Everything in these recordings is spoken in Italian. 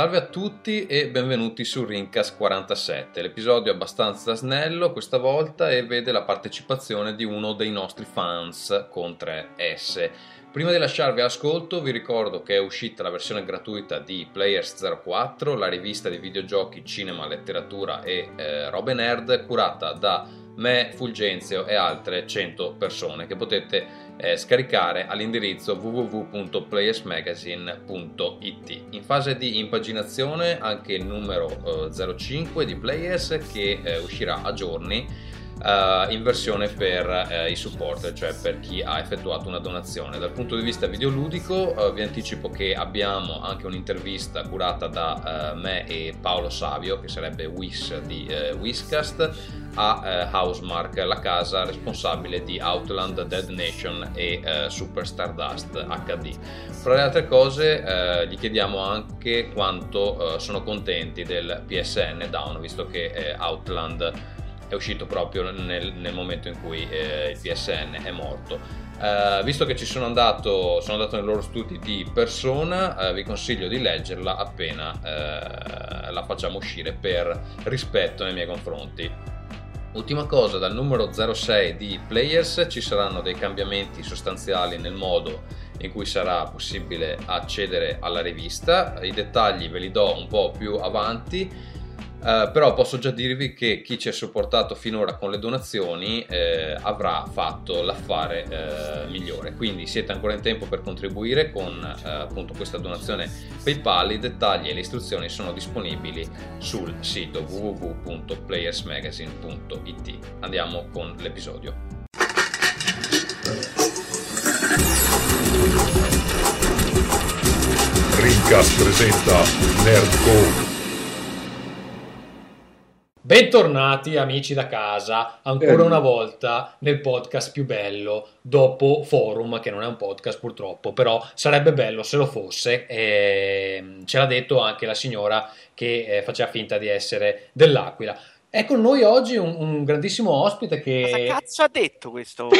Salve a tutti e benvenuti su Rincas 47. L'episodio è abbastanza snello questa volta e vede la partecipazione di uno dei nostri fans con 3S. Prima di lasciarvi all'ascolto vi ricordo che è uscita la versione gratuita di Players 04, la rivista di videogiochi, cinema, letteratura e eh, robe nerd curata da me, Fulgenzio e altre 100 persone che potete eh, scaricare all'indirizzo www.playersmagazine.it. In fase di impaginazione anche il numero eh, 05 di Players che eh, uscirà a giorni Uh, in versione per uh, i supporter, cioè per chi ha effettuato una donazione. Dal punto di vista videoludico uh, vi anticipo che abbiamo anche un'intervista curata da me e Paolo Savio, che sarebbe Wish di Whiskast, a Housemark, la casa responsabile di Outland, Dead Nation e Super Stardust HD. Fra le altre cose gli chiediamo anche quanto sono contenti del PSN Down, visto che Outland è uscito proprio nel, nel momento in cui eh, il PSN è morto. Uh, visto che ci sono andato, sono andato nei loro studi di persona, uh, vi consiglio di leggerla appena uh, la facciamo uscire per rispetto nei miei confronti. Ultima cosa, dal numero 06 di Players ci saranno dei cambiamenti sostanziali nel modo in cui sarà possibile accedere alla rivista, i dettagli ve li do un po' più avanti Uh, però posso già dirvi che chi ci ha supportato finora con le donazioni eh, avrà fatto l'affare eh, migliore. Quindi siete ancora in tempo per contribuire con eh, appunto questa donazione paypal. I dettagli e le istruzioni sono disponibili sul sito www.playersmagazine.it andiamo con l'episodio. Rincast presenta Nerdcore Bentornati amici da casa, ancora una volta nel podcast più bello dopo Forum, che non è un podcast purtroppo, però sarebbe bello se lo fosse. E ce l'ha detto anche la signora che eh, faceva finta di essere dell'Aquila. È con noi oggi un, un grandissimo ospite che... Cosa cazzo ha detto questo? no,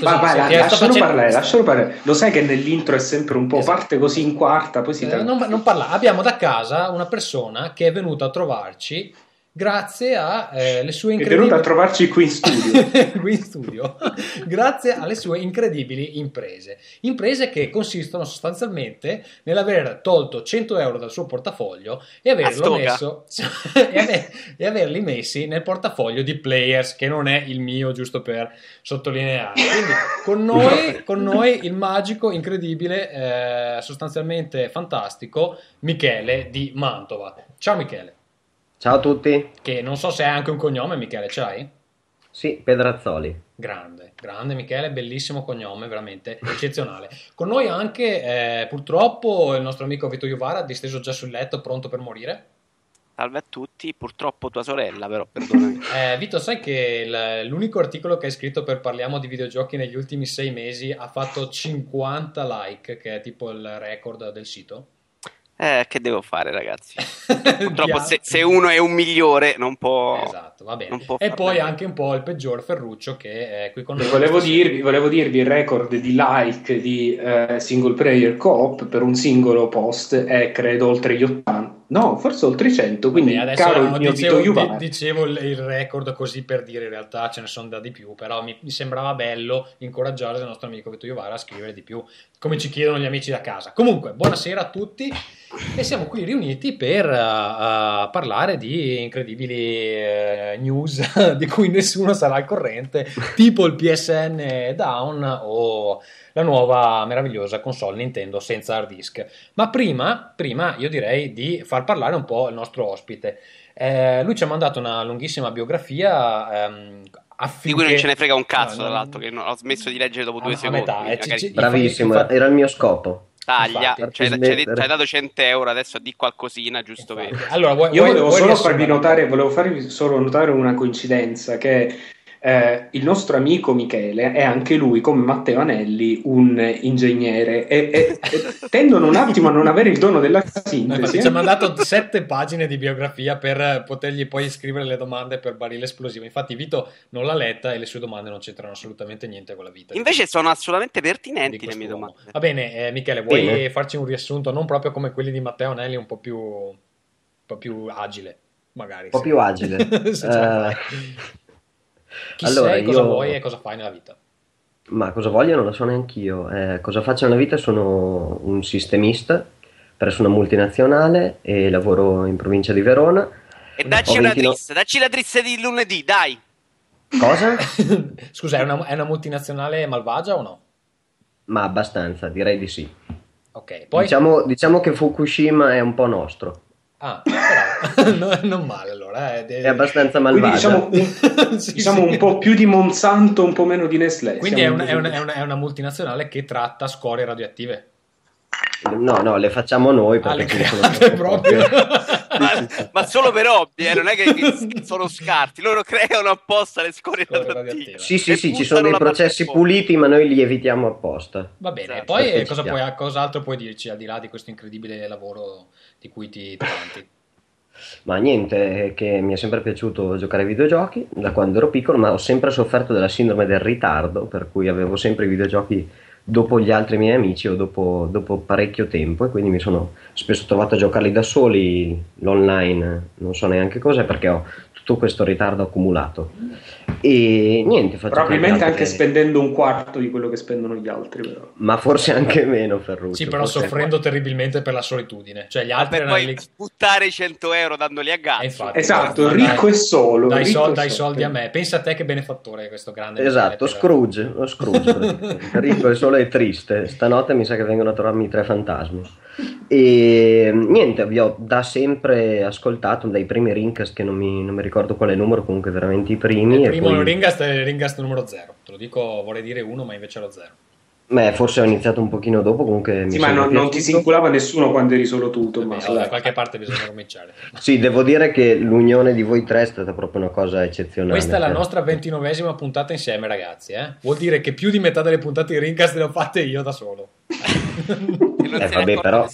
vai, la, lascialo parlare, lascialo parlare. Lo sai che nell'intro è sempre un po' esatto. parte così in quarta, poi si... Eh, non, non parla. Abbiamo da casa una persona che è venuta a trovarci grazie alle eh, sue incredibili... È venuto a trovarci qui in studio. qui in studio. grazie alle sue incredibili imprese. Imprese che consistono sostanzialmente nell'aver tolto 100 euro dal suo portafoglio e averlo messo... e, e, averli messi nel portafoglio di Players, che non è il mio, giusto per sottolineare. Quindi con noi, con noi il magico, incredibile, eh, sostanzialmente fantastico Michele di Mantova. Ciao Michele. Ciao a tutti. Che non so se hai anche un cognome, Michele, ce l'hai? Sì, Pedrazzoli. Grande, grande Michele, bellissimo cognome, veramente eccezionale. Con noi anche, eh, purtroppo, il nostro amico Vito Iuvara, disteso già sul letto, pronto per morire. Salve a tutti, purtroppo tua sorella, però perdonami. eh, Vito, sai che il, l'unico articolo che hai scritto per Parliamo di videogiochi negli ultimi sei mesi ha fatto 50 like, che è tipo il record del sito? Eh, che devo fare, ragazzi? Purtroppo, se, se, uno è un migliore, non può. Esatto, va bene. e poi bene. anche un po' il peggior Ferruccio che è qui con noi. Volevo dirvi, volevo dirvi, il record di like di uh, single player co-op per un singolo post è credo oltre gli 80. No, forse oltre i 100, quindi Beh, caro no, il mio dicevo, Vito di, dicevo il record così per dire, in realtà ce ne sono da di più, però mi, mi sembrava bello incoraggiare il nostro amico Vito Iuvara a scrivere di più, come ci chiedono gli amici da casa. Comunque, buonasera a tutti e siamo qui riuniti per uh, parlare di incredibili uh, news di cui nessuno sarà al corrente, tipo il PSN Down o la nuova meravigliosa console Nintendo senza hard disk. Ma prima, prima io direi di far parlare un po' il nostro ospite. Eh, lui ci ha mandato una lunghissima biografia ehm, Affinché... Di cui non ce ne frega un cazzo, no, tra l'altro, che ho smesso di leggere dopo due a, secondi. A metà, eh, c- c- Bravissimo, era il mio scopo. Taglia, ci hai dato 100 euro, adesso di qualcosina, giusto per... Allora, vuoi, Io volevo vuoi, solo farvi notare, volevo farvi solo notare una coincidenza, che eh, il nostro amico Michele è anche lui, come Matteo Anelli, un ingegnere e, e, e tendono un attimo a non avere il dono della sintesi. Ci ha mandato sette pagine di biografia per potergli poi scrivere le domande per barile esplosivo. Infatti Vito non l'ha letta e le sue domande non c'entrano assolutamente niente con la vita. Invece sono assolutamente pertinenti le mie domande. Va bene, eh, Michele, vuoi bene. farci un riassunto non proprio come quelli di Matteo Anelli, un po' più, un po più agile? Magari, un po' più agile. uh... Chi allora, sei, cosa io... vuoi e cosa fai nella vita? Ma cosa voglio non lo so neanche io. Eh, cosa faccio nella vita? Sono un sistemista presso una multinazionale e lavoro in provincia di Verona. E dacci una 29... trissa, dacci la trissa di lunedì, dai! Cosa? Scusa, è una, è una, multinazionale malvagia o no? Ma abbastanza, direi di sì. Ok, poi... Diciamo, diciamo che Fukushima è un po' nostro. Ah, però no, non male allora. Eh. È abbastanza malvagia. Quindi diciamo, un, sì, diciamo sì. un po' più di Monsanto, un po' meno di Nestlé. Quindi è, un, è, una, è, una, è, una, multinazionale che tratta scorie radioattive. No, no, le facciamo noi perché ah, sono proprio. ma, ma, solo per hobby, eh, non è che sono scarti, loro creano apposta le scorie, scorie radioattive. Sì, sì, sì, ci sono dei processi puliti, ma noi li evitiamo apposta. Va bene, esatto. poi cosa puoi, cos'altro puoi dirci al di là di questo incredibile lavoro di cui ti, ti vanti? Ma niente, che mi è sempre piaciuto giocare ai videogiochi da quando ero piccolo, ma ho sempre sofferto della sindrome del ritardo, per cui avevo sempre i videogiochi dopo gli altri miei amici o dopo, dopo, parecchio tempo e quindi mi sono spesso trovato a giocarli da soli, l'online non so neanche cos'è perché ho tutto questo ritardo accumulato. E niente probabilmente anche spendendo un quarto di quello che spendono gli altri però. ma forse anche meno Ferruccio sì però soffrendo terribilmente per la solitudine. Cioè gli altri per poi lì... buttare 100 euro dandoli a gatto eh, infatti, esatto dai, ricco e solo dai, sol- dai soldi a me. Pensa a te che benefattore è questo grande esatto Scrooge lo Scrooge ricco e solo è triste. Stanotte mi sa che vengono a trovarmi tre fantasmi e niente, vi ho da sempre ascoltato dai primi Ringcast che non mi, non mi ricordo quale numero, comunque veramente i primi. Il primo poi... Ringcast è il Ringcast numero 0, te lo dico, vorrei dire 1 ma invece era 0. Beh, forse ho iniziato un pochino dopo, comunque Sì, ma non, non, ti si inculava nessuno quando eri solo tu, Tommaso. da qualche parte bisogna cominciare. sì, devo dire che l'unione di voi tre è stata proprio una cosa eccezionale. Questa è la nostra ventinovesima puntata insieme, ragazzi. Eh? Vuol dire che più di metà delle puntate di Ringcast le ho fatte io da solo. eh, vabbè, però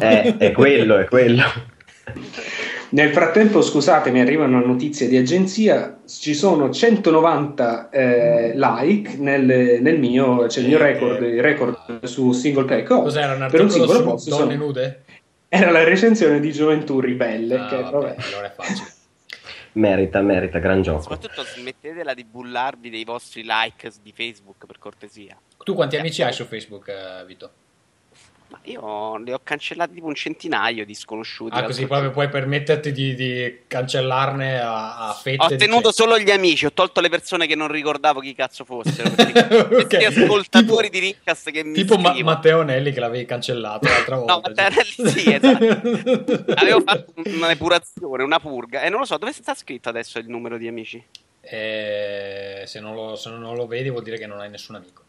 eh, è quello, è quello. Nel frattempo, scusate, mi arriva una notizia di agenzia, ci sono 190 eh, like nel, nel, mio, cioè il mio record, il record su single play co Cos'era un articolo per un su post, donne sono, nude? Era la recensione di Gioventù Ribelle, ah, che vabbè, vabbè. allora è facile. merita, merita, gran gioco. Soprattutto smettetela di bullarvi dei vostri like di Facebook, per cortesia. Tu quanti amici hai su Facebook, eh, Vito? Io li ho cancellati tipo un centinaio di sconosciuti. Ah, così proprio puoi permetterti di, di cancellarne a, a fette. Ho tenuto solo gli amici, ho tolto le persone che non ricordavo chi cazzo fossero. okay. ascoltatori tipo, di Rincast che mi Tipo Ma- Matteo Nelli che l'avevi cancellato l'altra volta. no, Matteo Nelli sì, esatto. Avevo fatto una depurazione, una purga. E non lo so, dove sta scritto adesso il numero di amici? Eh, se, non lo, se non lo vedi vuol dire che non hai nessun amico.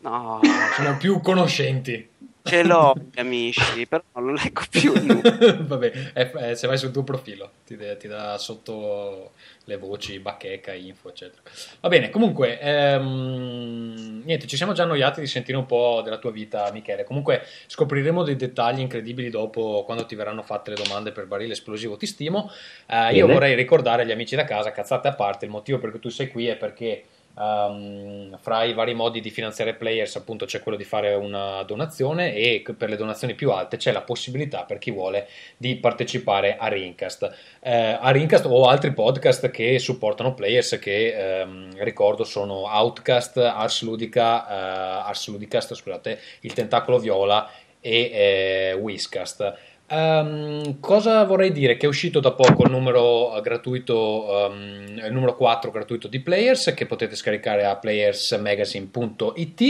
No. Sono più conoscenti. Ce l'ho, amici, però non lo leggo più. Vabbè, è, se vai sul tuo profilo ti, ti, dà sotto le voci, bacheca, info, eccetera. Va bene, comunque, ehm, niente, ci siamo già annoiati di sentire un po' della tua vita, Michele. Comunque scopriremo dei dettagli incredibili dopo, quando ti verranno fatte le domande per barile esplosivo. Ti stimo. Eh, io vorrei ricordare agli amici da casa, cazzate a parte, il motivo per cui tu sei qui è perché Um, fra i vari modi di finanziare players appunto c'è quello di fare una donazione e per le donazioni più alte c'è la possibilità per chi vuole di partecipare a Rincast. Eh, a Rincast o altri podcast che supportano players che ehm, ricordo sono Outcast, Ars Ludica eh, Ars Ludicast scusate, il Tentacolo Viola e eh, Whiskast Um, cosa vorrei dire? Che è uscito da poco il numero gratuito, um, il numero 4 gratuito di Players che potete scaricare a playersmagazine.it.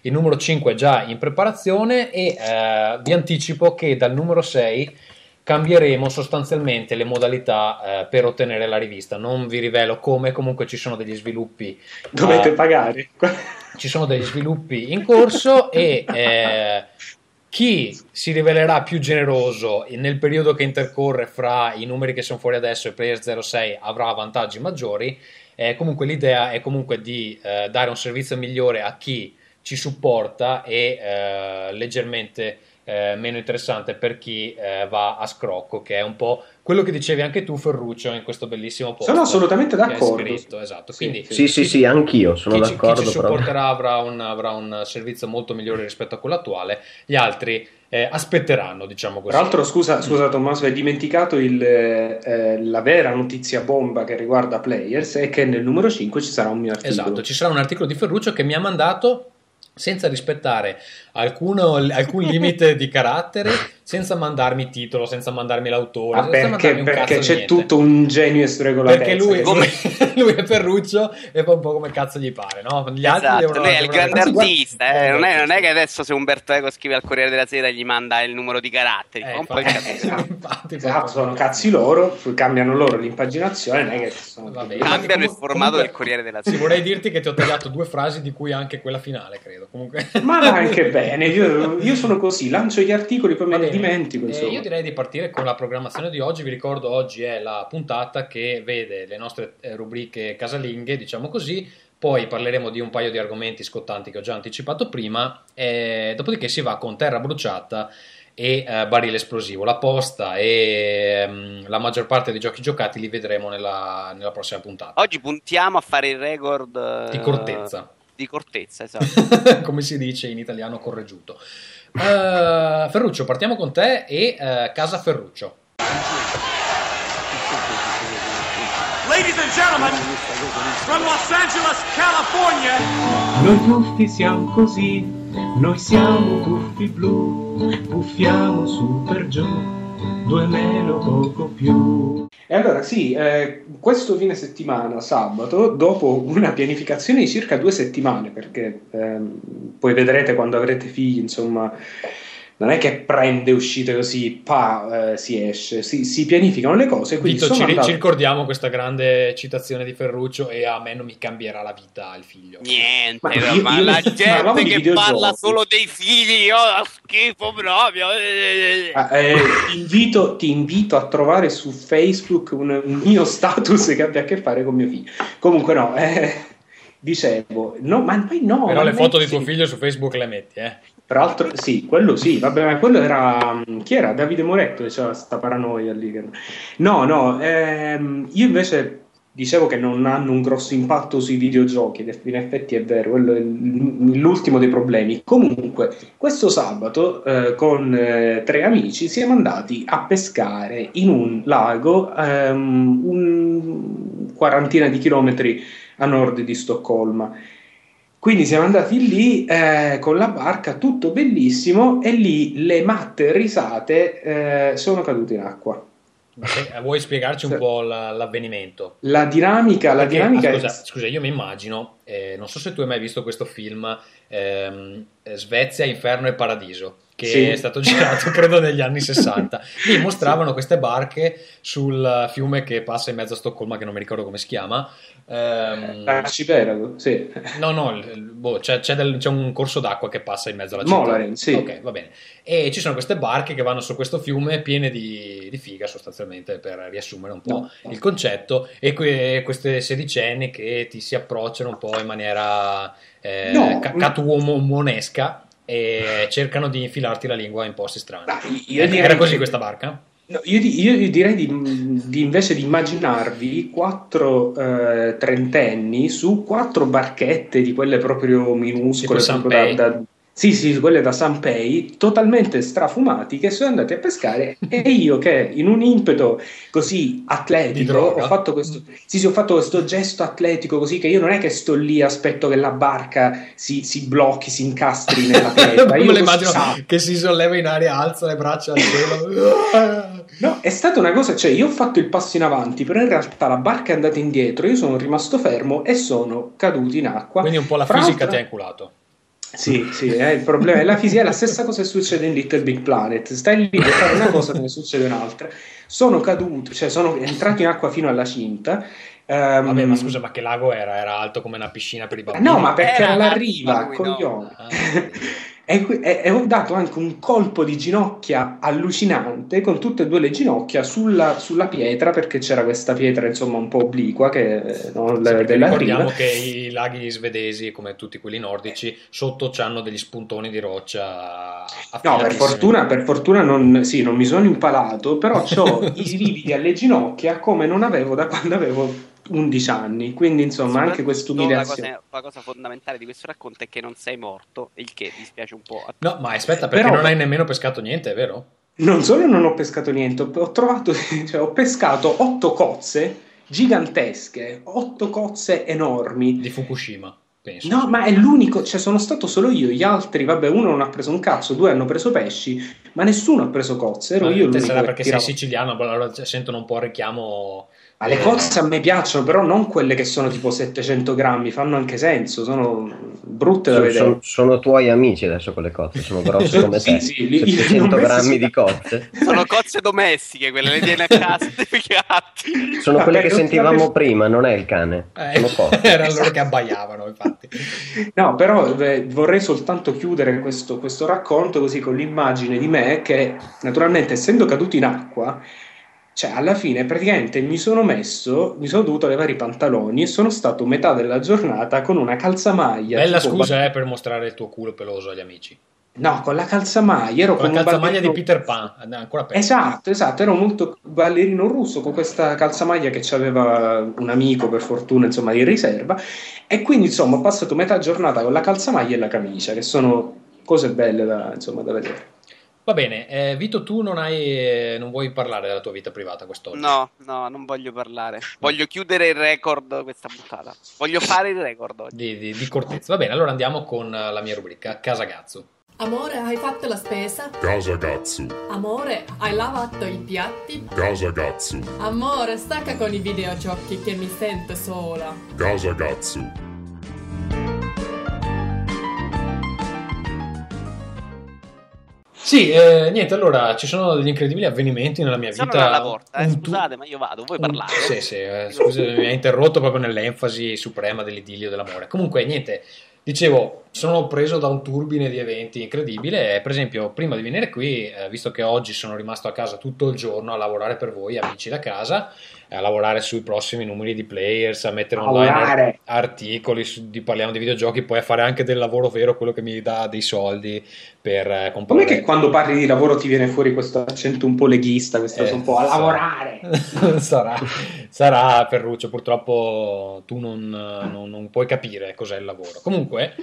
Il numero 5 è già in preparazione e uh, vi anticipo che dal numero 6 cambieremo sostanzialmente le modalità uh, per ottenere la rivista. Non vi rivelo come, comunque ci sono degli sviluppi. Dovete uh, pagare. ci sono degli sviluppi in corso e chi si rivelerà più generoso nel periodo che intercorre fra i numeri che sono fuori adesso e Player 06 avrà vantaggi maggiori. Eh, comunque l'idea è comunque di eh, dare un servizio migliore a chi ci supporta e eh, leggermente eh, meno interessante per chi eh, va a scrocco, che è un po' quello che dicevi anche tu, Ferruccio, in questo bellissimo post. Sono assolutamente d'accordo. scritto, esatto. Sì, Quindi, Sì, sì, sì, anch'io sono chi, ci- chi d'accordo. ci però- supporterà avrà un, avrà un servizio molto migliore rispetto a quello attuale, gli altri eh, aspetteranno, diciamo così. Tra l'altro, scusa, scusa Tommaso, hai dimenticato il, eh, la vera notizia bomba che riguarda Players è che nel numero 5 ci sarà un mio articolo. Esatto, ci sarà un articolo di Ferruccio che mi ha mandato senza rispettare alcuno- alcun limite di carattere, senza mandarmi titolo, senza mandarmi l'autore, Ah, senza perché, mandarmi un perché c'è niente. tutto un genio e sregolatezza. Perché lui, che- Come- lui è Ferruccio e fa un po' come cazzo gli pare, no? Gli altri Esatto, devono lui è il grande guarda- artista, eh, non, è, non è che adesso se Umberto Eco scrive al Corriere della Sera gli manda il numero di caratteri, Eh, un po' il infatti- cazzo. Esatto. infatti, Esatto, sono cazzi loro, cambiano loro l'impaginazione, non è che sono Va bene. problemi. Cambiano il formato comunque- del Corriere della Sì, Sera. vorrei dirti che ti ho tagliato due frasi, di cui anche quella finale, credo. Comunque... Ma va anche bene, io, io sono così, lancio gli articoli, poi bene. Dimentico. Eh, insomma. io direi di partire con la programmazione di oggi. Vi ricordo, oggi è la puntata che vede le nostre eh, rubriche casalinghe, diciamo così. Poi parleremo di un paio di argomenti scottanti che ho già anticipato prima. E dopodiché si va con terra bruciata e eh, barile esplosivo. La posta e ehm, la maggior parte dei giochi giocati li vedremo nella, nella prossima puntata. Oggi puntiamo a fare il record eh, Di cortezza. Di cortezza, esatto. come si dice in italiano correggiuto. Eh, Ferruccio, partiamo con te e eh, Casa Ferruccio. Ladies and gentlemen, from Los Angeles, California, Noi tuffi siamo così, noi siamo tuffi blu, puffiamo su per giù, due meno poco più. E allora sì, eh, questo fine settimana, sabato, dopo una pianificazione di circa due settimane, perché ehm, poi vedrete quando avrete figli, insomma, non è che prende uscite così, pa, eh, si esce, si, si pianificano le cose. Quindi Vito, ci, andato- ci ricordiamo questa grande citazione di Ferruccio e a me non mi cambierà la vita il figlio. Niente, Ma ma, io- io- la gente di che parla solo dei figli, oh, schifo proprio. Ah, eh, ti, invito, ti invito a trovare su Facebook un, un mio status che abbia a che fare con mio figlio. Comunque no, eh, dicevo, no, ma poi no. Però le foto di metti- tuo figlio su Facebook le metti, eh. Tra l'altro, sì, quello sì, vabbè, ma quello era. Chi era? Davide Moretto, c'era sta paranoia lì. che- No, no, ehm, io invece dicevo che non hanno un grosso impatto sui videogiochi, in effetti è vero, quello è l'ultimo dei problemi. Comunque, questo sabato eh, con eh, tre amici siamo andati a pescare in un lago ehm, un quarantina di chilometri a nord di Stoccolma. Quindi siamo andati lì eh, con la barca, tutto bellissimo, e lì le matte risate eh, sono cadute in acqua. Se- eh, vuoi spiegarci un po' la- l'avvenimento? La dinamica, la Perché, dinamica ah, è- scusa, scusa, io mi immagino, eh, non so se tu hai mai visto questo film ehm, eh, Svezia, Inferno e Paradiso, che Sì. è stato girato credo negli anni 60. Lì mostravano queste barche sul fiume che passa in mezzo a Stoccolma, che non mi ricordo come si chiama. Ehm, l'arcipelago, sì. No, no, il- boh, c'è, c'è del- c'è un corso d'acqua che passa in mezzo alla città. Molaren, sì. Ok, va bene. E ci sono queste barche che vanno su questo fiume piene di, di figa, sostanzialmente, per riassumere un po' No, il concetto. E que- queste sedicenni che ti si approcciano un po' in maniera eh, No, ca- no. E cercano di infilarti la lingua in posti strani. Dai, io Era così questa barca? No, io, di- io direi di, di invece di immaginarvi quattro eh, trentenni su quattro barchette di quelle proprio minuscole, proprio da, da- sì, sì, quelle da Sanpei, totalmente strafumati, che sono andati a pescare e io che in un impeto così atletico ho fatto questo, sì, sì, ho fatto questo gesto atletico così che io non è che sto lì aspetto che la barca si, si blocchi, si incastri nella. Come io le immagino salto. che si solleva in aria, alza le braccia al cielo. No, è stata una cosa, cioè io ho fatto il passo in avanti, però in realtà la barca è andata indietro, io sono rimasto fermo e sono caduto in acqua. Quindi un po' la Fra fisica ti ha inculato. Sì, sì, è il problema è la fisica, è la stessa cosa che succede in Little Big Planet. Stai lì per fare una cosa e ne succede un'altra. Sono caduto, cioè sono entrato in acqua fino alla cinta. ehm, Vabbè, ma scusa, ma che lago era? Era alto come una piscina per i bambini? No, ma perché Era alla alto, riva, coglione. no. E, e- e ho dato anche un colpo di ginocchia allucinante con tutte e due le ginocchia sulla, sulla pietra, perché c'era questa pietra insomma un po' obliqua che, eh, no, Sì, le- della ricordiamo riva. che i laghi svedesi, come tutti quelli nordici, sotto hanno degli spuntoni di roccia No, per fortuna, per fortuna non, sì, non mi sono impalato, però ho i lividi alle ginocchia come non avevo da quando avevo 11 anni. Quindi, insomma, anche quest'umiliazione. La cosa, la cosa fondamentale di questo racconto è che non sei morto, il che dispiace un po'. a No, ma aspetta, perché Però- non hai nemmeno pescato niente, è vero? Non solo non ho pescato niente, ho trovato, cioè, ho pescato otto cozze gigantesche, otto cozze enormi. Di Fukushima, penso. No, ma è l'unico, cioè sono stato solo io, gli altri, vabbè, uno non ha preso un cazzo, due hanno preso pesci, ma nessuno ha preso cozze, ero Ma io l'unico sarà perché tirava. sei siciliano, allora sentono un po' il richiamo. Ma le eh, cozze a me piacciono, però non quelle che sono tipo 700 grammi, fanno anche senso, sono brutte da Sono, vedere. sono- sono tuoi amici adesso quelle cozze, sono grosse come Sì, te. sì, li- li- 700 non penso grammi sia- di cozze. Sono cozze domestiche, quelle le tiene a casa dei gatti. Sono quelle che sentivamo ultimamente- prima, non è il cane. eh, Sono cozze. erano loro che abbaiavano, infatti. No, però eh, vorrei soltanto chiudere questo, questo racconto così con l'immagine di me che, naturalmente, essendo caduto in acqua, cioè alla fine praticamente mi sono messo, mi sono dovuto levare i pantaloni e sono stato metà della giornata con una calzamaglia. Bella scusa ba- eh, per mostrare il tuo culo peloso agli amici. No, con la calzamaglia, ero Con con la calzamaglia di ballerino- Peter Pan, eh, ancora peggio. Esatto, esatto, ero molto ballerino russo con questa calzamaglia che aveva un amico per fortuna, insomma, in riserva e quindi insomma ho passato metà giornata con la calzamaglia e la camicia, che sono cose belle da, insomma, da vedere. Va bene, eh, Vito, tu non, hai, eh, non vuoi parlare della tua vita privata quest'oggi? No, no, non voglio parlare. Voglio chiudere il record questa puntata. Voglio fare il record oggi. Di, di, di cortezza. Va bene, allora andiamo con eh, la mia rubrica, Casagazzo. Amore, hai fatto la spesa? Casagazzo, Amore, hai lavato i piatti? Casagazzo, Amore, stacca con i videogiochi che mi sento sola. Casagazzo, Sì, eh, niente, allora ci sono degli incredibili avvenimenti nella mia Sono vita. alla porta, eh, Un tu- scusate, ma io vado, vuoi un- parlare? Sì, sì, eh, scusa, mi ha interrotto proprio nell'enfasi suprema dell'idillio dell'amore. Comunque, niente, dicevo, sono preso da un turbine di eventi incredibile. Per esempio, prima di venire qui, eh, visto che oggi sono rimasto a casa tutto il giorno a lavorare per voi, amici da casa, a lavorare sui prossimi numeri di players, a mettere online Lavorare. articoli, su- di, parliamo di videogiochi, poi a fare anche del lavoro vero, quello che mi dà dei soldi per eh, comprare. Com'è che quando parli di lavoro ti viene fuori questo accento un po' leghista, questo Eh, un po' a sarà- lavorare? sarà, sarà Ferruccio, purtroppo tu non, non- non puoi capire cos'è il lavoro. Comunque,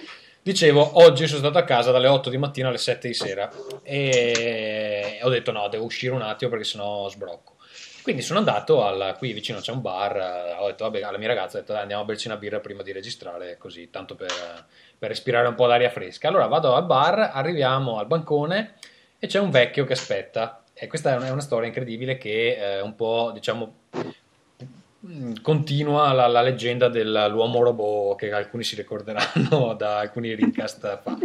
dicevo, oggi sono stato a casa dalle 8 di mattina alle 7 di sera e ho detto no, devo uscire un attimo perché sennò sbrocco. Quindi sono andato al, qui vicino c'è un bar, eh, ho detto vabbè, alla mia ragazza ho detto andiamo a berci una birra prima di registrare, così tanto per, per respirare un po' d'aria fresca. Allora vado al bar, arriviamo al bancone e c'è un vecchio che aspetta. E questa è una, storia incredibile che è un po', diciamo, mh, continua la, la leggenda dell'uomo robot che alcuni si ricorderanno da alcuni rincast fa.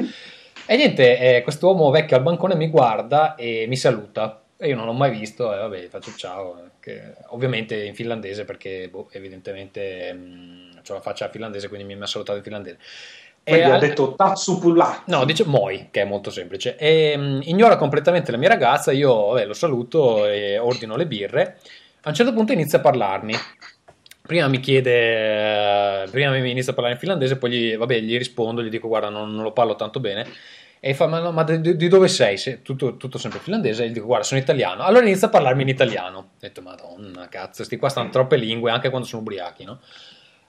E niente, eh, quest'uomo vecchio al bancone mi guarda e mi saluta. E io non l'ho mai visto, e vabbè, faccio ciao. Che- ovviamente in finlandese perché boh, evidentemente ho la faccia finlandese, quindi mi ha salutato in finlandese. E Quindi ha al- detto Tatsupula. No, dice Moi, che è molto semplice. E, mh, ignora completamente la mia ragazza, io vabbè, lo saluto e ordino le birre. A un certo punto inizia a parlarmi. Prima mi chiede, eh, prima mi inizia a parlare in finlandese, poi gli, vabbè, gli rispondo, gli dico guarda non, non lo parlo tanto bene. E fa, ma, no, ma di, di dove sei? Se- tutto, tutto sempre finlandese. E gli dico guarda sono italiano. Allora inizia a parlarmi in italiano. Ho detto madonna cazzo, sti qua stanno troppe lingue anche quando sono ubriachi, no?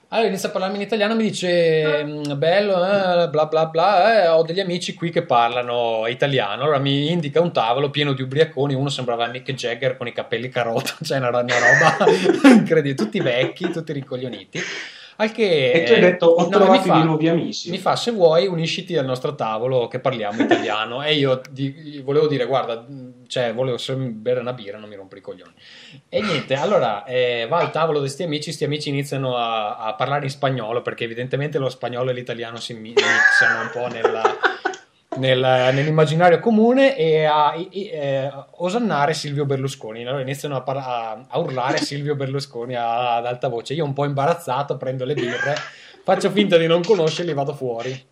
Allora inizia a parlarmi in italiano, mi dice "Mm, bello, eh, bla bla bla, eh, ho degli amici qui che parlano italiano. Allora mi indica un tavolo pieno di ubriaconi, uno sembrava Mick Jagger con i capelli carota, cioè una, una roba incredibile, tutti vecchi, tutti ricoglioniti. Al che, E tu hai detto, ho no, trovato mi fa- dei nuovi amici. Mi fa, se vuoi, unisciti al nostro tavolo che parliamo italiano. e io di- volevo dire, guarda, cioè, volevo bere una birra, non mi rompo i coglioni. E niente, allora eh, va al tavolo di questi amici, questi amici iniziano a, a parlare in spagnolo, perché evidentemente lo spagnolo e l'italiano si mi- mixano un po' nella- nel- nell'immaginario comune e a, i- i- eh, osannare Silvio Berlusconi. Allora iniziano a, par- a- a urlare Silvio Berlusconi a- ad alta voce. Io un po' imbarazzato prendo le birre, faccio finta di non conoscerli e vado fuori.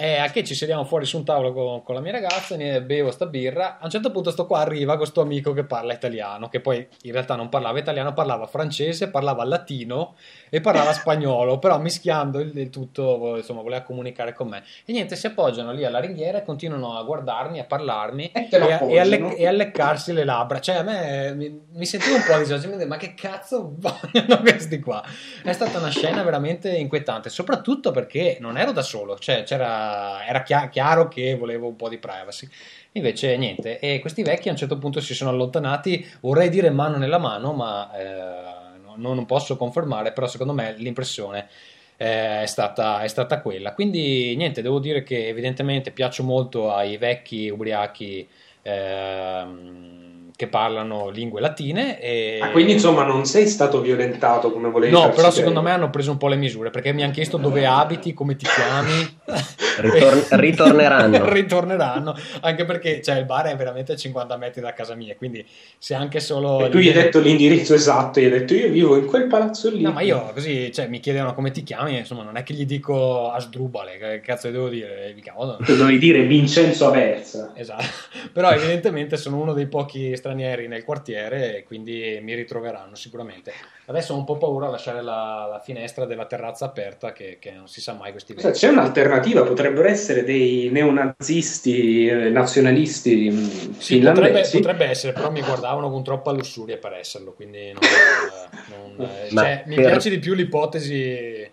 E a che ci sediamo fuori su un tavolo con, con la mia ragazza, ne bevo sta birra. A un certo punto sto qua, arriva questo amico che parla italiano, che poi in realtà non parlava italiano, parlava francese, parlava latino e parlava spagnolo, però mischiando il, il tutto, insomma, voleva comunicare con me. E niente, si appoggiano lì alla ringhiera e continuano a guardarmi, a parlarmi E lo e, a, e a lec- e a leccarsi le labbra. Cioè, a me mi, mi sentivo un po' a disagio, mi dicevo, ma che cazzo vogliono questi qua? È stata una scena veramente inquietante, soprattutto perché non ero da solo, cioè c'era, era chia- chiaro che volevo un po' di privacy. Invece niente, e questi vecchi a un certo punto si sono allontanati, vorrei dire mano nella mano, ma eh, no- non posso confermare, però secondo me l'impressione eh, è stata, è stata quella. Quindi niente, devo dire che evidentemente piaccio molto ai vecchi ubriachi ehm, che parlano lingue latine. E... Ah, quindi insomma non sei stato violentato come volevi No, però secondo me hanno preso un po' le misure perché mi hanno chiesto dove abiti, come ti chiami. Ritor- ritorneranno. Ritorneranno, anche perché cioè, il bar è veramente a 50 metri da casa mia, quindi se anche solo... E tu gli hai detto l'indirizzo esatto, gli hai detto io vivo in quel palazzo lì. No, ma io così, cioè, mi chiedevano come ti chiami, insomma, non è che gli dico Asdrubale, che cazzo devo dire? Mi chiamo, Dovevi dire Vincenzo Aversa. Esatto, però evidentemente sono uno dei pochi stranieri nel quartiere e quindi mi ritroveranno sicuramente. Adesso ho un po' paura a lasciare la, la finestra della terrazza aperta che, che non si sa mai questi venti. C'è un'alternativa, potrebbero essere dei neonazisti, eh, nazionalisti mh, Sì, potrebbe, finlandesi. potrebbe essere, però mi guardavano con troppa lussuria per esserlo, quindi non, eh, non- eh, cioè, mi per- piace di più l'ipotesi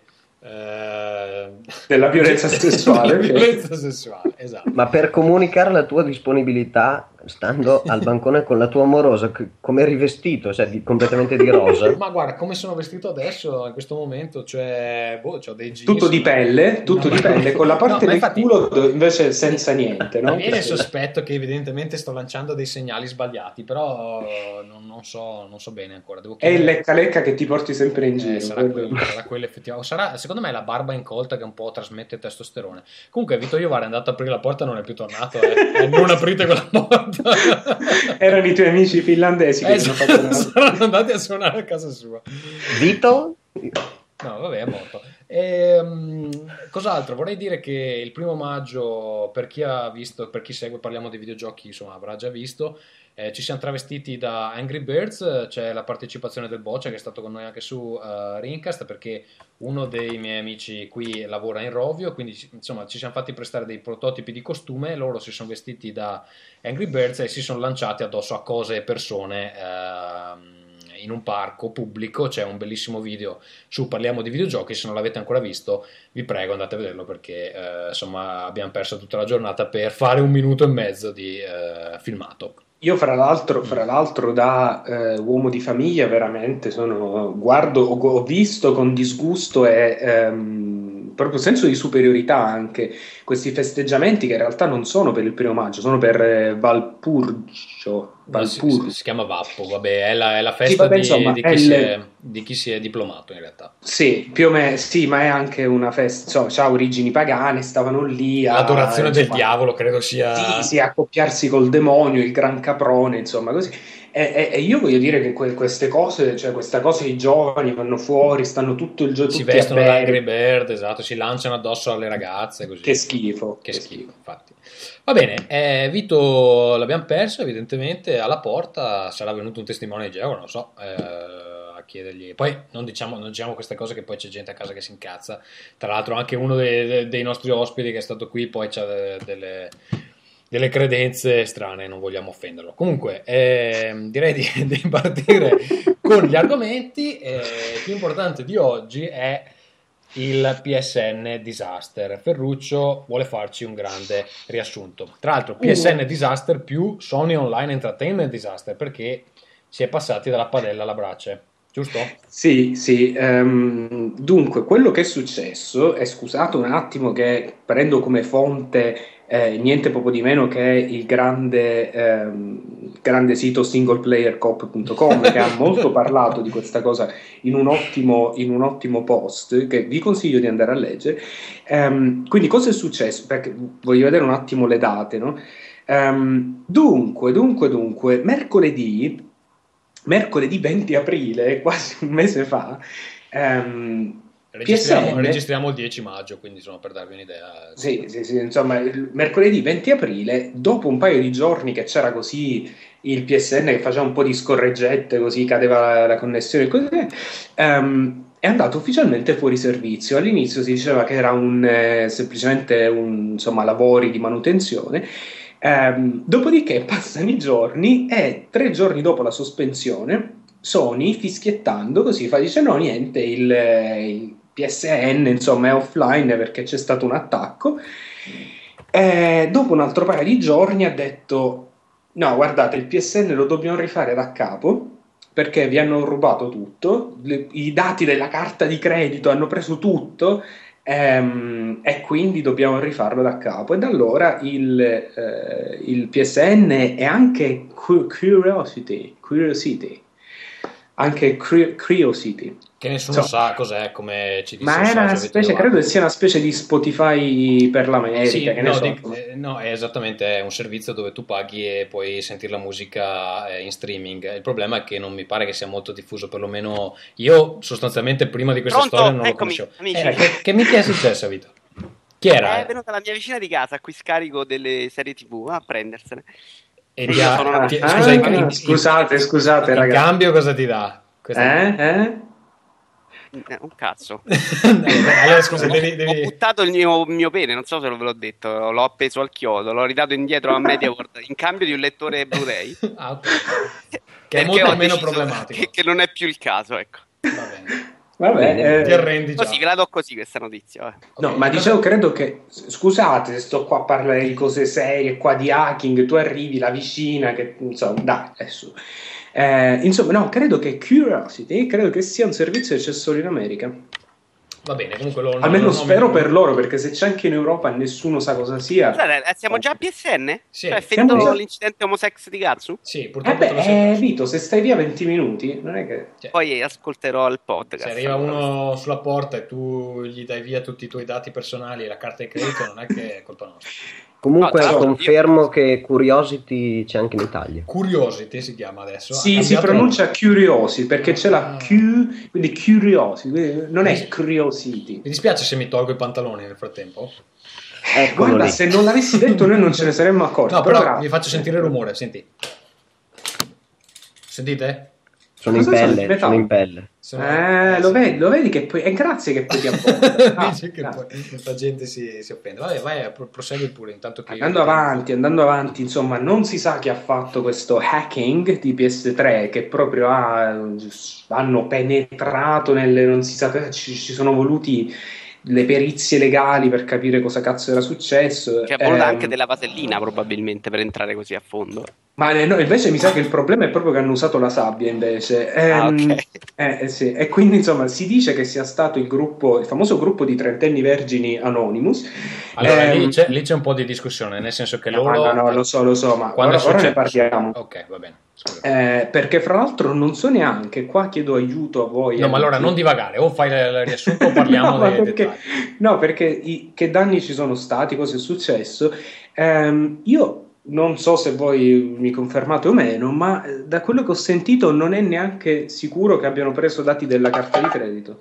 Della violenza sessuale, della violenza sessuale, esatto. Ma per comunicare la tua disponibilità, stando al bancone con la tua amorosa, come rivestito, cioè di- completamente di rosa? Ma guarda, come sono vestito adesso in questo momento, cioè, boh, ho dei jeans. Tutto di pelle, tutto No, di pelle, con la No, parte ma del infatti- culo invece senza niente, no? Mi viene il sospetto che evidentemente sto lanciando dei segnali sbagliati, però non, non so, non so bene ancora. Devo È il lecca lecca che ti porti sempre in Eh, giro. sarà, quello. quello, sarà quello effettivamente. O sarà, secondo me, la barba incolta che un po' trasmette testosterone. Comunque, Vito Iovara è andato a aprire la porta e non è più tornato. eh. Eh, non aprite quella porta. Erano i tuoi amici finlandesi che Eh, hanno fatto saranno andati a suonare a casa sua. Vito? No, vabbè, è morto. Ehm, cos'altro? Vorrei dire che il primo maggio, per chi ha visto, per chi segue, parliamo di videogiochi, insomma, avrà già visto. Eh, ci siamo travestiti da Angry Birds, c'è la partecipazione del Boccia che è stato con noi anche su eh, Rincast perché uno dei miei amici qui lavora in Rovio, quindi insomma ci siamo fatti prestare dei prototipi di costume, loro si sono vestiti da Angry Birds e si sono lanciati addosso a cose e persone ehm, in un parco pubblico, c'è un bellissimo video su Parliamo di videogiochi, se non l'avete ancora visto vi prego andate a vederlo perché eh, insomma abbiamo perso tutta la giornata per fare un minuto e mezzo di eh, filmato. Io fra l'altro, fra l'altro da eh, uomo di famiglia veramente sono, guardo, ho, ho visto con disgusto e ehm, proprio senso di superiorità anche questi festeggiamenti che in realtà non sono per il primo maggio, sono per eh, Valpurgio. Si, Valpur- si- si chiama Vappo, vabbè, è la, è la festa vabbè, di, insomma, di è chi si il- è, di chi si è diplomato in realtà. Sì, più o meno, sì, ma è anche una festa, insomma, ha origini pagane, stavano lì a... L'adorazione del insomma, diavolo credo sia... Sì, sì, accoppiarsi col demonio, il gran caprone, insomma, così. E, e- io voglio dire che que- queste cose, cioè questa cosa i giovani vanno fuori, stanno tutto il giorno si vestono da. Angry Bird, esatto, si lanciano addosso alle ragazze così. Che schifo. Che schifo, infatti. Va bene, eh, Vito l'abbiamo perso, evidentemente alla porta sarà venuto un testimone di Geova, non lo so, eh, a chiedergli. Poi non diciamo, non diciamo queste cose che poi c'è gente a casa che si incazza. Tra l'altro anche uno dei, dei- dei nostri ospiti che è stato qui poi ha delle, delle credenze strane, non vogliamo offenderlo. Comunque, ehm, direi di, di partire con gli argomenti. eh, il più importante di oggi è il PSN Disaster. Ferruccio vuole farci un grande riassunto. Tra l'altro, PSN Disaster più Sony Online Entertainment Disaster perché si è passati dalla padella alla brace, giusto? Sì, sì. ehm, dunque, quello che è successo, e scusate un attimo che prendo come fonte eh, niente poco di meno che il grande, ehm, grande sito singleplayercop.com che ha molto parlato di questa cosa in un ottimo, in un ottimo post che vi consiglio di andare a leggere. Ehm, quindi, cosa è successo? Perché voglio vedere un attimo le date, no? Ehm, dunque, dunque, dunque, mercoledì, mercoledì 20 aprile, quasi un mese fa, ehm, Registriamo, PSN registriamo il 10 maggio, quindi insomma per darvi un'idea. Sì, sì, sì, insomma, il mercoledì 20 aprile, dopo un paio di giorni che c'era così il PSN che faceva un po' di scorreggette, così cadeva la connessione e così, ehm, è andato ufficialmente fuori servizio. All'inizio si diceva che era un, eh, semplicemente un, insomma, lavori di manutenzione. Ehm, dopodiché passano i giorni e tre giorni dopo la sospensione, Sony fischiettando così fa dice no niente il, il PSN insomma è offline perché c'è stato un attacco. E dopo un altro paio di giorni ha detto no guardate il PSN lo dobbiamo rifare da capo perché vi hanno rubato tutto, le- i dati della carta di credito hanno preso tutto ehm, e quindi dobbiamo rifarlo da capo. E da allora il, eh, il PSN e anche Cu- Curiosity, Curiosity, anche Cri- Curiosity, Che nessuno Insomma, sa cos'è, come ci disse ma è una specie, credo che sia una specie di Spotify per l'America, Sì, che ne no, so. dic- eh, no, è esattamente è un servizio dove tu paghi e puoi sentire la musica eh, in streaming. Il problema è che non mi pare che sia molto diffuso, perlomeno io sostanzialmente prima di questa Pronto? storia non lo Eccomi, conoscevo. amici. Eh, che, che minchia è successo, Vito? Chi era? È venuta la mia vicina di casa a cui scarico delle serie tv a prendersene. E ti ha- ti- Ah, scusa, in, in- scusate, scusate, in ragazzi. cambio cosa ti dà? Eh? Eh? Eh, Un cazzo. allora scusa, Ho- devi, Ho devi- buttato il mio, mio pene, non so se ve l'ho detto, l'ho appeso al chiodo, l'ho ridato indietro a MediaWorld in cambio di un lettore Blu-ray. Ah, ok. Che è molto meno problematico. Che, che non è più il caso, ecco. Va bene. Vabbè, Bene, eh, Ti arrendi già. Così, ve la do così questa notizia. eh. No, Ok, ma dicevo, credo che. Scusate, se sto qua a parlare di cose serie, qua di hacking, tu arrivi, la vicina, che insomma, dai, adesso. Eh, insomma, no, credo che Curiosity, credo che sia un servizio che c'è solo in America. Va bene, comunque lo Almeno lo- spero per loro, perché se c'è anche in Europa e nessuno sa cosa sia. Scusate, eh, siamo già a PSN? Sì. Cioè, finito già- l'incidente homosex di Gatsu? Sì, Eh purtroppo te lo beh, sei- eh, Vito, se stai via 20 minuti, non è che. cioè, Poi ascolterò il podcast. se arriva uno sulla porta e tu gli dai via tutti i tuoi dati personali e la carta di credito, non è che è colpa nostra. Comunque No, l'altro confermo che Curiosity c'è anche in Italia. Curiosity si chiama adesso. Sì, si pronuncia Curiosity perché c'è la Ah. Q, quindi Curiosity, non è. Curiosity. Mi dispiace se mi tolgo i pantaloni nel frattempo. Eccolo Guarda, lì. se non l'avessi detto noi non ce ne saremmo accorti. No, però vi faccio sentire il rumore, senti. Sentite? Sono in Cosa sono? pelle, Metallo? sono in pelle. Sono- Eh, lo vedi, lo vedi che poi è grazie che poi ti appoggio. Ah, Dice che poi la gente si, si offende. Vabbè, vai, pro- prosegui pure intanto che... Andando avanti, andando avanti, insomma, non si sa chi ha fatto questo hacking di PS3 che proprio ha, hanno penetrato nelle non si sa ci, ci sono voluti le perizie legali per capire cosa cazzo era successo. Cioè, voluta Ehm, anche della vasellina probabilmente per entrare così a fondo. Ma no, invece mi sa che il problema è proprio che hanno usato la sabbia invece. Ah, Ehm, ok. eh, eh, sì. E quindi insomma si dice che sia stato il gruppo, il famoso gruppo di trentenni vergini Anonymous. Allora, Ehm, lì, c'è, lì c'è un po' di discussione, nel senso che no, loro... no, no, lo so, lo so, ma Quando ora, ora ne parliamo. Ok, va bene. Eh, perché fra l'altro non so neanche, qua chiedo aiuto a voi. No, ma allora non divagare, o fai il riassunto o parliamo no, perché, dettagli. no, perché i- che danni ci sono stati, cosa è successo? Ehm, io non so se voi mi confermate o meno, ma eh, da quello che ho sentito non è neanche sicuro che abbiano preso dati della carta di credito.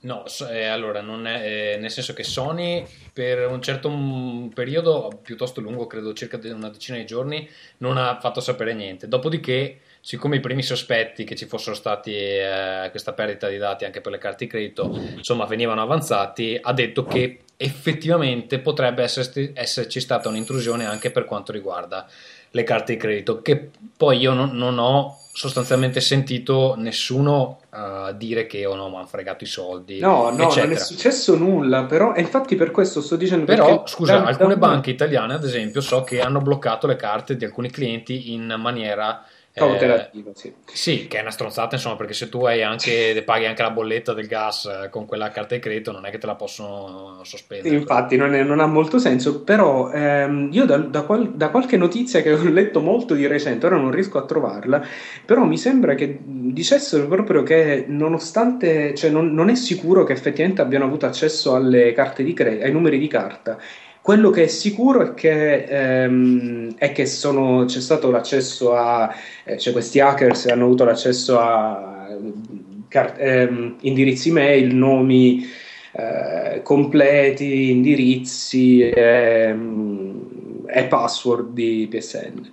No, eh, allora, è, eh, nel senso che Sony per un certo mm, periodo, piuttosto lungo, credo circa una decina di giorni, non ha fatto sapere niente. Dopodiché, siccome i primi sospetti che ci fossero stati eh, questa perdita di dati anche per le carte di credito, insomma, venivano avanzati, ha detto che effettivamente potrebbe esserci stata un'intrusione anche per quanto riguarda le carte di credito, che poi io non, non ho sostanzialmente sentito nessuno eh, dire che oh no, mi hanno fregato i soldi, No, no, eccetera. non è successo nulla, però, e infatti per questo sto dicendo Però, scusa, alcune da- banche italiane, ad esempio, so che hanno bloccato le carte di alcuni clienti in maniera eh, cautelativa, sì. sì, che è una stronzata, insomma, perché se tu hai anche, paghi anche la bolletta del gas eh, con quella carta di credito, non è che te la possono sospendere. Infatti non, è- non ha molto senso, però ehm, io da, da qual- da qualche notizia che ho letto molto di recente, ora non riesco a trovarla, però mi sembra che dicessero proprio che nonostante, cioè non, non è sicuro che effettivamente abbiano avuto accesso alle carte di credito, ai numeri di carta. Quello che è sicuro è che, ehm, è che sono- c'è stato l'accesso a, eh, cioè questi hackers hanno avuto l'accesso a car- ehm, indirizzi mail, nomi eh, completi, indirizzi ehm, e password di PSN.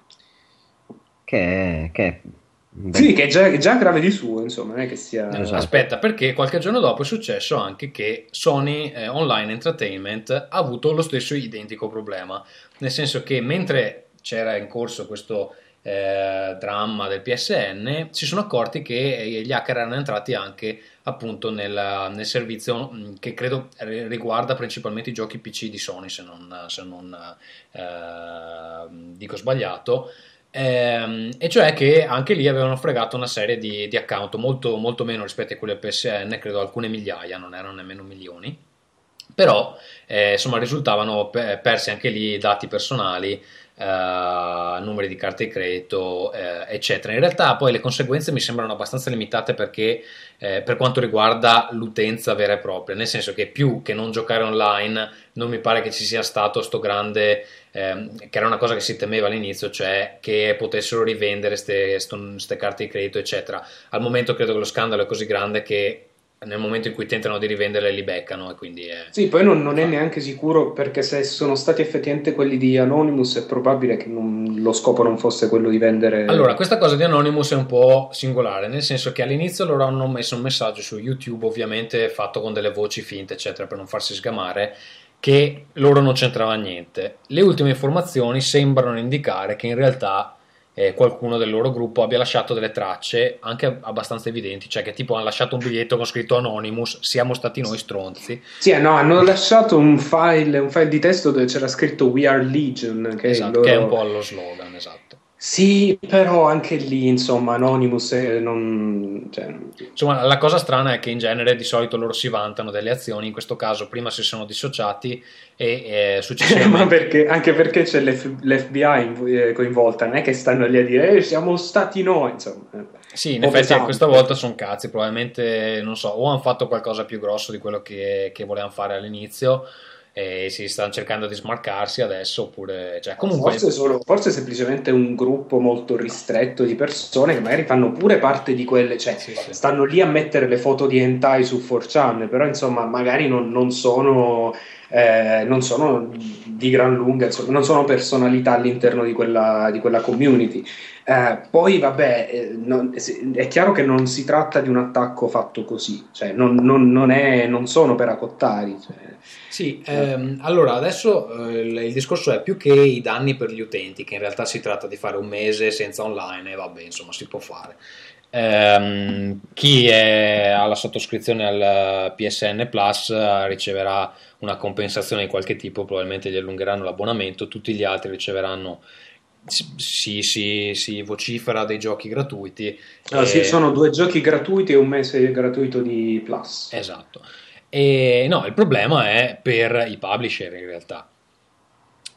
Che che è- Sì, che è già, già grave di suo, insomma, non è che sia... Esatto. Aspetta, perché qualche giorno dopo è successo anche che Sony eh, Online Entertainment ha avuto lo stesso identico problema, nel senso che mentre c'era in corso questo eh, dramma del PSN, si sono accorti che eh, gli hacker erano entrati anche appunto nel, nel servizio mh, che credo ri- riguarda principalmente i giochi PC di Sony, se non, se non, eh, dico sbagliato. Ehm, e cioè che anche lì avevano fregato una serie di, di account molto, molto meno rispetto a quelli del PSN, credo alcune migliaia, non erano nemmeno milioni. Però eh, insomma risultavano pe- persi anche lì dati personali, eh, numeri di carte di credito, eh, eccetera. In realtà poi le conseguenze mi sembrano abbastanza limitate perché eh, per quanto riguarda l'utenza vera e propria, nel senso che più che non giocare online non mi pare che ci sia stato sto grande ehm, che era una cosa che si temeva all'inizio, cioè che potessero rivendere queste carte di credito, eccetera. Al momento credo che lo scandalo è così grande che nel momento in cui tentano di rivenderle li beccano e quindi è... Sì, poi non, non è neanche sicuro perché se sono stati effettivamente quelli di Anonymous è probabile che non- lo scopo non fosse quello di vendere... Allora, questa cosa di Anonymous è un po' singolare, nel senso che all'inizio loro hanno messo un messaggio su YouTube, ovviamente fatto con delle voci finte, eccetera, per non farsi sgamare, che loro non c'entrava niente. Le ultime informazioni sembrano indicare che in realtà eh, qualcuno del loro gruppo abbia lasciato delle tracce anche abbastanza evidenti, cioè che tipo hanno lasciato un biglietto con scritto Anonymous, siamo stati noi stronzi. Sì, eh, no, hanno lasciato un file, un file di testo dove c'era scritto We Are Legion, che, Esatto, che è un loro- po' lo slogan, esatto. Sì, però anche lì, insomma, Anonymous è- non... Cioè, Insomma, la cosa strana è che in genere di solito loro si vantano delle azioni, in questo caso prima si sono dissociati e eh, ma successivamente... perché, anche perché c'è l'F- l'FBI eh, coinvolta, non è che stanno lì a dire "Eh, siamo stati noi, insomma. eh. Sì, in effetti pesante. questa volta sono cazzi, probabilmente, non so, o hanno fatto qualcosa più grosso di quello che, che volevano fare all'inizio e si stanno cercando di smarcarsi adesso, oppure... Cioè, comunque... Forse, solo, forse semplicemente un gruppo molto ristretto di persone che magari fanno pure parte di quelle, cioè Sì, sì. stanno lì a mettere le foto di hentai su 4chan, però insomma magari non, non sono, eh, non sono di gran lunga, insomma, non sono personalità all'interno di quella, di quella community. Eh, poi vabbè, eh, non- è chiaro che non si tratta di un attacco fatto così, cioè non, non- non è- sono per acottari. cioè. Sì, ehm, allora adesso eh, il, il discorso è più che i danni per gli utenti, che in realtà si tratta di fare un mese senza online e vabbè, insomma, si può fare. Ehm, chi è- ha la sottoscrizione al PSN Plus eh, riceverà una compensazione di qualche tipo, probabilmente gli allungheranno l'abbonamento, tutti gli altri riceveranno. Si, si- si vocifera dei giochi gratuiti. Sì, e- sono due giochi gratuiti e un mese gratuito di Plus. Esatto. E no, il problema è per i publisher in realtà.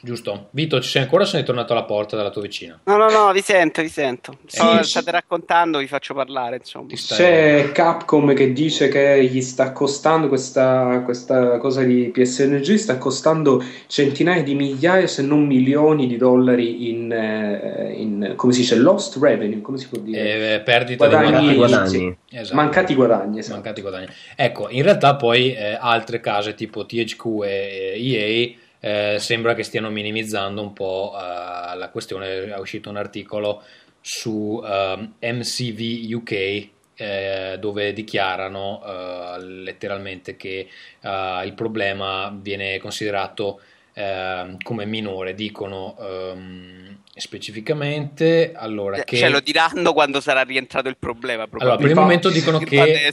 Giusto? Vito, ci sei ancora o sei tornato alla porta dalla tua vicina? No, no, no, vi sento, vi sento. Sto- Sì, state raccontando, vi faccio parlare, insomma. C'è Capcom che dice che gli sta costando questa, questa cosa di PSNG, sta costando centinaia di migliaia, se non milioni di dollari in, eh, in come si dice, lost revenue, come si può dire? Eh, perdita Guadagni- di Mancati guadagni. guadagni. Esatto. Mancati guadagni, esatto. Mancati guadagni. Ecco, in realtà poi eh, altre case tipo THQ e e EA eh, sembra che stiano minimizzando un po' eh, la questione. È uscito un articolo su ehm, MCV UK eh, dove dichiarano eh, letteralmente che eh, il problema viene considerato ehm, come minore. Dicono ehm, specificamente allora che Cioè, lo diranno quando sarà rientrato il problema. allora, per il momento dicono che,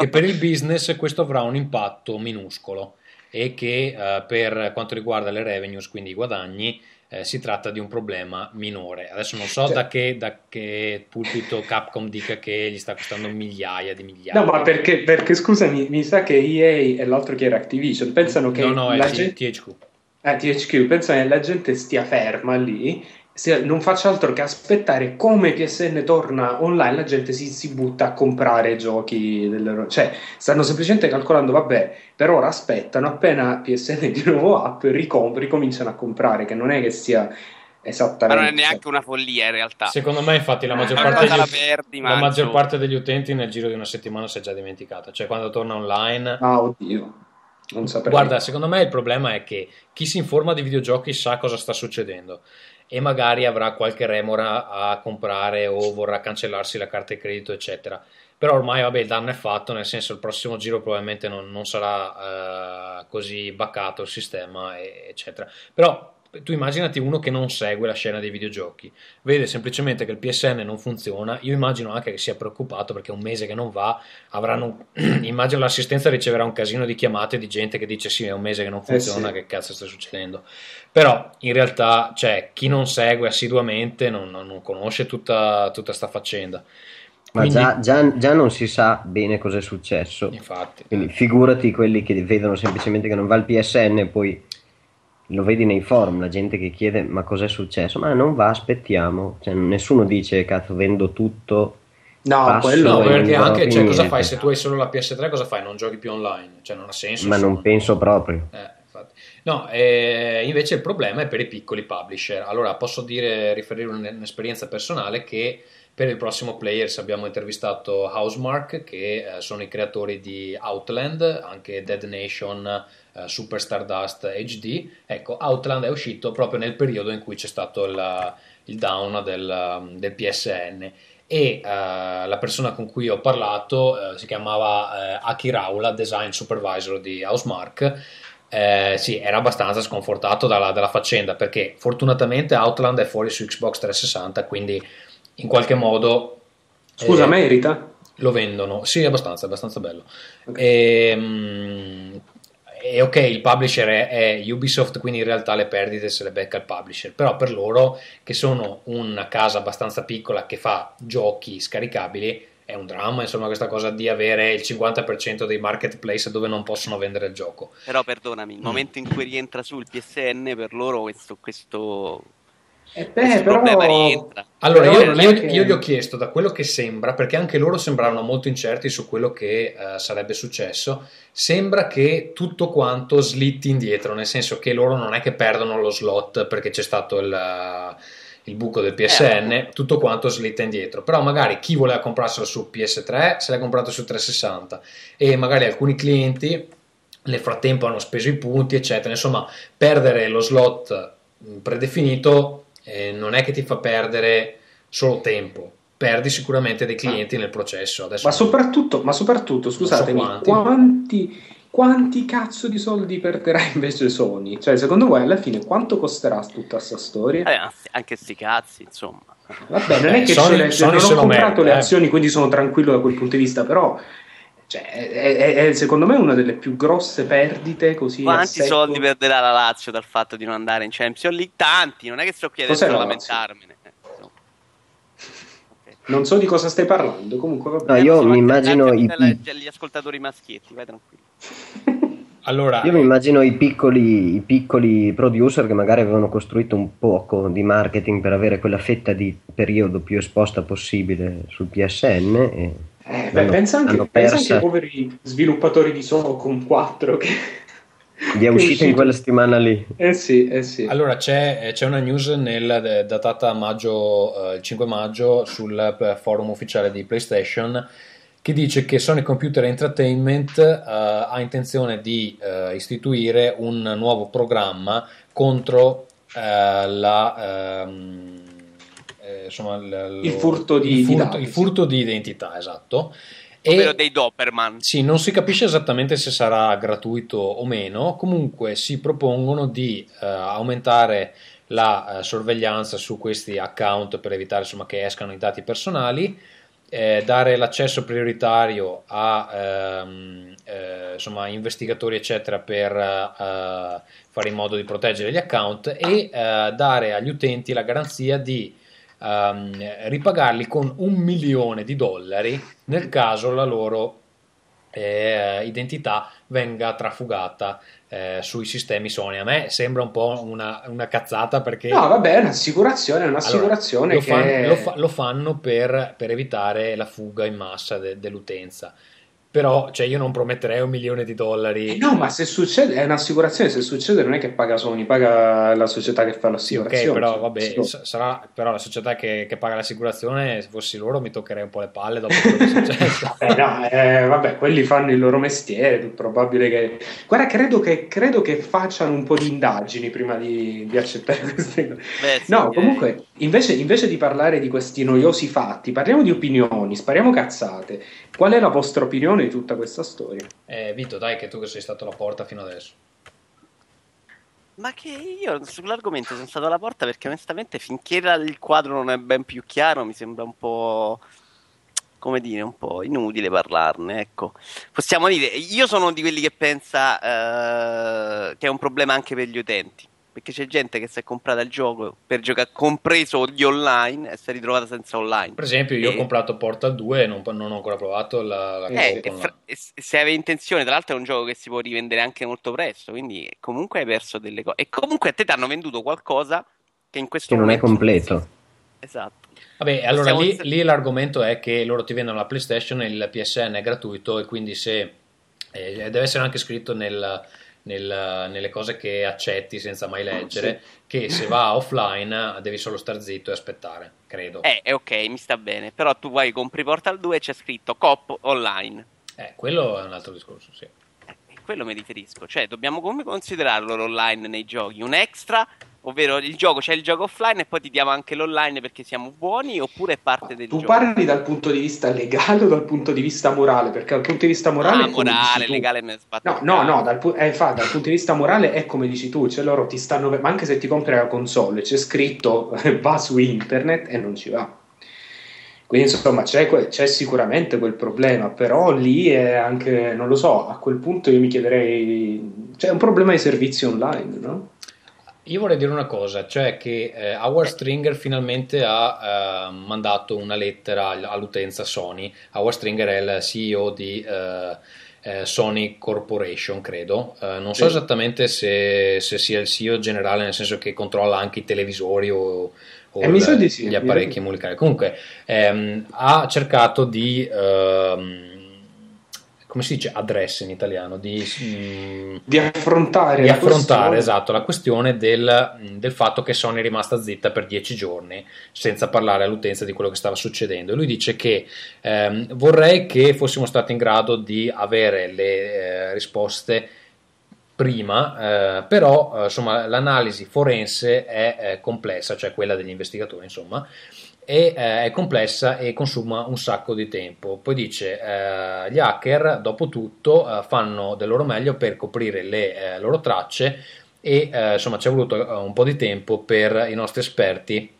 che per il business questo avrà un impatto minuscolo e che eh, per quanto riguarda le revenues, quindi i guadagni, eh, si tratta di un problema minore. Adesso non so Cioè- da, che, da che pulpito Capcom dica che gli sta costando migliaia di migliaia. No, ma perché, perché scusami, mi sa che EA e l'altro che era Activision pensano che no, no, è la T- gente, THQ. eh, THQ pensano che la gente stia ferma lì, non faccia altro che aspettare come PSN torna online, la gente si, si butta a comprare giochi, delle, cioè stanno semplicemente calcolando, vabbè, per ora aspettano, appena PSN di nuovo app, ricom- ricominciano a comprare, che non è che sia... Ma Esattamente. non è neanche una follia in realtà. Secondo me, infatti, la maggior, Una parte cosa la degli, perdi, ma la maggior parte degli utenti nel giro di una settimana si è già dimenticata. Cioè, quando torna online, Ah, oddio. Non saprei. Guarda, secondo me il problema è che chi si informa di videogiochi sa cosa sta succedendo e magari avrà qualche remora a comprare o vorrà cancellarsi la carta di credito, eccetera. Però ormai, vabbè, il danno è fatto, nel senso il prossimo giro probabilmente non, non sarà eh, così baccato il sistema, eccetera. Però tu immaginati uno che non segue la scena dei videogiochi, vede semplicemente che il PSN non funziona, io immagino anche che sia preoccupato perché un mese che non va, avranno, immagino l'assistenza riceverà un casino di chiamate di gente che dice sì è un mese che non funziona, sì. che cazzo sta succedendo? Però in realtà cioè, chi non segue assiduamente non, non- conosce tutta, tutta sta faccenda. Ma Quindi- già, già- già non si sa bene cosa è successo. Infatti. Quindi figurati quelli che vedono semplicemente che non va il PSN e poi lo vedi nei forum, la gente che chiede ma cos'è successo? Ma non va, aspettiamo. Cioè, nessuno dice cazzo vendo tutto. No, quello No, perché anche, cioè, cosa fai se tu hai solo la PS3? Cosa fai? Non giochi più online? Cioè, non ha senso. Ma non penso proprio. Eh. No, eh, invece il problema è per i piccoli publisher. Allora, posso dire, riferire un- un'esperienza personale che per il prossimo Players abbiamo intervistato Housemark, che eh, sono i creatori di Outland, anche Dead Nation, Super Stardust HD. Ecco, Outland è uscito proprio nel periodo in cui c'è stato il, il down del, del PSN e eh, la persona con cui ho parlato eh, si chiamava eh, Aki Raula, design supervisor di Housemark. Eh, sì, era abbastanza sconfortato dalla, dalla faccenda perché fortunatamente Outland è fuori su Xbox 360, quindi in qualche modo Scusa, eh, merita? lo vendono. Sì, abbastanza, abbastanza bello. Ok. E, mm, e ok, il publisher è, è Ubisoft, quindi in realtà le perdite se le becca il publisher, però per loro che sono una casa abbastanza piccola che fa giochi scaricabili è un dramma, insomma, questa cosa di avere il 50% dei marketplace dove non possono vendere il gioco. Però perdonami, il momento in cui rientra sul PSN per loro questo, questo, Eh, beh, però... problema rientra. Allora, Però io, io- che- io gli ho chiesto da quello che sembra, perché anche loro sembravano molto incerti su quello che eh, sarebbe successo. Sembra che tutto quanto slitti indietro, nel senso che loro non è che perdono lo slot perché c'è stato il, eh, il buco del PSN, Eh, tutto quanto slitta indietro. Però magari chi voleva comprarselo su PS3 se l'ha comprato su 360 e magari alcuni clienti nel frattempo hanno speso i punti, eccetera. Insomma, perdere lo slot predefinito eh, non è che ti fa perdere solo tempo, perdi sicuramente dei clienti nel processo. Adesso Ma soprattutto, ma soprattutto, scusatemi, quanti. quanti, quanti cazzo di soldi perderà invece Sony? Cioè, secondo voi alla fine quanto costerà tutta sta storia? Eh, anche sti cazzi, insomma. Vabbè, non Eh, è che Sony- ce Sony non ho comprato merita, le eh. azioni, quindi sono tranquillo da quel punto di vista, però cioè, è, è- è, secondo me una delle più grosse perdite così Quanti soldi perderà la Lazio dal fatto di non andare in Champions League? Tanti, non è che sto qui adesso Cos'è a lamentarmene. eh. Non so di cosa stai parlando, comunque vabbè. No, io mi immagino i- gli ascoltatori maschietti, vai tranquillo. allora, Io mi immagino i piccoli, i piccoli producer che magari avevano costruito un poco di marketing per avere quella fetta di periodo più esposta possibile sul PSN. E Eh, beh, pensa, anche, pensa anche ai poveri sviluppatori di Socom 4 che... Gli è uscito in quella settimana lì. Eh sì, eh sì. allora c'è, eh, c'è una news nel, eh, datata maggio, eh, il 5 maggio sul eh, forum ufficiale di PlayStation che dice che Sony Computer Entertainment eh, ha intenzione di eh, istituire un nuovo programma contro eh, la, ehm, eh, insomma, l- Il furto di- il di furto, dati, il sì. furto di identità, esatto. Ovvero E- dei Doberman. sì, non si capisce esattamente se sarà gratuito o meno, comunque si propongono di eh, aumentare la eh, sorveglianza su questi account per evitare insomma, che escano i dati personali, eh, dare l'accesso prioritario a ehm, eh, insomma, investigatori eccetera per eh, fare in modo di proteggere gli account e eh, dare agli utenti la garanzia di ehm, ripagarli con un milione di dollari nel caso la loro eh, identità venga trafugata eh, sui sistemi Sony. A me sembra un po' una, una cazzata perché No, vabbè, è un'assicurazione, è un'assicurazione allora, lo, che... fan- lo fa- lo fanno per, per evitare la fuga in massa de- dell'utenza. Però, cioè, io non prometterei un milione di dollari. Eh no, ma se succede, è un'assicurazione, se succede non è che paga Sony, paga la società che fa Sì, ok, l'assicurazione. però vabbè, Sì. sa- sarà però la società che, che paga l'assicurazione, se fossi loro mi toccherei un po' le palle dopo quello che è successo. Eh, no, eh, vabbè, quelli fanno il loro mestiere, è più probabile che... Guarda, credo che, credo che facciano un po' di indagini prima di, di accettare queste cose. Beh, sì, No, direi. comunque, invece, invece di parlare di questi noiosi fatti, parliamo di opinioni, spariamo cazzate. Qual è la vostra opinione di tutta questa storia? Eh, Vito, dai, che tu che sei stato alla porta fino adesso. Ma che io sull'argomento sono stato alla porta perché onestamente finché la- il quadro non è ben più chiaro mi sembra un po', come dire, un po' inutile parlarne, ecco. Possiamo dire, io sono di quelli che pensa eh, che è un problema anche per gli utenti, perché c'è gente che si è comprata il gioco per giocare, compreso gli online, e si è ritrovata senza online. Per esempio, io ho E- comprato Portal 2 e non, non ho ancora provato la, la Eh, e fra- e se- se avevi intenzione, tra l'altro è un gioco che si può rivendere anche molto presto, quindi comunque hai perso delle cose. E comunque a te ti hanno venduto qualcosa che in questo Che non è momento completo. esiste. Esatto. Vabbè, allora lì, in- lì l'argomento è che loro ti vendono la PlayStation e il PSN è gratuito e quindi se eh, deve essere anche scritto nel- nel- nelle cose che accetti senza mai leggere che se va offline devi solo star zitto e aspettare, credo. Eh, è ok, mi sta bene. Però tu vai, compri Portal 2 e c'è scritto COP online. Eh, quello è un altro discorso, sì. Eh, quello mi riferisco. Cioè, dobbiamo come considerarlo l'online nei giochi? Un extra, ovvero il gioco, c'è il gioco offline e poi ti diamo anche l'online perché siamo buoni oppure è parte del Tu gioco? parli dal punto di vista legale o dal punto di vista morale? Perché dal punto di vista morale... ah, morale, tu. legale, sbatto No, no, no, dal, pu- eh, fa, dal punto di vista morale è come dici tu, cioè loro ti stanno, ma anche se ti compri la console, c'è scritto va su internet e non ci va. Quindi insomma c'è, c'è sicuramente quel problema, però lì è anche, non lo so, a quel punto io mi chiederei, c'è un problema di servizi online, no? Io vorrei dire una cosa, cioè che eh, Howard Stringer finalmente ha eh, mandato una lettera all- all'utenza Sony. Howard Stringer è il CEO di eh, eh, Sony Corporation, credo. Eh, non so Sì. esattamente se, se sia il CEO generale, nel senso che controlla anche i televisori o, o Eh, il- sì, gli apparecchi musicali. Comunque, ehm, ha cercato di... ehm, come si dice address in italiano? Di, mm, Di affrontare, di affrontare esatto, la questione del, del fatto che Sony è rimasta zitta per dieci giorni senza parlare all'utenza di quello che stava succedendo. E lui dice che ehm, vorrei che fossimo stati in grado di avere le eh, risposte prima, eh, però eh, insomma, l'analisi forense è eh, complessa, cioè quella degli investigatori, insomma, e eh, è complessa e consuma un sacco di tempo. Poi dice: eh, Gli hacker, dopo tutto, eh, fanno del loro meglio per coprire le eh, loro tracce, e eh, insomma, ci è voluto eh, un po' di tempo per i nostri esperti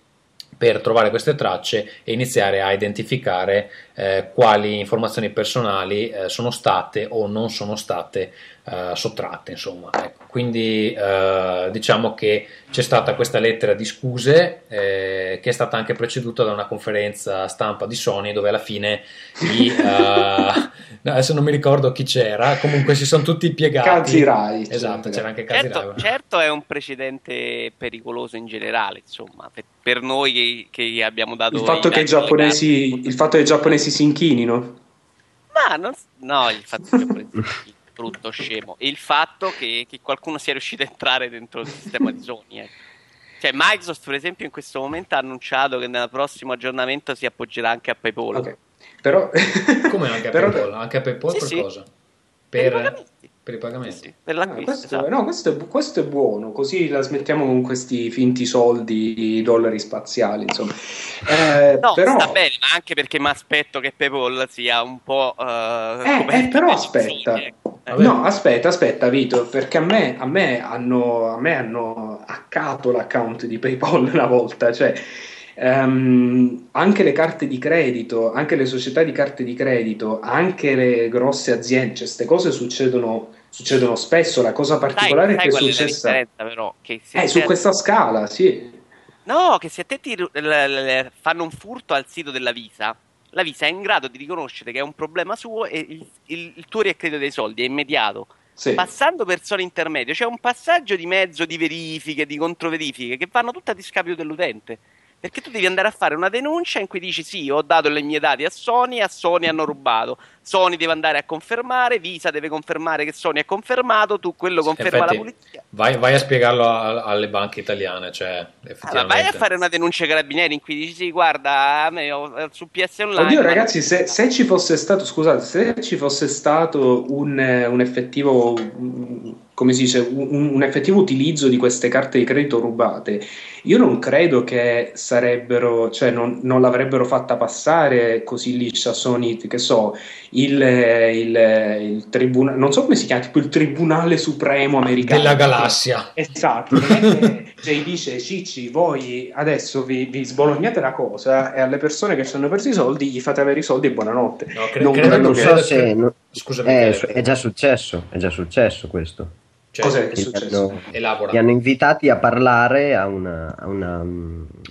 per trovare queste tracce e iniziare a identificare eh, quali informazioni personali eh, sono state o non sono state eh, sottratte. Insomma, ecco. Quindi eh, diciamo che c'è stata questa lettera di scuse eh, che è stata anche preceduta da una conferenza stampa di Sony dove alla fine i, eh, adesso non mi ricordo chi c'era, comunque si sono tutti piegati. Kazi Rai, Esatto, c'era anche Kazi Certo, certo è un precedente pericoloso in generale, insomma, per, per noi che, che abbiamo dato Il fatto, i che i giapponesi, il fatto che i giapponesi si inchinino. Ma non, no, il fatto che i giapponesi brutto scemo e il fatto che, che qualcuno sia riuscito a entrare dentro il sistema di Sony. ecco. Cioè, Microsoft, per esempio, in questo momento ha annunciato che nel prossimo aggiornamento si appoggerà anche a PayPal. Ok. Però, Come anche a però- PayPal? Anche a PayPal Sì, per sì. cosa? Per i Per. Per i pagamenti. Sì, Ah, questo, esatto. no, questo, è, questo è buono, così la smettiamo con questi finti soldi, i dollari spaziali, insomma. Eh, No, però, sta bene, ma anche perché mi aspetto che PayPal sia un po'. eh, Eh, coperto eh, però aspetta. Eh, No, aspetta, aspetta, Vito, perché a me, a me hanno, a me hanno hackato l'account di PayPal una volta, cioè ehm, anche le carte di credito, anche le società di carte di credito, anche le grosse aziende, cioè, queste cose succedono, succedono spesso. La cosa sai, particolare sai che è qual è successa però? Che eh, su questa scala, sì. No, che se a te ti fanno un furto al sito della Visa, la Visa è in grado di riconoscere che è un problema suo e il, il- il tuo riaccredito dei soldi è immediato. sì. Passando per solo intermedio, c'è un passaggio di mezzo di verifiche, di controverifiche che vanno tutte a discapito dell'utente. Perché tu devi andare a fare una denuncia in cui dici sì, ho dato i miei dati a Sony, a Sony hanno rubato. Sony deve andare a confermare, Visa deve confermare che Sony è confermato, tu quello conferma Effetti, la polizia. Vai, vai a spiegarlo a- alle banche italiane, cioè Allora, vai a fare una denuncia ai carabinieri in cui dici sì, guarda, a me ho- su PS Online... Oddio, ragazzi, se, se ci fosse stato, scusate, se ci fosse stato un, eh, un effettivo, come si dice, un, un effettivo utilizzo di queste carte di credito rubate, io non credo che sarebbero, cioè non, non l'avrebbero fatta passare così liscia Sony, che so, il, il, il tribunale, non so come si chiama, tipo il Tribunale Supremo americano. Della galassia. Esatto, non è che Jay dice Cicci, voi adesso vi, vi sbolognate la cosa e alle persone che ci hanno perso i soldi gli fate avere i soldi e buonanotte. No, cre- Non credo, credo che- so se non- Scusa, è, Michele, è già successo, è già successo questo. cioè, Cos'è che è successo? hanno, elabora. li hanno invitati a parlare a una, a una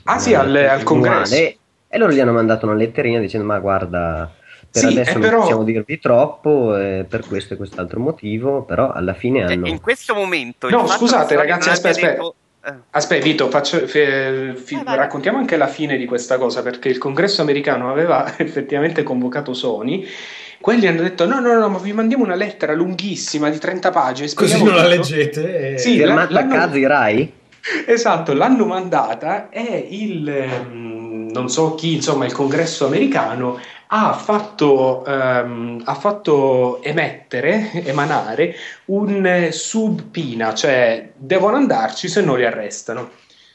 Ah, sì, al- al congresso. e loro gli hanno mandato una letterina dicendo ma guarda per Sì, adesso eh, non però- possiamo dirvi troppo eh, per questo e quest'altro motivo però alla fine Cioè, hanno in questo momento... No, scusate, ragazzi, aspetta, aspetta. detto- eh, Aspetta, Vito, faccio- fe- fi- vai. raccontiamo anche la fine di questa cosa perché il congresso americano aveva effettivamente convocato Sony. Quelli hanno detto: no, no, no, ma vi mandiamo una lettera lunghissima di 30 pagine. Così non la tutto." leggete. e- Sì, firmata l'hanno- Kazi Rai Esatto, l'hanno mandata e il ehm, non so chi, insomma, il congresso americano ha fatto, ehm, ha fatto emettere, emanare un subpina, cioè devono andarci se non li arrestano.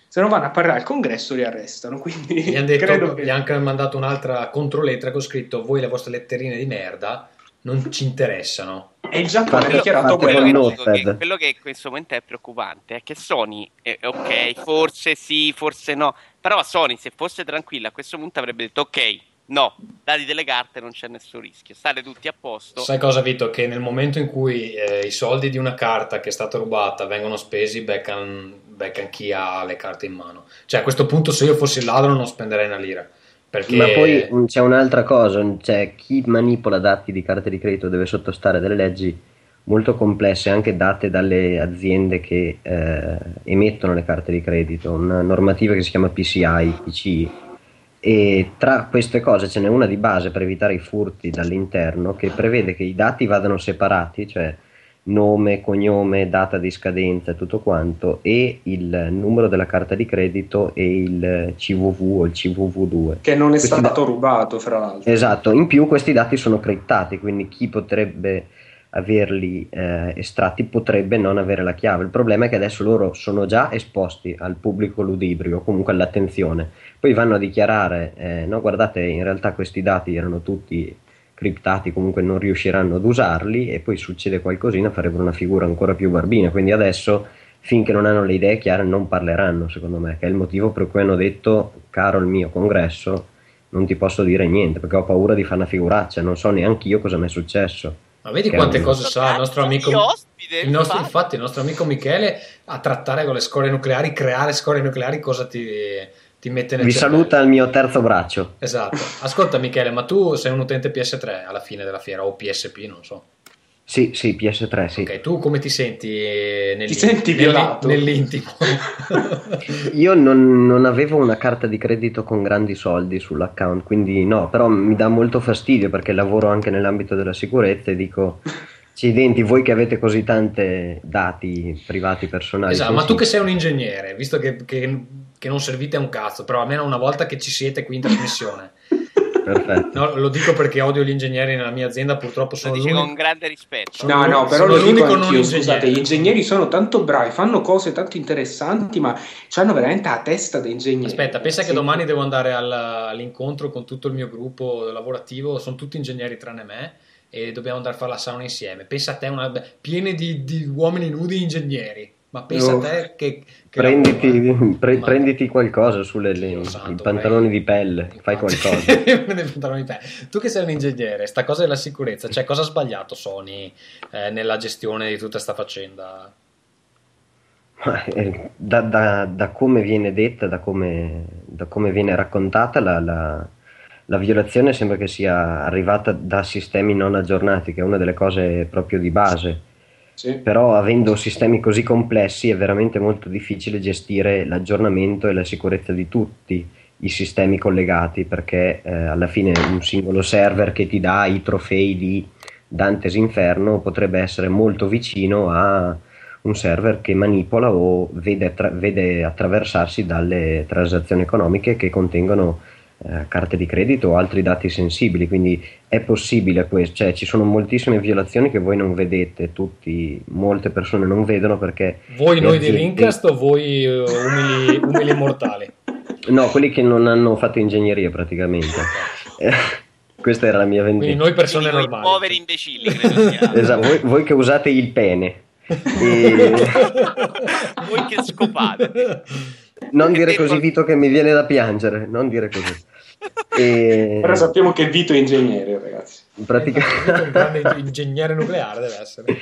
Se non vanno a parlare al congresso li arrestano. Quindi Gli hanno, detto, che... gli hanno mandato un'altra controlettera con scritto voi le vostre letterine di merda non ci interessano. E il Giappone ha dichiarato quello. quello, che quello che in questo momento è preoccupante è che Sony, eh, ok, forse sì, forse no, però Sony se fosse tranquilla a questo punto avrebbe detto ok, no, dati delle carte non c'è nessun rischio, state tutti a posto. Sai cosa, Vito? Che nel momento in cui eh, i soldi di una carta che è stata rubata vengono spesi, beccano beccan chi ha le carte in mano. Cioè, a questo punto, se io fossi il ladro, non spenderei una lira. Perché Ma poi mm, c'è un'altra cosa, cioè chi manipola dati di carte di credito deve sottostare a delle leggi molto complesse, anche date dalle aziende che eh, emettono le carte di credito, una normativa che si chiama PCI, PCI, e tra queste cose ce n'è una di base per evitare i furti dall'interno che prevede che i dati vadano separati, cioè nome, cognome, data di scadenza e tutto quanto, e il numero della carta di credito e il CVV o il CVV2. Che non è Questi stato da- rubato, fra l'altro. Esatto, in più questi dati sono criptati, quindi chi potrebbe averli eh, estratti potrebbe non avere la chiave. Il problema è che adesso loro sono già esposti al pubblico ludibrio, comunque all'attenzione. Poi vanno a dichiarare, eh, no guardate, in realtà questi dati erano tutti criptati, comunque non riusciranno ad usarli e poi succede qualcosina, farebbero una figura ancora più barbina. Quindi adesso, finché non hanno le idee chiare, non parleranno, secondo me, che è il motivo per cui hanno detto, caro il mio congresso, non ti posso dire niente perché ho paura di fare una figuraccia, non so neanche io cosa mi è successo. Ma vedi Che quante cose sa il nostro amico. Ospite, il nostro- infatti. infatti, il nostro amico Michele a trattare con le scorie nucleari, creare scorie nucleari, cosa ti, ti mette nel Vi cervello? saluta il mio terzo braccio. Esatto. Ascolta, Michele, ma tu sei un utente PS3 alla fine della fiera o PSP, non so. Sì, sì, PS3, sì. Ok, tu come ti senti eh, nell'in- Ti senti violato? nell'intimo? Io non, non avevo una carta di credito con grandi soldi sull'account, quindi no, però mi dà molto fastidio perché lavoro anche nell'ambito della sicurezza e dico, accidenti, voi che avete così tante dati privati personali. esatto, ma tu che sei un ingegnere, visto che, che- che non servite a un cazzo, però almeno una volta che ci siete qui in trasmissione. Perfetto. No, lo dico perché odio gli ingegneri nella mia azienda, purtroppo sono l'unico. con grande rispetto. No, no, però sono lo dico l'unico non anch'io, scusate, gli ingegneri sono tanto bravi, fanno cose tanto interessanti, ma hanno veramente la testa da ingegneri. Aspetta, pensa che Sì. domani devo andare al- all'incontro con tutto il mio gruppo lavorativo, sono tutti ingegneri tranne me e dobbiamo andare a fare la sauna insieme. Pensa a te, una, piene di, di uomini nudi ingegneri, ma pensa a te che... che Prenditi, eh. pre- Ma- prenditi qualcosa sulle le- santo, i pantaloni vai. di pelle, fai qualcosa. Prende i pantaloni di pelle. Tu che sei un ingegnere, sta cosa della sicurezza, cioè cosa ha sbagliato Sony eh, nella gestione di tutta sta faccenda? Eh, Da, da- da come viene detta, da come, da come viene raccontata, la, la- la violazione sembra che sia arrivata da sistemi non aggiornati, che è una delle cose proprio di base. Però avendo sistemi così complessi è veramente molto difficile gestire l'aggiornamento e la sicurezza di tutti i sistemi collegati perché eh, alla fine un singolo server che ti dà i trofei di Dante's Inferno potrebbe essere molto vicino a un server che manipola o vede, attra- vede attraversarsi dalle transazioni economiche che contengono eh, carte di credito o altri dati sensibili, quindi è possibile questo, cioè ci sono moltissime violazioni che voi non vedete, tutti, molte persone non vedono perché... Voi noi di aziende- Rincast o voi eh, umili, umili mortali? No, quelli che non hanno fatto ingegneria praticamente. Eh, Questa era la mia Quindi vendetta. noi persone Quindi normali. poveri imbecilli, credo sia. Esatto, voi, voi che usate il pene. E- voi che scopate. Non dire detto- così, Vito, che mi viene da piangere. Non dire così. E... Però sappiamo che Vito è ingegnere, ragazzi. pratica- un grande ingegnere nucleare deve essere.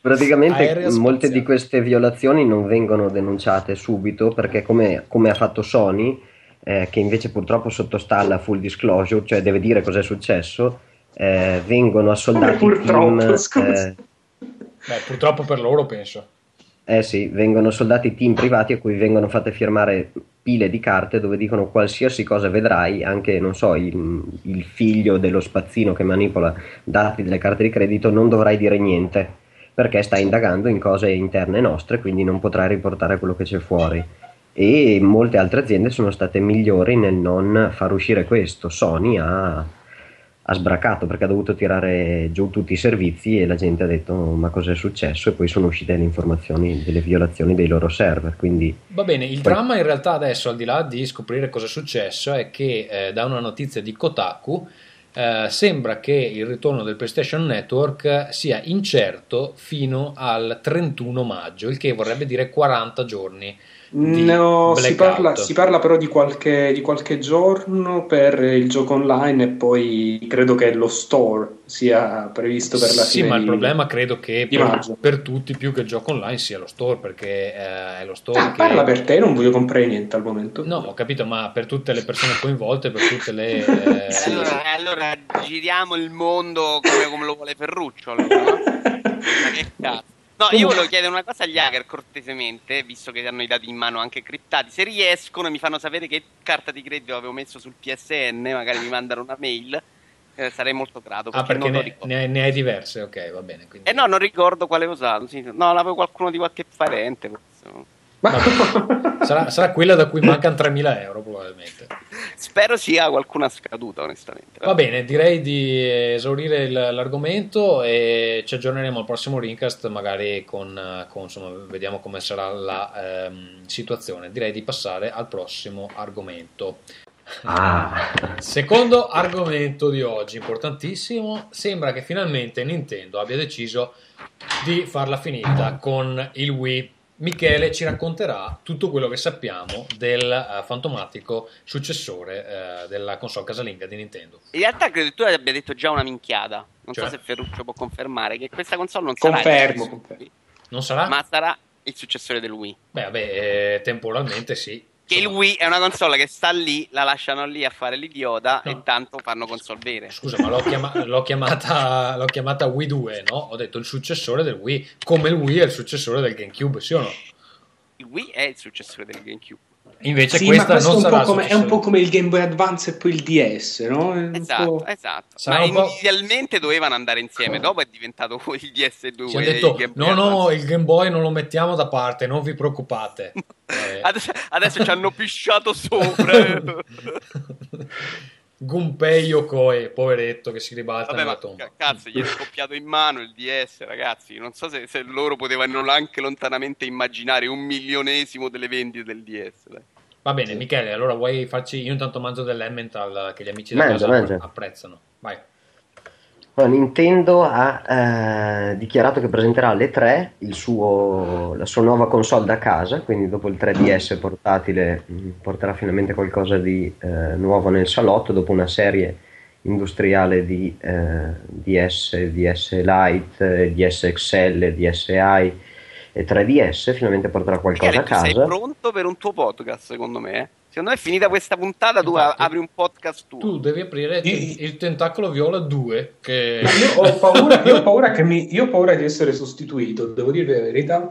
Praticamente molte di queste violazioni non vengono denunciate subito perché come, come ha fatto Sony, eh, che invece purtroppo sottostà alla full disclosure, cioè deve dire cosa è successo, eh, vengono assoldati Come purtroppo, team, scusa. eh, Beh, purtroppo per loro penso. eh sì, vengono soldati team privati a cui vengono fatte firmare pile di carte dove dicono qualsiasi cosa vedrai, anche non so, il, il figlio dello spazzino che manipola dati delle carte di credito, non dovrai dire niente perché stai indagando in cose interne nostre, quindi non potrai riportare quello che c'è fuori. E molte altre aziende sono state migliori nel non far uscire questo. Sony ha, ha sbracato perché ha dovuto tirare giù tutti i servizi e la gente ha detto "Oh, ma cos'è successo e poi sono uscite le informazioni delle violazioni dei loro server. Quindi Va bene, il Poi- dramma in realtà adesso, al di là di scoprire cosa è successo, è che eh, da una notizia di Kotaku eh, sembra che il ritorno del PlayStation Network sia incerto fino al 31 maggio, il che vorrebbe dire 40 giorni. No, si parla, si parla però di qualche, di qualche giorno per il gioco online e poi credo che lo store sia previsto per la Sì, fine ma il di- problema credo che per, per tutti più che il gioco online sia lo store, perché eh, è lo store Ah, che... parla per te, non voglio comprare niente al momento. No, ho capito, ma per tutte le persone coinvolte, per tutte le... eh, Sì. Allora, allora giriamo il mondo come, come lo vuole Ferruccio. Allora? Ma che cazzo. No, io volevo chiedere una cosa agli hacker cortesemente, visto che hanno i dati in mano anche criptati. Se riescono, mi fanno sapere che carta di credito avevo messo sul PSN, magari mi mandano una mail. eh, sarei molto grato. Ah, Perché, perché non lo ne, ne hai, ne hai diverse, ok, va bene. Quindi... Eh no, non ricordo quale ho usato. sì. No, l'avevo qualcuno di qualche parente. forse. Sarà, sarà quella da cui mancano 3.000 euro probabilmente. Spero sia qualcuna scaduta, onestamente. Va bene, direi di esaurire l'argomento e ci aggiorneremo al prossimo Rincast, magari con, con, insomma, vediamo come sarà la ehm, situazione. Direi di passare al prossimo argomento. ah, Secondo argomento di oggi, importantissimo, sembra che finalmente Nintendo abbia deciso di farla finita con il Wii. Michele ci racconterà tutto quello che sappiamo del eh, fantomatico successore eh, della console casalinga di Nintendo. In realtà credo che tu abbia detto già una minchiata. Non Cioè? so se Ferruccio può confermare che questa console non sarà Confermo, confermo. Non sarà? ma sarà il successore del Wii. Beh, vabbè, eh, temporalmente sì. Che il Wii è una console che sta lì, la lasciano lì a fare l'idiota No. e tanto fanno console vere. Scusa, ma l'ho, chiama- l'ho chiamata, l'ho chiamata Wii 2, no? Ho detto il successore del Wii, come il Wii è il successore del GameCube, sì o no? Il Wii è il successore del GameCube. Invece Sì, questa questo non è un, sarà po come, è un po' come il Game Boy Advance e poi il DS, no? È Esatto, po'- esatto. Sarà Ma inizialmente dovevano andare insieme, dopo è diventato il DS2 Ci hanno e detto, Game Boy no, no, Advance. il Game Boy non lo mettiamo da parte, non vi preoccupate. Eh, Adesso, adesso ci hanno pisciato sopra. Gunpei Yokoi, poveretto che si ribalta Vabbè, nella ma tomba. ca- cazzo, gli è scoppiato in mano il DS, ragazzi. Non so se, se loro potevano anche lontanamente immaginare un milionesimo delle vendite del DS. dai. Va bene, Michele, allora vuoi farci... Io intanto mangio dell'Emmental che gli amici da Mangia, casa mangia. apprezzano. Vai. No, Nintendo ha eh, dichiarato che presenterà alle 3 il suo- la sua nuova console da casa, quindi dopo il 3DS portatile mh, porterà finalmente qualcosa di eh, nuovo nel salotto, dopo una serie industriale di eh, DS, DS Lite, eh, DS XL, DSi e 3DS, finalmente porterà qualcosa Michele, a tu sei casa. pronto per un tuo podcast, secondo me? Secondo me, finita questa puntata, tu Infatti. apri un podcast tuo. Tu devi aprire Io- il Tentacolo Viola 2 che... Io ho paura, io ho paura che mi, io ho paura di essere sostituito, devo dire la verità.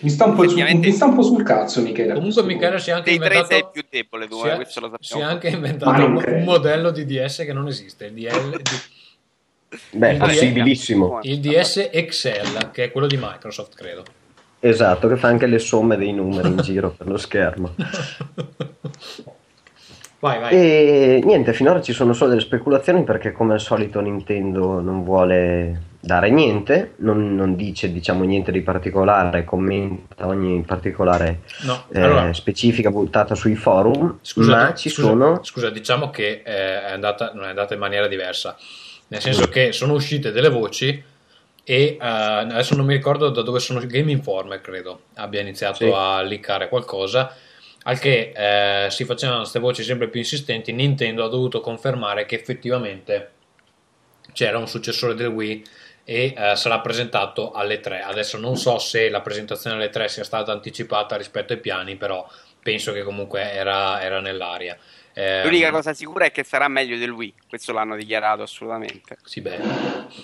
Mi sta un po', su- mi sta un po' sul cazzo, Michele. Comunque Michele si è anche Dei tre sei inventato... più debole, tu, si eh, è, questo lo si è anche inventato un, un modello di DS che non esiste, il, DL, Beh, Il possibilissimo. il DS Excel, che è quello di Microsoft, credo. Esatto, che fa anche le somme dei numeri in giro per lo schermo. Vai, vai. E niente, finora ci sono solo delle speculazioni perché come al solito Nintendo non vuole dare niente, non, non dice diciamo niente di particolare, commenta ogni particolare No, eh, allora, specifica buttata sui forum, Scusa, ma ci scusa, sono... scusa, diciamo che eh, è andata, non è andata in maniera diversa, nel senso che sono uscite delle voci e eh, adesso non mi ricordo da dove sono, Game Informer credo abbia iniziato Sì. a liccare qualcosa, al che eh, si facevano queste voci sempre più insistenti, Nintendo ha dovuto confermare che effettivamente c'era un successore del Wii e eh, sarà presentato alle 3. Adesso non so se la presentazione alle 3 sia stata anticipata rispetto ai piani, però penso che comunque era, era nell'aria. Eh, L'unica cosa sicura è che sarà meglio del Wii, questo l'hanno dichiarato assolutamente. Sì, beh,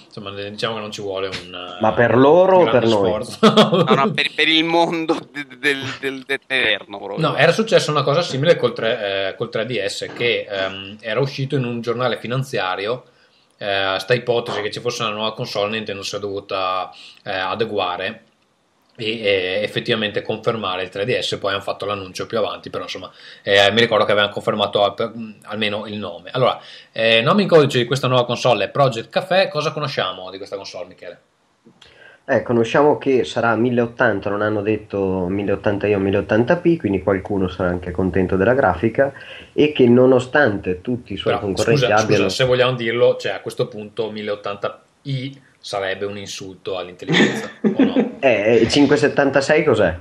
insomma, diciamo che non ci vuole un. Ma per loro o per noi? sforzo. No, no, per, per il mondo de- de- del, del, dell'Eterno proprio. No, era successa una cosa simile col, 3, eh, col 3DS che ehm, era uscito in un giornale finanziario. Eh, sta ipotesi che ci fosse una nuova console, Nintendo si è dovuta eh, adeguare e eh, effettivamente confermare il 3DS. Poi hanno fatto l'annuncio più avanti, però insomma, eh, mi ricordo che avevano confermato al- per- mh, almeno il nome. Allora, eh, nome in codice di questa nuova console è Project Café. Cosa conosciamo di questa console, Michele? Eh, conosciamo che sarà 1080, non hanno detto 1080i o 1080p, quindi qualcuno sarà anche contento della grafica e che nonostante tutti i suoi Però, concorrenti scusa, abbiano... scusa, se vogliamo dirlo, cioè a questo punto 1080i sarebbe un insulto all'intelligenza, o no? Eh, 576 cos'è?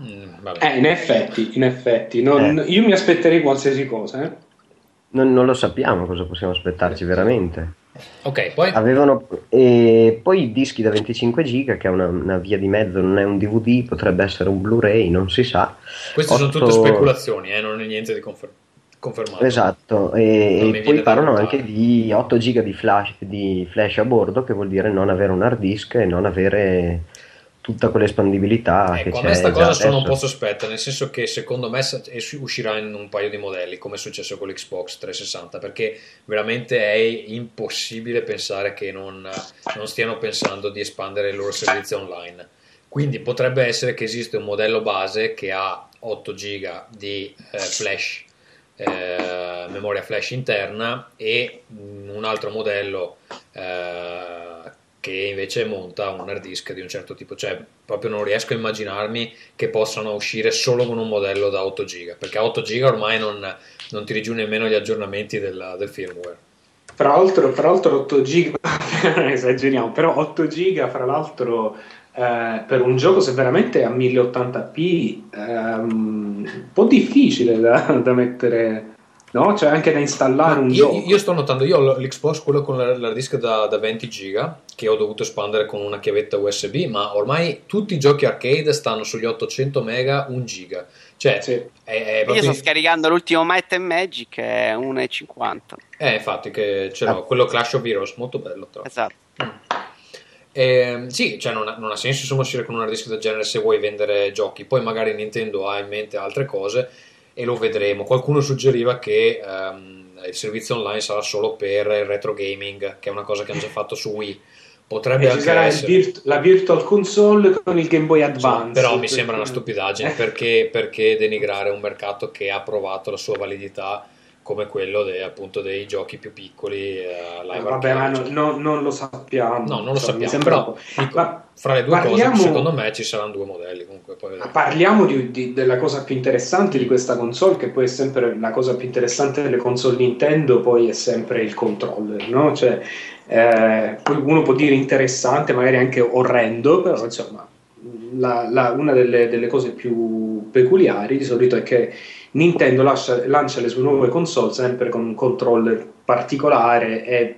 Mm. Eh, in effetti, in effetti. Non- Eh. Io mi aspetterei qualsiasi cosa, eh. Non, non lo sappiamo cosa possiamo aspettarci veramente. Ok, poi Avevano e poi i dischi da 25 giga, che è una, una via di mezzo, non è un DVD, potrebbe essere un Blu-ray, non si sa. queste sono otto- tutte speculazioni, eh, non è niente di confer- confermato. Esatto, e, e poi parlano anche di 8 giga di flash, di flash a bordo, che vuol dire non avere un hard disk e non avere tutta quell'espandibilità che Ecco, a c'è me sta cosa sono un po' sospetta, nel senso che secondo me uscirà in un paio di modelli, come è successo con l'Xbox 360, perché veramente è impossibile pensare che non, non stiano pensando di espandere il loro servizio online. Quindi potrebbe essere che esiste un modello base che ha 8 giga di eh, flash, eh, memoria flash interna e un altro modello eh, che invece monta un hard disk di un certo tipo, cioè proprio non riesco a immaginarmi che possano uscire solo con un modello da 8 giga, perché a 8 giga ormai non, non ti rigiù nemmeno gli aggiornamenti del, del firmware. Fra l'altro, fra l'altro 8 giga, esageriamo, però 8 giga fra l'altro eh, per un gioco se veramente è a 1080p ehm, un po' difficile da, da mettere, no? Cioè anche da installare un io, gioco. io sto notando, io ho l'Xbox, quello con la- l'hard disk da, da 20 giga, che ho dovuto espandere con una chiavetta USB, ma ormai tutti i giochi arcade stanno sugli 800 mega, 1 giga. Cioè, Sì. è, è Io proprio... sto scaricando l'ultimo Might and Magic, che è 1,50. Eh, infatti, che ce l'ho, quello Clash of Heroes, molto bello. Tra. Esatto. Ehm, sì, cioè non ha, non ha senso insomma uscire con un hard disk del genere se vuoi vendere giochi. Poi magari Nintendo ha in mente altre cose e lo vedremo. Qualcuno suggeriva che ehm, il servizio online sarà solo per il retro gaming, che è una cosa che hanno già fatto su Wii. Potrebbe E ci anche sarà il essere. virt- la Virtual Console con il Game Boy Advance. Però mi sembra una stupidaggine Eh. perché, perché denigrare un mercato che ha provato la sua validità come quello de- appunto dei giochi più piccoli eh, live Eh, Vabbè, ma no- no- non lo sappiamo. No, non lo Insomma, sappiamo, però dico, Ma fra le due parliamo- cose secondo me ci saranno due modelli comunque. Parliamo di- di- della cosa più interessante di questa console, che poi è sempre la cosa più interessante delle console Nintendo, poi è sempre il controller, no? Cioè, eh, uno può dire interessante, magari anche orrendo, però insomma, la- la- una delle, delle cose più peculiari di solito è che Nintendo lascia- lancia le sue nuove console sempre con un controller particolare e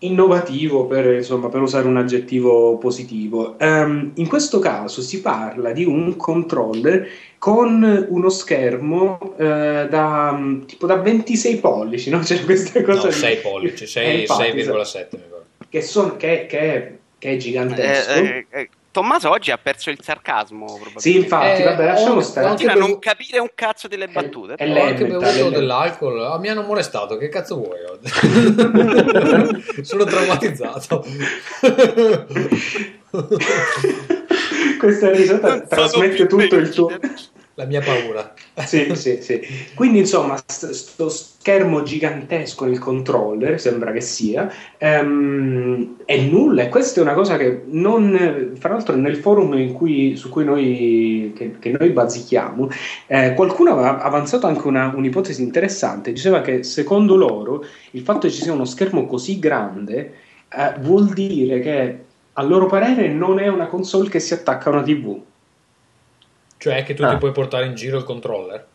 innovativo per, insomma, per usare un aggettivo positivo. Ehm, in questo caso si parla di un controller con uno schermo eh, da tipo da 26 pollici, no? C'è questa cosa No, di- 6 pollici, Eh, 6, infatti, 6,7 mi pare. che, son- che- che- che è gigantesco. Eh, eh, eh, Tommaso oggi ha perso il sarcasmo. Probabilmente. Sì, infatti, Eh, vabbè, lasciamo ho- stare. ho Continua a non capire un cazzo delle battute. è Ho lei. anche bevuto dell'alcol, ah, mi hanno molestato, che cazzo vuoi? Sono traumatizzato. Questa risata trasmette tutto il tuo... La mia paura. sì, sì, sì. Quindi, insomma, st- sto schermo gigantesco nel controller, sembra che sia, ehm, è nulla. E questa è una cosa che non. Fra l'altro, nel forum cui- su cui noi, che, che noi bazzichiamo, eh, qualcuno aveva avanzato anche una- un'ipotesi interessante. Diceva che secondo loro il fatto che ci sia uno schermo così grande eh, vuol dire che, a loro parere, non è una console che si attacca a una TV. Cioè che tu Ah. ti puoi portare in giro il controller?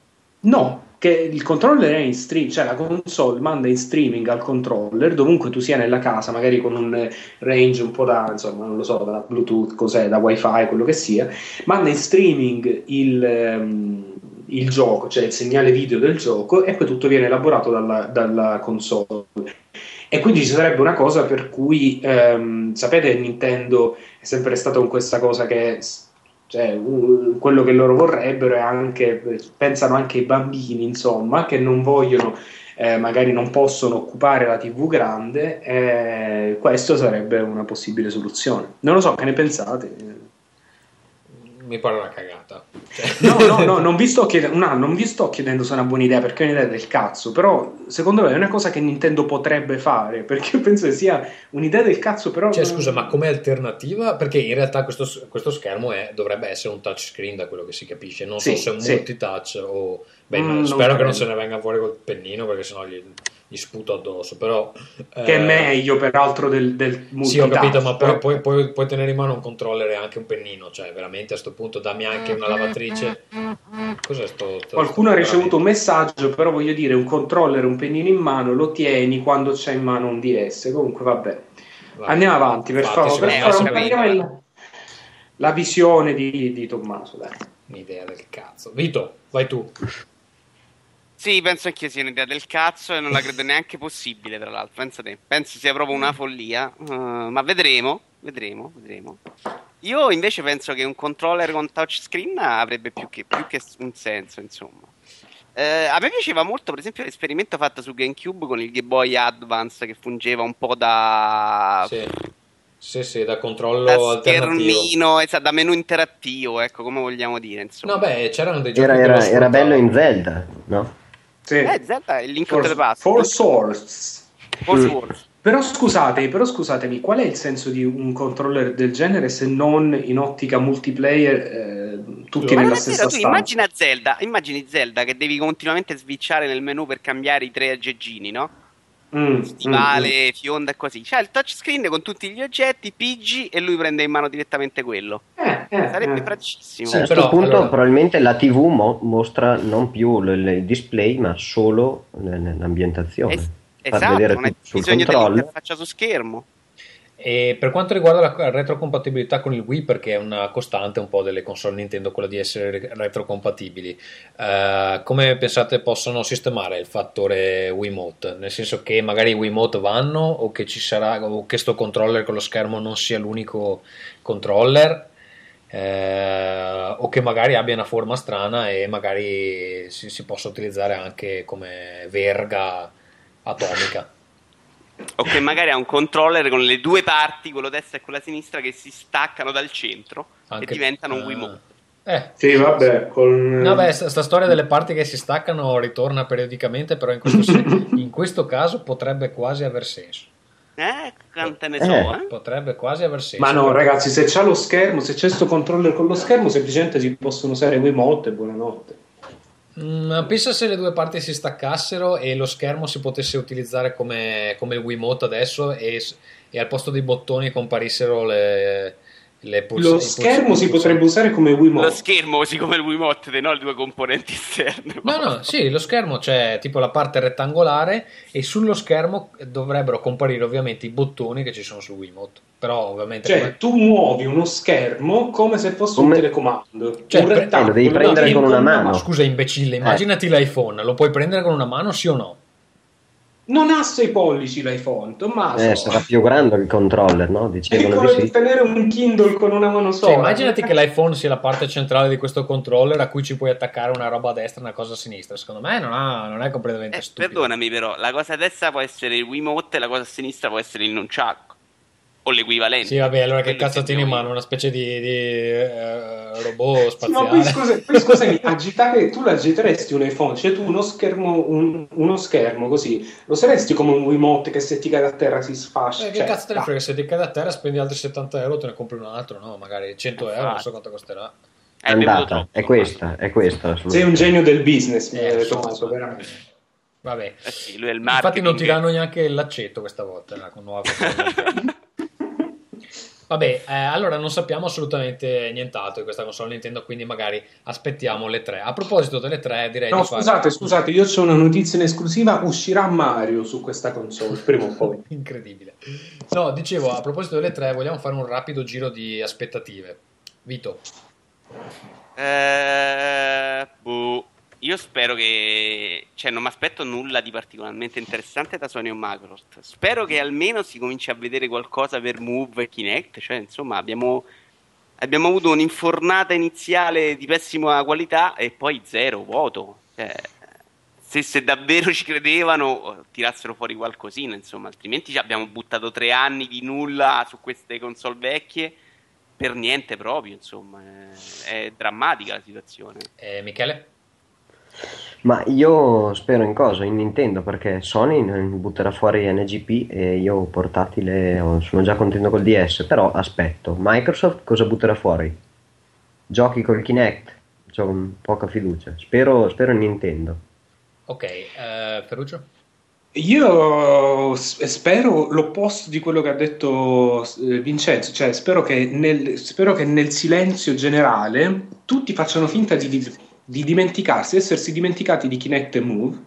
No, che il controller è in stream, cioè la console manda in streaming al controller dovunque tu sia nella casa, magari con un eh, range un po' da, insomma, non lo so, da Bluetooth, cos'è, da wifi, quello che sia, manda in streaming il, ehm, il gioco, cioè il segnale video del gioco e poi tutto viene elaborato dalla, dalla console. E quindi ci sarebbe una cosa per cui, ehm, sapete, Nintendo è sempre stata con questa cosa che cioè, quello che loro vorrebbero è anche, pensano anche ai bambini, insomma, che non vogliono, eh, magari non possono occupare la TV grande, eh, questo sarebbe una possibile soluzione. Non lo so, che ne pensate? Mi pare una cagata. Cioè- No, no, no, non vi, sto chiedendo, no, non vi sto chiedendo se è una buona idea, perché è un'idea del cazzo, però secondo me è una cosa che Nintendo potrebbe fare, perché io penso che sia un'idea del cazzo, però... Cioè, scusa, ma come alternativa? Perché in realtà questo, questo schermo è- dovrebbe essere un touchscreen da quello che si capisce. Non Sì, so se è un sì. multitouch o. Beh, Mm, spero che non se ne venga fuori col pennino perché sennò gli, gli sputo addosso. Però. Che è eh, meglio, peraltro, del, del Sì, ho capito, ma poi, poi- poi- puoi tenere in mano un controller e anche un pennino. Cioè, veramente a sto punto dammi anche una lavatrice. Cos'è sto. sto- Qualcuno ha sto- ricevuto un messaggio, però voglio dire, un controller, un pennino in mano, lo tieni quando c'è in mano un DS. Comunque, vabbè. Vai. Andiamo avanti, per favore. Per la visione di, di Tommaso. Dai. Un'idea del cazzo. Vito, vai tu. Sì, penso anche sia un'idea del cazzo e non la credo neanche possibile, tra l'altro. Pensa te. Penso sia proprio una follia. Uh, ma vedremo, vedremo, vedremo. Io invece penso che un controller con touchscreen avrebbe più che, più che un senso, insomma. Eh, a me piaceva molto, per esempio, l'esperimento fatto su GameCube con il Game Boy Advance che fungeva un po' da, Sì, sì, sì da controllo da alternativo. esatto, da menu interattivo, ecco, come vogliamo dire, insomma. No, beh, c'erano dei giochi Era, era, era bello in Zelda, no? Sì. Eh, Zelda è il Link to For, the Past. for Swords. Force Mm. Wars. Però scusate, però scusatemi, qual è il senso di un controller del genere se non in ottica multiplayer eh, tutti Ma nella stessa vero, tu stanza? immagina Zelda, immagini Zelda che devi continuamente switchare nel menu per cambiare i tre aggeggini, no? Mm, Stivale, mm, fionda e così. C'è il touchscreen con tutti gli oggetti, pigi e lui prende in mano direttamente quello. mm. Eh, eh, Sarebbe eh. praticissimo. Sì, a questo punto allora- probabilmente la TV mo- mostra non più il display ma solo l'ambientazione. Es- esatto, vedere non sul bisogno controller. dell'interfaccia su schermo. E per quanto riguarda la retrocompatibilità con il Wii, perché è una costante un po' delle console Nintendo quella di essere re- retrocompatibili, eh, come pensate possono sistemare il fattore Wiimote? Nel senso che magari i Wiimote vanno o che ci sarà o che sto controller con lo schermo non sia l'unico controller eh, o che magari abbia una forma strana e magari si, si possa utilizzare anche come verga atomica. O che magari ha un controller con le due parti, quello destra e quella sinistra, che si staccano dal centro Anche- e diventano un ah. Wiimote. Eh, Sì, vabbè, con... Vabbè, sta, sta storia delle parti che si staccano ritorna periodicamente, però in questo, sen- in questo caso potrebbe quasi aver senso. Eh, quante ne Eh. so, eh? Potrebbe quasi aver senso. Ma no, ragazzi, se c'è lo schermo, se c'è sto controller con lo schermo, semplicemente si possono usare Wiimote e buonanotte. Mm, pensa se le due parti si staccassero e lo schermo si potesse utilizzare come, come il Wiimote adesso e, e al posto dei bottoni comparissero le puls- Lo i puls- schermo si pulsanti. potrebbe usare come Lo Wiimote. schermo, così come il Wiimote, no? Le due componenti esterne. No, no, sì, lo schermo c'è tipo la parte rettangolare e sullo schermo dovrebbero comparire ovviamente i bottoni che ci sono sul Wiimote. Però ovviamente Cioè, come- tu muovi uno schermo come se fosse Come- un telecomando. Cioè, un pre- rettangolo. eh, lo devi prendere con una mano. Ma scusa, imbecille, immaginati l'iPhone, lo puoi prendere con una mano, sì o no? Non ha 6 pollici l'iPhone, Tommaso. Eh, sarà più grande il controller, no? Dicevano di sì. tenere un Kindle con una mano sola. Cioè, immaginati che l'iPhone sia la parte centrale di questo controller a cui ci puoi attaccare una roba a destra e una cosa a sinistra. Secondo me non, ha- non è completamente Eh, stupido. perdonami però, la cosa a destra può essere il Wiimote e la cosa a sinistra può essere il nunchuck. O l'equivalente. Sì, vabbè, allora che cazzo tieni in mano? Una specie di, di, eh, robot Sì, ma poi, spaziale? scusa, poi scusami, agitare, tu l'agiteresti un iPhone, cioè tu uno schermo, un- uno schermo così, lo saresti come un Wiimote che se ti cade a terra si sfascia. Eh, che cioè, cazzo te ne frega? Se ti cade a terra spendi altri 70 euro, te ne compri un altro, no? Magari 100 euro, non so quanto costerà. bevuto Andata, troppo, è questa, è questa Sei un genio del business, Eh, eh, lo so, Tommaso, ma- veramente. Vabbè. Eh sì, lui è il Infatti non ti danno neanche l'accetto questa volta, eh, con nuova. Vabbè, eh, allora non sappiamo assolutamente nient'altro di questa console Nintendo, quindi magari aspettiamo le tre. A proposito delle tre, direi No, di fare- scusate, scusate, io ho una notizia in esclusiva, uscirà Mario su questa console, prima o poi. Incredibile. No, dicevo, a proposito delle tre, vogliamo fare un rapido giro di aspettative. Vito, Eh, boh. Io spero che. Cioè, non mi aspetto nulla di particolarmente interessante da Sony o Microsoft. Spero che almeno si cominci a vedere qualcosa per Move e Kinect. Cioè, insomma, abbiamo. Abbiamo avuto un'infornata iniziale di pessima qualità e poi zero, vuoto. Cioè, se, se davvero ci credevano, tirassero fuori qualcosina, insomma, altrimenti abbiamo buttato tre anni di nulla su queste console vecchie per niente proprio, insomma, è drammatica la situazione. eh, Michele? Ma io spero in cosa? In Nintendo, perché Sony butterà fuori NGP e io portatile sono già contento col DS, però aspetto. Microsoft cosa butterà fuori? Giochi col Kinect? Ho poca fiducia. Spero, spero in Nintendo. Ok, eh, Ferruccio? Io spero l'opposto di quello che ha detto Vincenzo, cioè spero che nel, spero che nel silenzio generale tutti facciano finta di, di- di dimenticarsi, essersi dimenticati di Kinect e Move,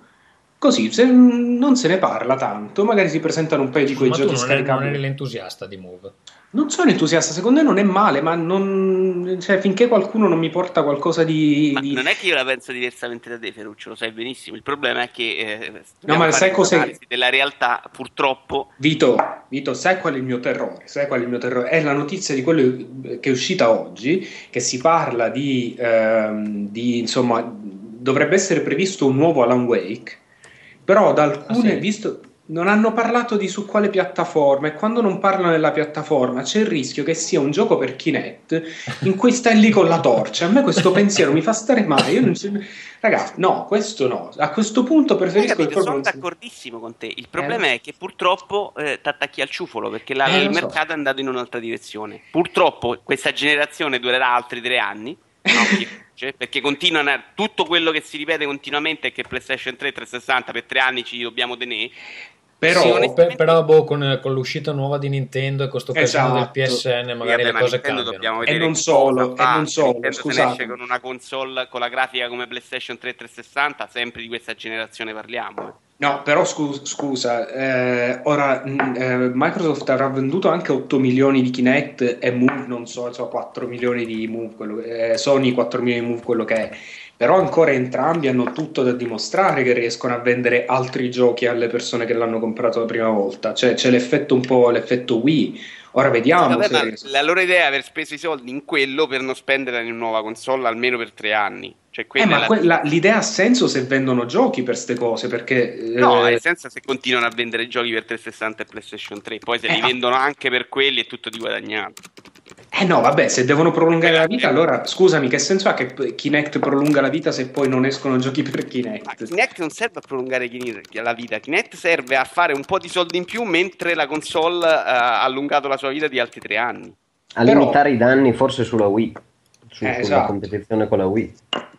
così se non se ne parla tanto, magari si presentano un paio di quei Ma tu giochi non, eri, non scaricabili. eri l'entusiasta di Move. Non sono entusiasta, secondo me non è male, ma non, cioè, finché qualcuno non mi porta qualcosa di... Di- non è che io la penso diversamente da te, Ferruccio, lo sai benissimo. Il problema è che eh, No, ma sai cos'è? della realtà, purtroppo. Vito, Vito, sai qual è il mio terrore? Sai qual è il mio terrore? È la notizia di quello che è uscita oggi, che si parla di, ehm, di, insomma, dovrebbe essere previsto un nuovo Alan Wake, però da alcune, Ah, sì? visto, non hanno parlato di su quale piattaforma e quando non parlano della piattaforma c'è il rischio che sia un gioco per Kinect in cui stai lì con la torcia. A me questo pensiero mi fa stare male. Io Ragazzi, no, questo no. A questo punto preferisco capito, sono d'accordissimo con te. Il problema è che purtroppo eh, ti attacchi al ciufolo perché la- Eh, il lo so. mercato è andato in un'altra direzione. Purtroppo questa generazione durerà altri tre anni. no, chi- cioè, perché continuano a- tutto quello che si ripete continuamente è che PlayStation 3 e 360 per tre anni ci dobbiamo tenere. Però, Sì, onestamente- però boh, con, con l'uscita nuova di Nintendo e questo casino Esatto. del PSN magari Vabbè, le ma cose Nintendo cambiano. E non solo, fa. e non solo, esce con una console con la grafica come PlayStation 3 e 360, sempre di questa generazione parliamo. eh. No, però scu- scusa, eh, ora mh, eh, Microsoft avrà venduto anche 8 milioni di Kinect e Move, non so, so 4 milioni di Move, quello che- eh, Sony 4 milioni di Move, quello che è. Però ancora entrambi hanno tutto da dimostrare che riescono a vendere altri giochi alle persone che l'hanno comprato la prima volta. Cioè c'è l'effetto un po' l'effetto Wii. Ora vediamo Vabbè, riescono. la loro idea è aver speso i soldi in quello per non spenderla in una nuova console almeno per tre anni. Cioè, Eh, ma la- quella- l'idea ha senso se vendono giochi per ste cose, perché... No, eh, nel senso se continuano a vendere giochi per 360 e PlayStation 3, poi se Eh, li vendono anche per quelli è tutto di guadagnato. Eh no, vabbè, se devono prolungare la vita, allora scusami, che senso ha che Kinect prolunga la vita se poi non escono giochi per Ma Kinect? Kinect non serve a prolungare Kinect- la vita, Kinect serve a fare un po' di soldi in più mentre la console eh, ha allungato la sua vita di altri tre anni. A Però- limitare i danni forse sulla Wii, su- Eh, sulla esatto. competizione con la Wii.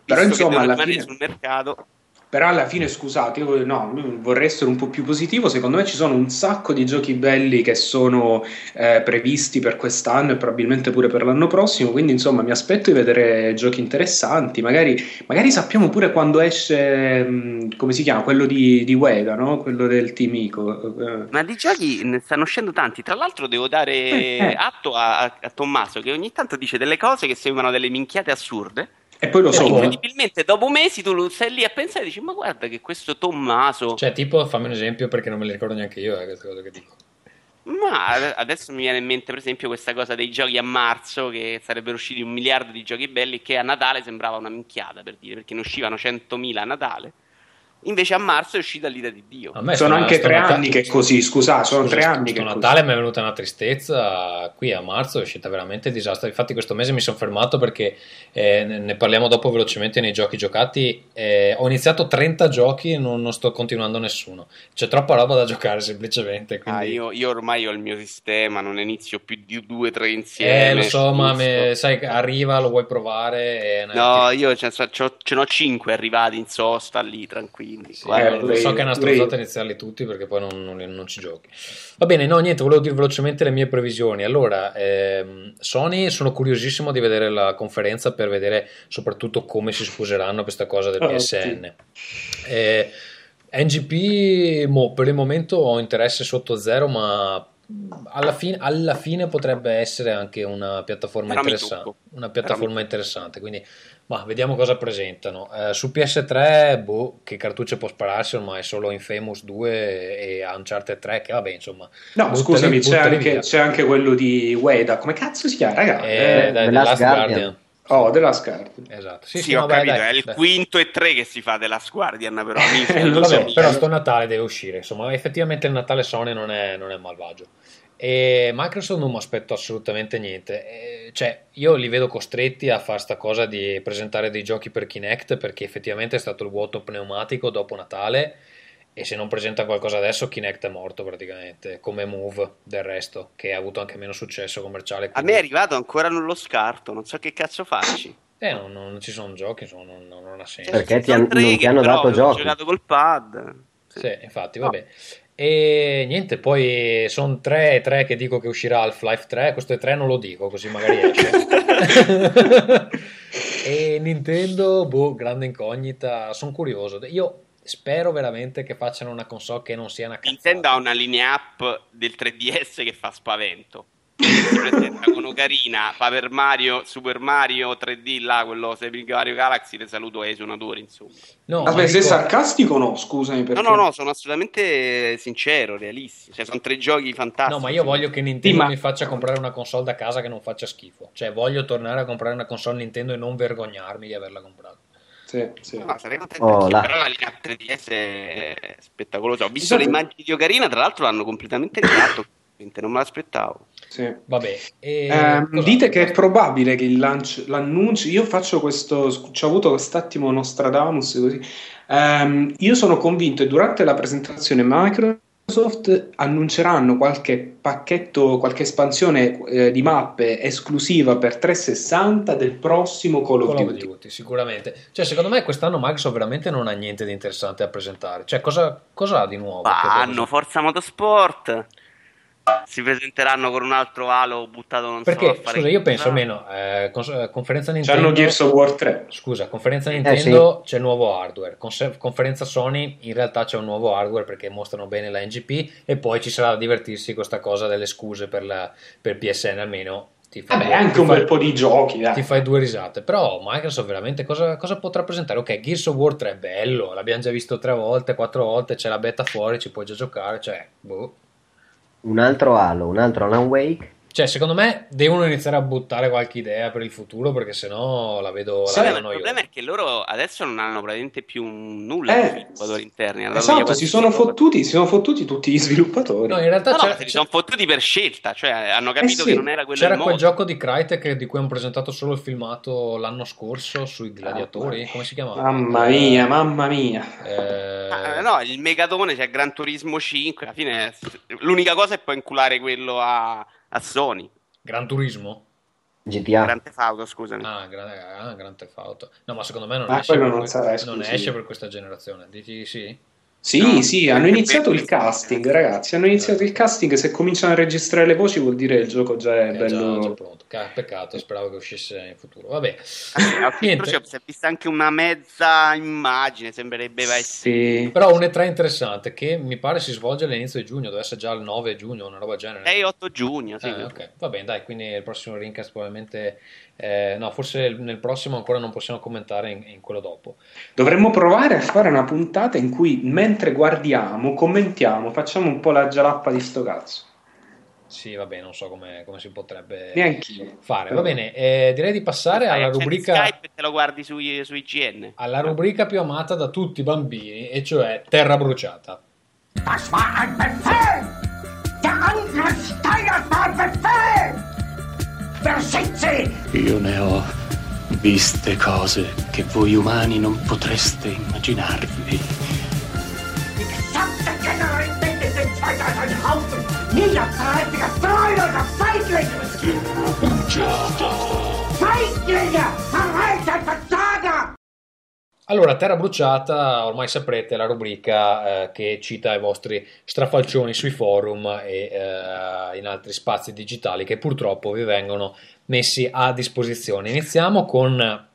Però, Visto insomma, alla fine- sul mercato, Però alla fine, scusate, io no, vorrei essere un po' più positivo. Secondo me ci sono un sacco di giochi belli che sono eh, previsti per quest'anno e probabilmente pure per l'anno prossimo. Quindi, insomma, mi aspetto di vedere giochi interessanti. Magari, magari sappiamo pure quando esce, mh, come si chiama, quello di, di Ueda, no? Quello del Team Ico. Eh, ma di giochi ne stanno uscendo tanti. Tra l'altro, devo dare Eh, eh. atto a, a- a Tommaso che ogni tanto dice delle cose che sembrano delle minchiate assurde. E poi lo E so. poi- Incredibilmente, dopo mesi tu lo stai lì a pensare e dici: Ma guarda che questo Tommaso. Cioè, tipo, fammi un esempio perché non me le ricordo neanche io, eh, queste cose che dico. Ma ade- adesso mi viene in mente, per esempio, questa cosa dei giochi a marzo, che sarebbero usciti un miliardo di giochi belli, che a Natale sembrava una minchiata per dire, perché ne uscivano 100.000 a Natale. Invece a marzo è uscita l'ira di Dio. A me Sono sto- anche tre Nata- anni che è così, scusa, sono Scusa, tre anni che. Natale mi è venuta una tristezza. Qui a marzo è uscita veramente disastro. Infatti, questo mese mi sono fermato perché eh, ne ne parliamo dopo velocemente nei giochi giocati. Eh, ho iniziato 30 giochi e non, non sto continuando nessuno. C'è troppa roba da giocare, semplicemente. Ah, Quindi... io, io ormai ho il mio sistema, non inizio più di due o tre insieme. eh, lo so, ma me- sai, arriva, lo vuoi provare. E No, io ce, ce, ce n'ho cinque arrivati in sosta lì, tranquilli. Sì, Guarda, eh, lo so che è una stronzata iniziarli tutti perché poi non, non- non ci giochi. Va bene, no, niente, volevo dire velocemente le mie previsioni. Allora, ehm, Sony, sono curiosissimo di vedere la conferenza per vedere soprattutto come si scuseranno questa cosa del Oh, PSN. Eh, NGP, mo, per il momento ho interesse sotto zero, ma alla fine, alla fine potrebbe essere anche una piattaforma interessante. Una piattaforma interessante, quindi ma vediamo cosa presentano. Eh, su PS3, boh, che cartucce può spararsi ormai solo Infamous 2 e Uncharted 3, che vabbè, insomma. No, buttali- scusami, c'è buttali anche, via. c'è anche quello di Ueda. Come cazzo si chiama, raga? Eh, Eh, dai, The The Last Last Guardian. Guardian. Oh, della Scarpa. Esatto. Sì, Sì, sì, ho vabbè, capito, dai, è il dai. quinto e tre che si fa della Guardian, però so so, Vabbè, mica. però sto Natale deve uscire, insomma, effettivamente il Natale Sony non è, non è malvagio. E Microsoft non mi aspetto assolutamente niente, Eh, cioè io li vedo costretti a fare sta cosa di presentare dei giochi per Kinect perché effettivamente è stato il vuoto pneumatico dopo Natale e se non presenta qualcosa adesso Kinect è morto praticamente, come Move del resto, che ha avuto anche meno successo commerciale. A quindi- me è arrivato ancora nello scarto, non so che cazzo farci. Eh, non, non ci sono giochi, insomma, non, non- non ha senso. Perché Ci ti han- che ti hanno però dato giochi. giocato col pad. Sì, infatti, vabbè. E niente, poi sono tre e tre che dico che uscirà Half-Life 3, questo è 3 non lo dico, così magari esce. e Nintendo, boh, grande incognita, sono curioso. Io spero veramente che facciano una console che non sia una cazzata. Nintendo ha una linea app del 3DS che fa spavento. Si presenta con Ocarina, Paper Mario, Super Mario 3D, là, quello Super Mario Galaxy, te saluto ai suonatori, insomma. No, Aspetta, sei sarcastico o no? Scusami, perché... No, no, no, sono assolutamente sincero, realistico. Cioè, sono tre giochi fantastici. No, ma io voglio che Nintendo Sì, ma- mi faccia comprare una console da casa che non faccia schifo. Cioè, voglio tornare a comprare una console Nintendo e non vergognarmi di averla comprata. Sì, sì. No, sarei contento Oh, là. però la linea 3DS è spettacolosa. Ho visto Sì, le sì. immagini di Ocarina, tra l'altro l'hanno completamente rifatto. non me l'aspettavo. sì. Vabbè, e cos'altro? dite che è probabile che il lancio, l'annuncio. Io faccio questo. Ci ho avuto quest'attimo Nostradamus così. Ehm, io sono convinto che durante la presentazione Microsoft annunceranno qualche pacchetto, qualche espansione eh, di mappe esclusiva per 360 del prossimo Call of Call of Duty. Duty, sicuramente. Cioè, secondo me quest'anno Microsoft veramente non ha niente di interessante da presentare. Cioè, cosa, cosa ha di nuovo? Che hanno Forza Motorsport. Si presenteranno con un altro halo buttato non so Perché, a fare scusa, io penso almeno, eh, cons- eh, conferenza Nintendo... C'hanno Gears of War 3. Scusa, conferenza Eh, Nintendo c'è nuovo hardware, Conse- conferenza Sony in realtà c'è un nuovo hardware perché mostrano bene la NGP e poi ci sarà da divertirsi questa cosa delle scuse per, la, per PSN almeno. Ti fai, Vabbè, due- anche ti un fai- bel po' di giochi, dai. ti fai due risate. Però Microsoft veramente cosa, cosa potrà presentare? Ok, Gears of War 3 è bello, l'abbiamo già visto tre volte, quattro volte, c'è la beta fuori, ci puoi già giocare, cioè, boh. Un altro Halo, un altro Alan Wake. Cioè, secondo me devono iniziare a buttare qualche idea per il futuro perché sennò la vedo, Sì, la vedo ma il noiosa. problema è che loro adesso non hanno praticamente più nulla Eh, di sviluppatori interni. Esatto, si sono, fottuti, si sono fottuti tutti gli sviluppatori. No, in realtà No, no, li sono fottuti per scelta, cioè hanno capito sì, che non era quello c'era quel modo. gioco di Crytek di cui hanno presentato solo il filmato l'anno scorso sui gladiatori, come si chiamava? Mamma mia, mamma mia. Eh, Ah, no, il megatone c'è Gran Turismo 5. Alla fine l'unica cosa è poi inculare quello a, a Sony. Gran Turismo? GTA. Gran Theft Auto, scusami. Ah, Gran, ah, Gran Theft Auto. No, ma secondo me non, Ma esce quello per, non non esce per questa generazione. Dici sì? Sì, No, sì, hanno iniziato il casting, ragazzi. Hanno iniziato il casting. Se cominciano a registrare le voci, vuol dire il gioco già è È già, bello. già pronto. Ca- Peccato, speravo che uscisse in futuro. Vabbè, niente. futuro si è vista anche una mezza immagine, sembrerebbe essere. Sì. Però un E3 interessante che mi pare si svolge all'inizio di giugno, deve essere già il 9 giugno, una roba del genere. 6-8 giugno, sì. Eh, ok, va bene, dai, quindi il prossimo Rincast probabilmente... eh, no, forse nel prossimo ancora non possiamo commentare in, in quello dopo. Dovremmo provare a fare una puntata in cui mentre guardiamo, commentiamo, facciamo un po' la gialappa di sto cazzo. Sì, va bene, non so come, come si potrebbe Neanch'io. fare. Va bene, eh, direi di passare alla rubrica... Skype te lo guardi su, su IGN. alla rubrica più amata da tutti i bambini, e cioè Terra bruciata. Das war ein Befehl! Der Angriff Sie? Io ne ho viste cose che voi umani non potreste immaginarvi. Den niederträchtiger, treuloser Feiglinge! Feiglinge! Allora, Terra bruciata, ormai saprete, è la rubrica eh, che cita i vostri strafalcioni sui forum e eh, in altri spazi digitali che purtroppo vi vengono messi a disposizione. Iniziamo con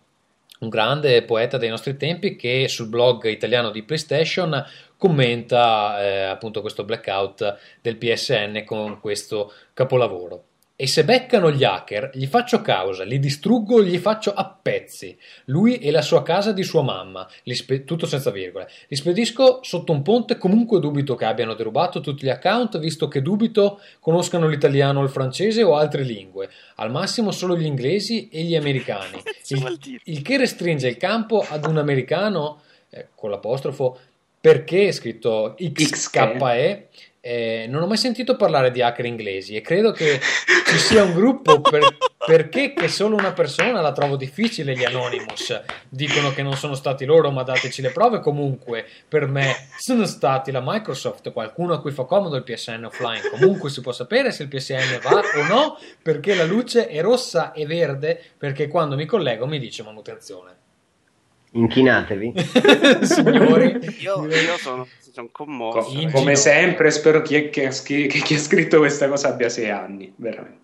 un grande poeta dei nostri tempi che sul blog italiano di PlayStation commenta eh, appunto questo blackout del PSN con questo capolavoro. E se beccano gli hacker, gli faccio causa, li distruggo, gli faccio a pezzi. Lui e la sua casa di sua mamma, li spe- tutto senza virgole. Li spedisco sotto un ponte, comunque dubito che abbiano derubato tutti gli account, visto che dubito conoscano l'italiano il francese o altre lingue. Al massimo solo gli inglesi e gli americani. Il, il che restringe il campo ad un americano, eh, con l'apostrofo, perché è scritto XKE. Eh, non ho mai sentito parlare di hacker inglesi e credo che ci sia un gruppo per- perché che solo una persona la trovo difficile. Gli Anonymous dicono che non sono stati loro ma dateci le prove. Comunque per me sono stati la Microsoft qualcuno a cui fa comodo il PSN offline. Comunque si può sapere se il PSN va o no perché la luce è rossa e verde perché quando mi collego mi dice manutenzione Inchinatevi. signori Io, io sono, sono commosso. Co- come sempre, spero chi, è- che, che chi ha scritto questa cosa abbia sei anni, veramente.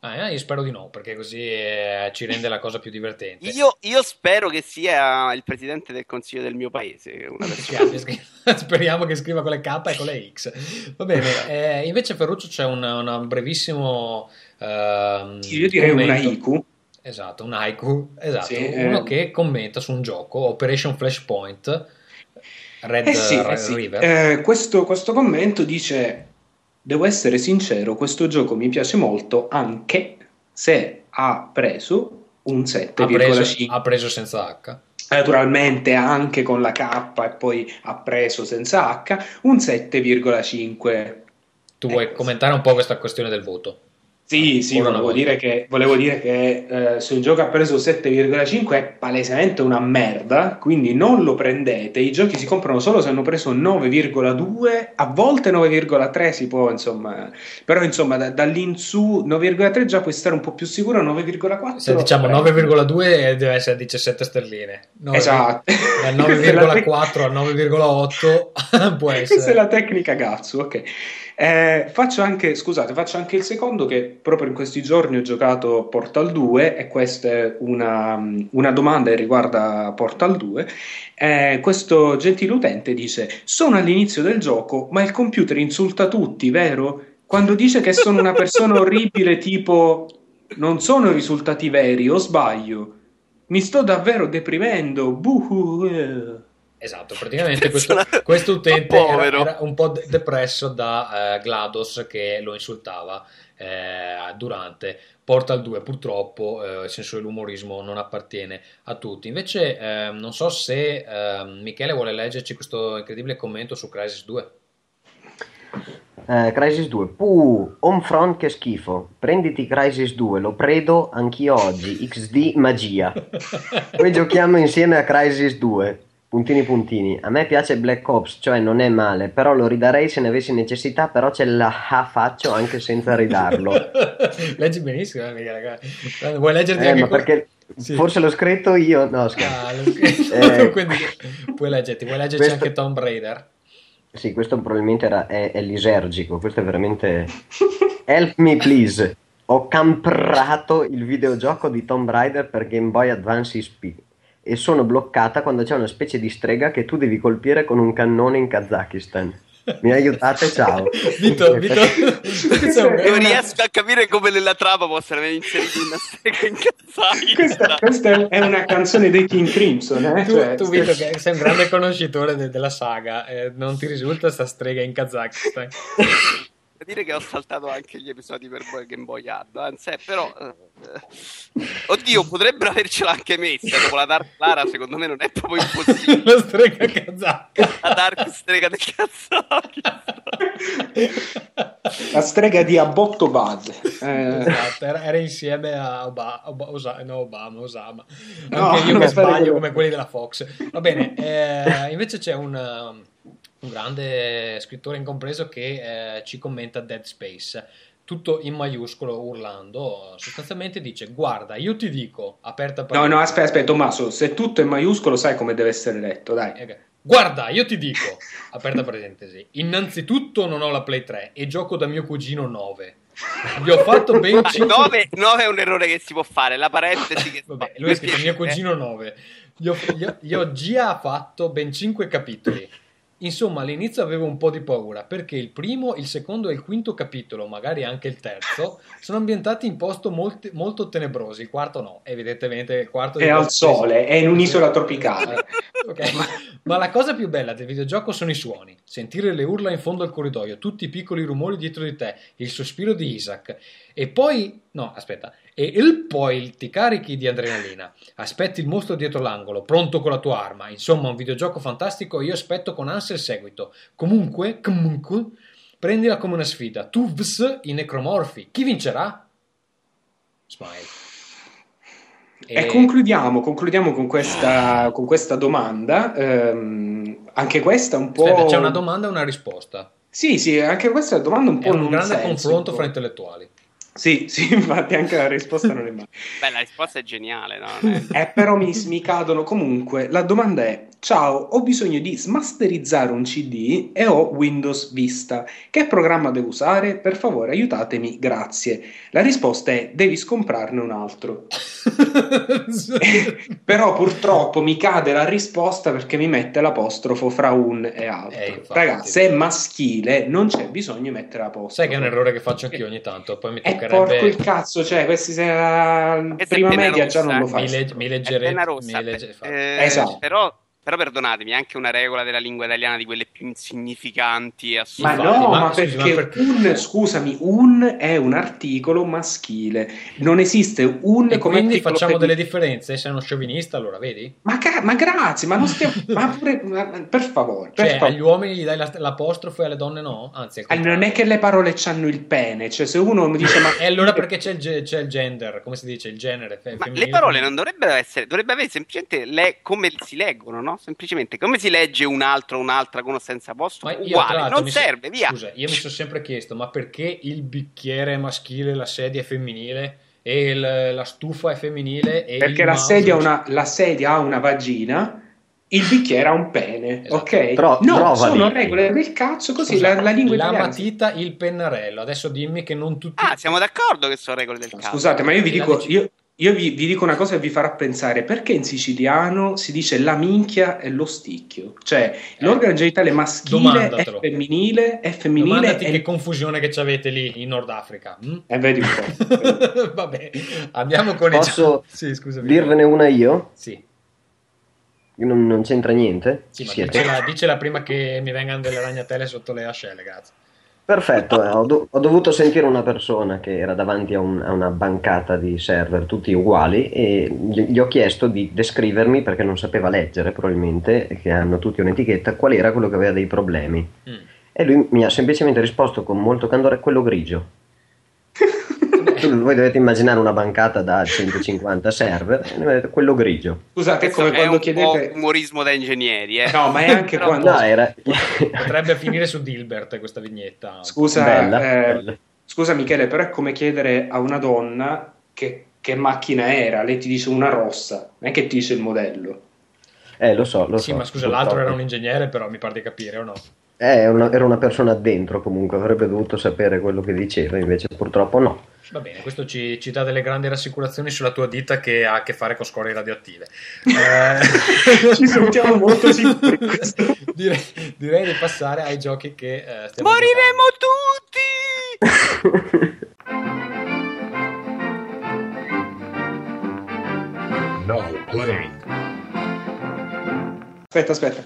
Ah, eh, io spero di no perché così eh, ci rende la cosa più divertente Io, io spero che sia il presidente del consiglio del mio paese. Speriamo che scriva con le K e con le X. Va bene, eh, invece Ferruccio c'è un, un brevissimo ehm, Io direi una commento. Esatto, un haiku, esatto, Sì, eh. uno che commenta su un gioco, Operation Flashpoint, Red Eh sì, Red eh sì. River. Eh, questo, questo commento dice: Devo essere sincero, questo gioco mi piace molto anche se ha preso un ha, preso, 7,5. ha preso senza H. Naturalmente anche con la K e poi ha preso senza H un 7,5. Tu vuoi Ecco. commentare un po' questa questione del voto? Sì, sì, volevo dire che, volevo dire che eh, se un gioco ha preso 7,5 è palesemente una merda, quindi non lo prendete. I giochi si comprano solo se hanno preso 9,2, a volte 9,3 si può, insomma. Però, insomma, da, da lì in su 9,3 già puoi stare un po' più sicuro, 9,4. Se diciamo prego. 9,2 deve essere 17 sterline. Nove- Esatto. Dal Questa è la tec- 9,4 al 9,8 può essere. Questa è la tecnica Gatsu, ok. Eh, faccio anche, scusate, faccio anche il secondo che proprio in questi giorni ho giocato Portal 2 e questa è una, una domanda che riguarda Portal 2. Eh, questo gentile utente dice: Sono all'inizio del gioco, ma il computer insulta tutti, vero? Quando dice che sono una persona orribile, tipo non sono risultati veri, o sbaglio? Mi sto davvero deprimendo. Buhu. Eh." Esatto, praticamente questo, questo utente era, era un po' de- depresso da eh, GLaDOS che lo insultava eh, durante Portal 2. Purtroppo eh, il senso dell'umorismo non appartiene a tutti. Invece, eh, non so se eh, Michele vuole leggerci questo incredibile commento su Crisis 2. Eh, Crisis 2, puh, Homefront che schifo. Prenditi Crisis 2, lo predo anch'io oggi. XD magia. Poi giochiamo insieme a Crisis 2. Puntini puntini. A me piace Black Ops, cioè non è male, però lo ridarei se ne avessi necessità, però ce la faccio anche senza ridarlo. Leggi benissimo, Michele. Eh, Vuoi leggerti Eh, anche perché Sì. forse l'ho scritto io? No, scherzo. Ah, lo scritto. Eh. Quindi puoi leggerti, vuoi leggerci Questo- anche Tomb Raider? Sì, questo probabilmente era, è, è lisergico, questo è veramente... Help me please, ho comprato il videogioco di Tomb Raider per Game Boy Advance SP e sono bloccata quando c'è una specie di strega che tu devi colpire con un cannone in Kazakistan. Mi aiutate? Ciao. Vito, Vito, Non una- riesco a capire come nella trama possa aver inserito una strega incazzata. Questa, questa è una canzone dei King Crimson, eh? tu, Cioè, tu, Vito, che sei un grande conoscitore de- della saga, eh, non ti risulta sta strega in Kazakistan? Devo dire che ho saltato anche gli episodi per Boy Game Boy Advance, eh, però... eh, Oddio, potrebbero avercela anche messa dopo la Dark Lara, secondo me non è proprio impossibile. La strega kazaka. La Dark strega del Kazakistan. la strega di Abbotto Bad. Eh, Esatto, era, era insieme a Oba- Oba- Osa- no, Obama, Osama. No, Anche io non che sbaglio come quelli della Fox. Va bene, eh, invece c'è un, un grande scrittore incompreso che eh, ci commenta Dead Space. Tutto in maiuscolo, urlando, sostanzialmente dice: Guarda, io ti dico, aperta no, parentesi. no, aspetta, aspetta, Tommaso, se tutto è maiuscolo sai come deve essere letto, dai. Ok. Guarda, io ti dico, aperta parentesi, innanzitutto non ho la Play 3 e gioco da mio cugino 9. Vi ho fatto ben 5 9, è un errore che si può fare, la parentesi che... Vabbè, lui ha scritto mio cugino 9. Gli ho, gli ho- gli ho già fatto ben 5 capitoli. Insomma, all'inizio avevo un po' di paura perché il primo, il secondo e il quinto capitolo, magari anche il terzo, sono ambientati in posti molti- molto tenebrosi. Il quarto no, evidentemente il quarto È al sole, è in un'isola tropicale. Ok, Ma la cosa più bella del videogioco sono i suoni. Sentire le urla in fondo al corridoio, tutti i piccoli rumori dietro di te, il sospiro di Isaac. E poi... No, aspetta. E il poi ti carichi di adrenalina. Aspetti il mostro dietro l'angolo, pronto con la tua arma. Insomma, un videogioco fantastico io aspetto con ansia il seguito. Comunque, comunque, prendila come una sfida. Tu vs i necromorfi. Chi vincerà? Smile. E concludiamo, concludiamo con questa, con questa domanda. Ehm, anche questa un po'. Aspetta, c'è una domanda e una risposta. Sì, sì, anche questa è una domanda un È po' un grande nonsense, confronto un fra intellettuali. Sì, sì, infatti anche la risposta non è male. Beh, la risposta è geniale, no? È- Eh, però mi, mi cadono comunque. La domanda è: Ciao, ho bisogno di smasterizzare un CD e ho Windows Vista. Che programma devo usare? Per favore, aiutatemi, grazie. La risposta è: devi scomprarne un altro. Però purtroppo mi cade la risposta perché mi mette l'apostrofo fra un e altro. Eh, infatti. Ragazzi, se è maschile, non c'è bisogno di mettere l'apostrofo. Sai che è un errore che faccio anch'io ogni tanto. Poi mi E toccherebbe. porco il cazzo, cioè, questi se la prima media già rossa, non lo eh. fai. mi, legge, mi leggerete. mi legge- eh, Esatto. Però, però perdonatemi, è anche una regola della lingua italiana di quelle più insignificanti e Ma assurde. Infatti, no, ma ma, scusi, perché, ma perché- un, scusami, un è un articolo maschile, non esiste un E come quindi facciamo femminile. delle differenze. Sei uno sciovinista, allora vedi? Ma, ca- ma grazie, ma non stiamo. ma pure, ma- per favore, per Cioè, favore. agli uomini gli dai la- l'apostrofo e alle donne no? Anzi, Ah, non è che le parole hanno il pene, cioè se uno mi dice ma E allora perché c'è il, ge- c'è il gender, come si dice, il genere fe- Ma femminile? le parole non dovrebbero essere, dovrebbe avere semplicemente le, come si leggono, no? Semplicemente come si legge un altro, un'altra con o senza posto, Ma uguale, non so- serve, via. Scusa, io mi sono sempre chiesto, ma perché il bicchiere è maschile, la sedia è femminile e il- la stufa è femminile? E perché la sedia, ha una, la sedia ha una vagina, il bicchiere ha un pene, Esatto. ok? Tro- no, trova sono regole del cazzo, così Scusa, la, la lingua la italiana. matita, il pennarello. Adesso dimmi che non tutti. Ah, siamo d'accordo che sono regole del caso. Scusate, ma io vi dico, io, io vi, vi dico una cosa che vi farà pensare perché in siciliano si dice la minchia e lo sticchio, cioè l'organo genitale maschile è femminile, è femminile Domandati e che confusione che avete lì in Nord Africa. hm? Eh, vedi un po'. Vabbè, andiamo con i Posso Sì, scusami. dirvene una io? Sì, Non, non c'entra niente? sì ma dicela, dicela prima che mi vengano delle ragnatele sotto le ascelle, grazie. Perfetto, eh, ho, do- ho dovuto sentire una persona che era davanti a, un- a una bancata di server tutti uguali e gli, gli ho chiesto di descrivermi, perché non sapeva leggere probabilmente, che hanno tutti un'etichetta, qual era quello che aveva dei problemi. Mm. E lui mi ha semplicemente risposto con molto candore quello grigio. Tu- voi dovete immaginare una bancata da 150 server, e quello grigio. Scusate, come è quando un chiedete... po' umorismo da ingegneri, eh. No, ma è anche Però- quando... No, era... Potrebbe finire su Dilbert questa vignetta. Scusa, Bella, eh, bella. scusa Michele, però è come chiedere a una donna che, che macchina era, lei ti dice una rossa, non è che ti dice il modello. Eh, lo so, lo Sì, so. ma scusa, l'altro era un ingegnere, però mi pare di capire o no? Eh, una- era una persona dentro comunque, avrebbe dovuto sapere quello che diceva, invece purtroppo no. Va bene, questo ci, ci dà delle grandi rassicurazioni sulla tua ditta che ha a che fare con scorie radioattive. Eh, Ci sentiamo molto sicuri direi, direi di passare ai giochi che eh, stiamo Moriremo giocando. tutti! Now playing. Aspetta, aspetta.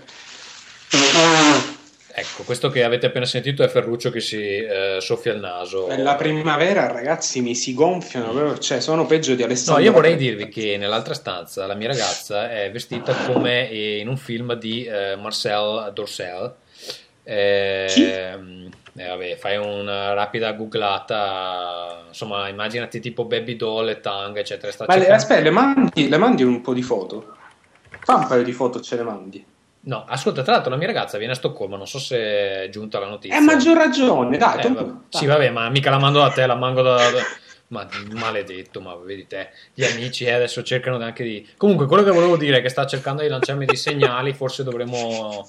Ecco, questo che avete appena sentito è Ferruccio che si eh, soffia il naso. La primavera, ragazzi, mi si gonfiano, proprio, cioè sono peggio di No, Alessandro. io vorrei dirvi che nell'altra stanza la mia ragazza è vestita come in un film di eh, Marcel Dorcel. Eh, eh, vabbè, fai una rapida googlata, insomma, immaginati tipo Baby Doll e Tang, eccetera. Ma le, aspetta, le mandi, le mandi un po' di foto? Fa un paio di foto, ce le mandi. No, ascolta, tra l'altro la mia ragazza viene a Stoccolma, non so se è giunta la notizia. Eh, maggior ragione, dai. Eh, vabbè. Sì, vabbè, ma mica la mando da te, la mando da... da- Ma maledetto, ma vedi te, gli amici eh, adesso cercano anche di... Comunque, quello che volevo dire è che sta cercando di lanciarmi dei segnali, forse dovremmo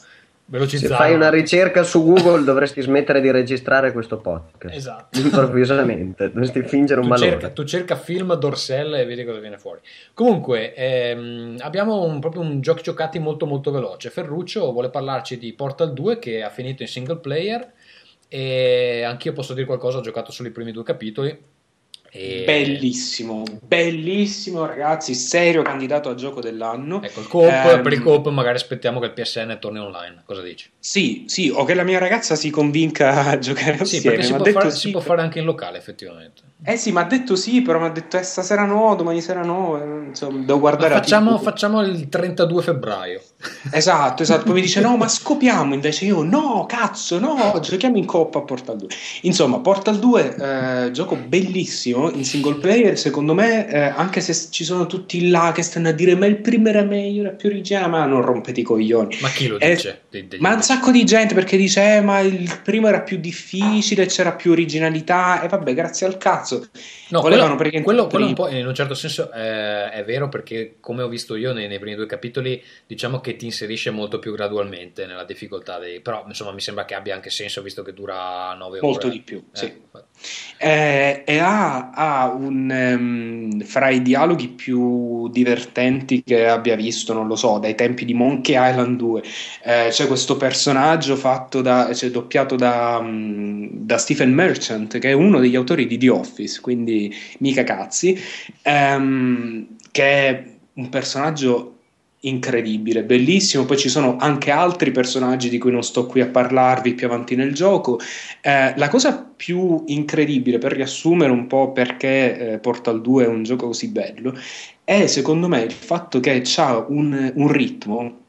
Se velocizzare. fai una ricerca su Google dovresti smettere di registrare questo podcast. Esatto. Improvvisamente, dovresti fingere un Tu malore. cerca, tu cerca film Dorselle e vedi cosa viene fuori. Comunque, ehm, abbiamo un, proprio un giochi giocati molto molto veloce. Ferruccio vuole parlarci di Portal 2 che ha finito in single player e anch'io posso dire qualcosa, ho giocato solo i primi due capitoli. E... Bellissimo, bellissimo, ragazzi. Serio candidato a gioco dell'anno. Ecco, il coop, Ehm, per il coop magari aspettiamo che il PSN torni online. Cosa dici? Sì, sì, o che la mia ragazza si convinca a giocare Sì, assieme. perché si può, fare, sì, si può fare anche in locale, effettivamente. Eh sì, mi ha detto sì, però mi ha detto eh, stasera no, domani sera no. Insomma, devo guardare. facciamo, facciamo il 32 febbraio. Esatto, esatto. Poi mi dice no, ma scopiamo. Invece io no, cazzo, no, giochiamo in coppa a Portal 2. Insomma, Portal 2, eh, gioco bellissimo in single player. Secondo me, eh, anche se ci sono tutti là che stanno a dire ma il primo era meglio, era più originale, ma non rompete i coglioni. Ma chi lo Eh, dice? Ma un sacco di gente perché dice eh, ma il primo era più difficile, c'era più originalità. E vabbè, grazie al cazzo. So No, Volevano quello, perché- quello, quello un po' in un certo senso eh, è vero perché come ho visto io nei, nei primi due capitoli diciamo che ti inserisce molto più gradualmente nella difficoltà dei... però insomma mi sembra che abbia anche senso visto che dura 9 ore Molto di più, Eh, sì. Eh, e ha, ha un ehm, fra i dialoghi più divertenti che abbia visto, non lo so, dai tempi di Monkey Island 2. Eh, c'è questo personaggio fatto da, cioè, doppiato da, mm, da Stephen Merchant, che è uno degli autori di The Office, quindi mica cazzi, ehm, che è un personaggio incredibile, bellissimo. Poi ci sono anche altri personaggi di cui non sto qui a parlarvi più avanti nel gioco. Eh, la cosa più incredibile, per riassumere un po' perché eh, Portal 2 è un gioco così bello, è secondo me il fatto che ha un, un ritmo,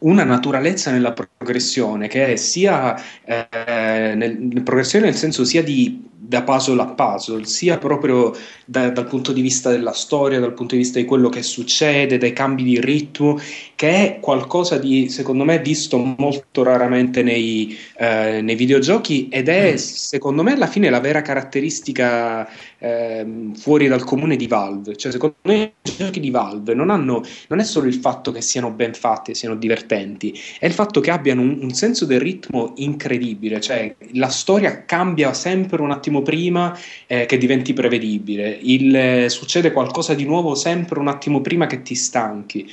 una naturalezza nella progressione, che è sia eh, nel, progressione nel senso sia di da puzzle a puzzle, sia proprio da- dal punto di vista della storia, dal punto di vista di quello che succede, dai cambi di ritmo, che è qualcosa di, secondo me, visto molto raramente nei, eh, nei videogiochi ed è, secondo me, alla fine la vera caratteristica ehm, fuori dal comune di Valve. Cioè, secondo me, i giochi di Valve non hanno, non è solo il fatto che siano ben fatti, siano divertenti, è il fatto che abbiano un, un senso del ritmo incredibile, cioè la storia cambia sempre un attimo prima eh, che diventi prevedibile, Il, eh, succede qualcosa di nuovo sempre un attimo prima che ti stanchi.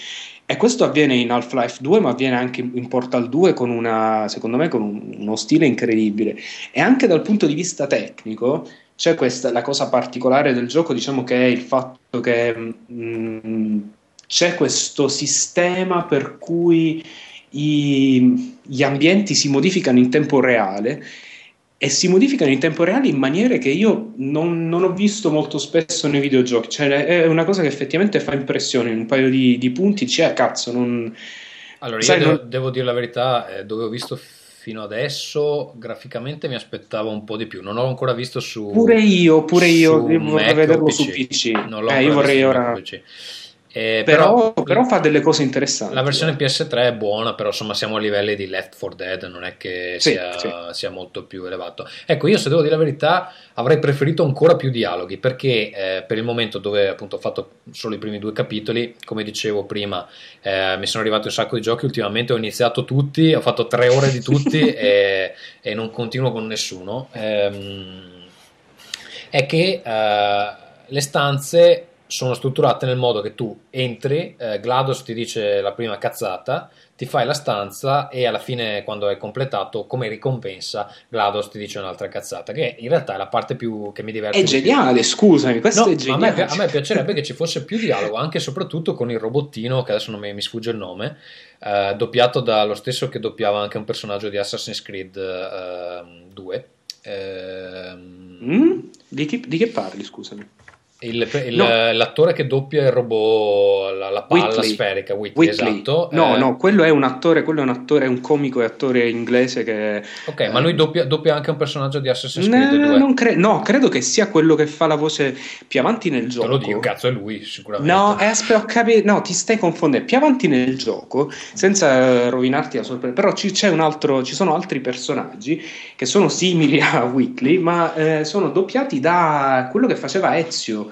E questo avviene in Half-Life 2, ma avviene anche in Portal 2 con una, secondo me, con un- uno stile incredibile. E anche dal punto di vista tecnico, c'è questa, la cosa particolare del gioco, diciamo che è il fatto che mm, c'è questo sistema per cui i- gli ambienti si modificano in tempo reale e si modificano in tempo reale in maniere che io non, non ho visto molto spesso nei videogiochi. Cioè, è una cosa che effettivamente fa impressione. In un paio di, di punti, cioè, cazzo, non. Allora, Sai, io devo, non- devo dire la verità, eh, dove ho visto fino adesso, graficamente mi aspettavo un po' di più. Non ho ancora visto su. Pure io, pure io, io vorrei vederlo PC. su PC. Non l'ho Eh, io vorrei ora. PC. Eh, Però, però fa delle cose interessanti. La versione PS3 è buona, però insomma siamo a livelli di Left 4 Dead, non è che Sì, sia, sì. sia molto più elevato. Ecco, io se devo dire la verità avrei preferito ancora più dialoghi, perché eh, per il momento dove appunto ho fatto solo i primi due capitoli, come dicevo prima, eh, mi sono arrivati un sacco di giochi, ultimamente ho iniziato tutti, ho fatto tre ore di tutti e, e non continuo con nessuno. Ehm, è che eh, le stanze sono strutturate nel modo che tu entri, eh, GLaDOS ti dice la prima cazzata, ti fai la stanza e alla fine quando hai completato come ricompensa GLaDOS ti dice un'altra cazzata, che in realtà è la parte più che mi diverte. È di più. geniale, scusami, questo No, è ma a me, geniale. a me piacerebbe che ci fosse più dialogo, anche e soprattutto con il robottino, che adesso non mi, mi sfugge il nome, eh, doppiato dallo stesso che doppiava anche un personaggio di Assassin's Creed ehm, 2. Ehm, Mm? Di, chi- di che parli, scusami? Il- il- No. l'attore che doppia il robot, la, la palla Whitley. sferica, Whitley, Whitley. esatto. No, Eh, no, quello è un attore, quello è un attore, è un comico e attore inglese che... Ok, ma lui doppia, doppia anche un personaggio di Assassin's No, Creed 2. non cre- no, credo che sia quello che fa la voce più avanti nel Te gioco. lo dico, cazzo, è lui sicuramente. No, eh, aspetta, ho capito. No, ti stai confondendo. Più avanti nel gioco, senza eh, rovinarti la sorpresa, però ci, c'è un altro, ci sono altri personaggi che sono simili a Whitley, ma eh, sono doppiati da quello che faceva Ezio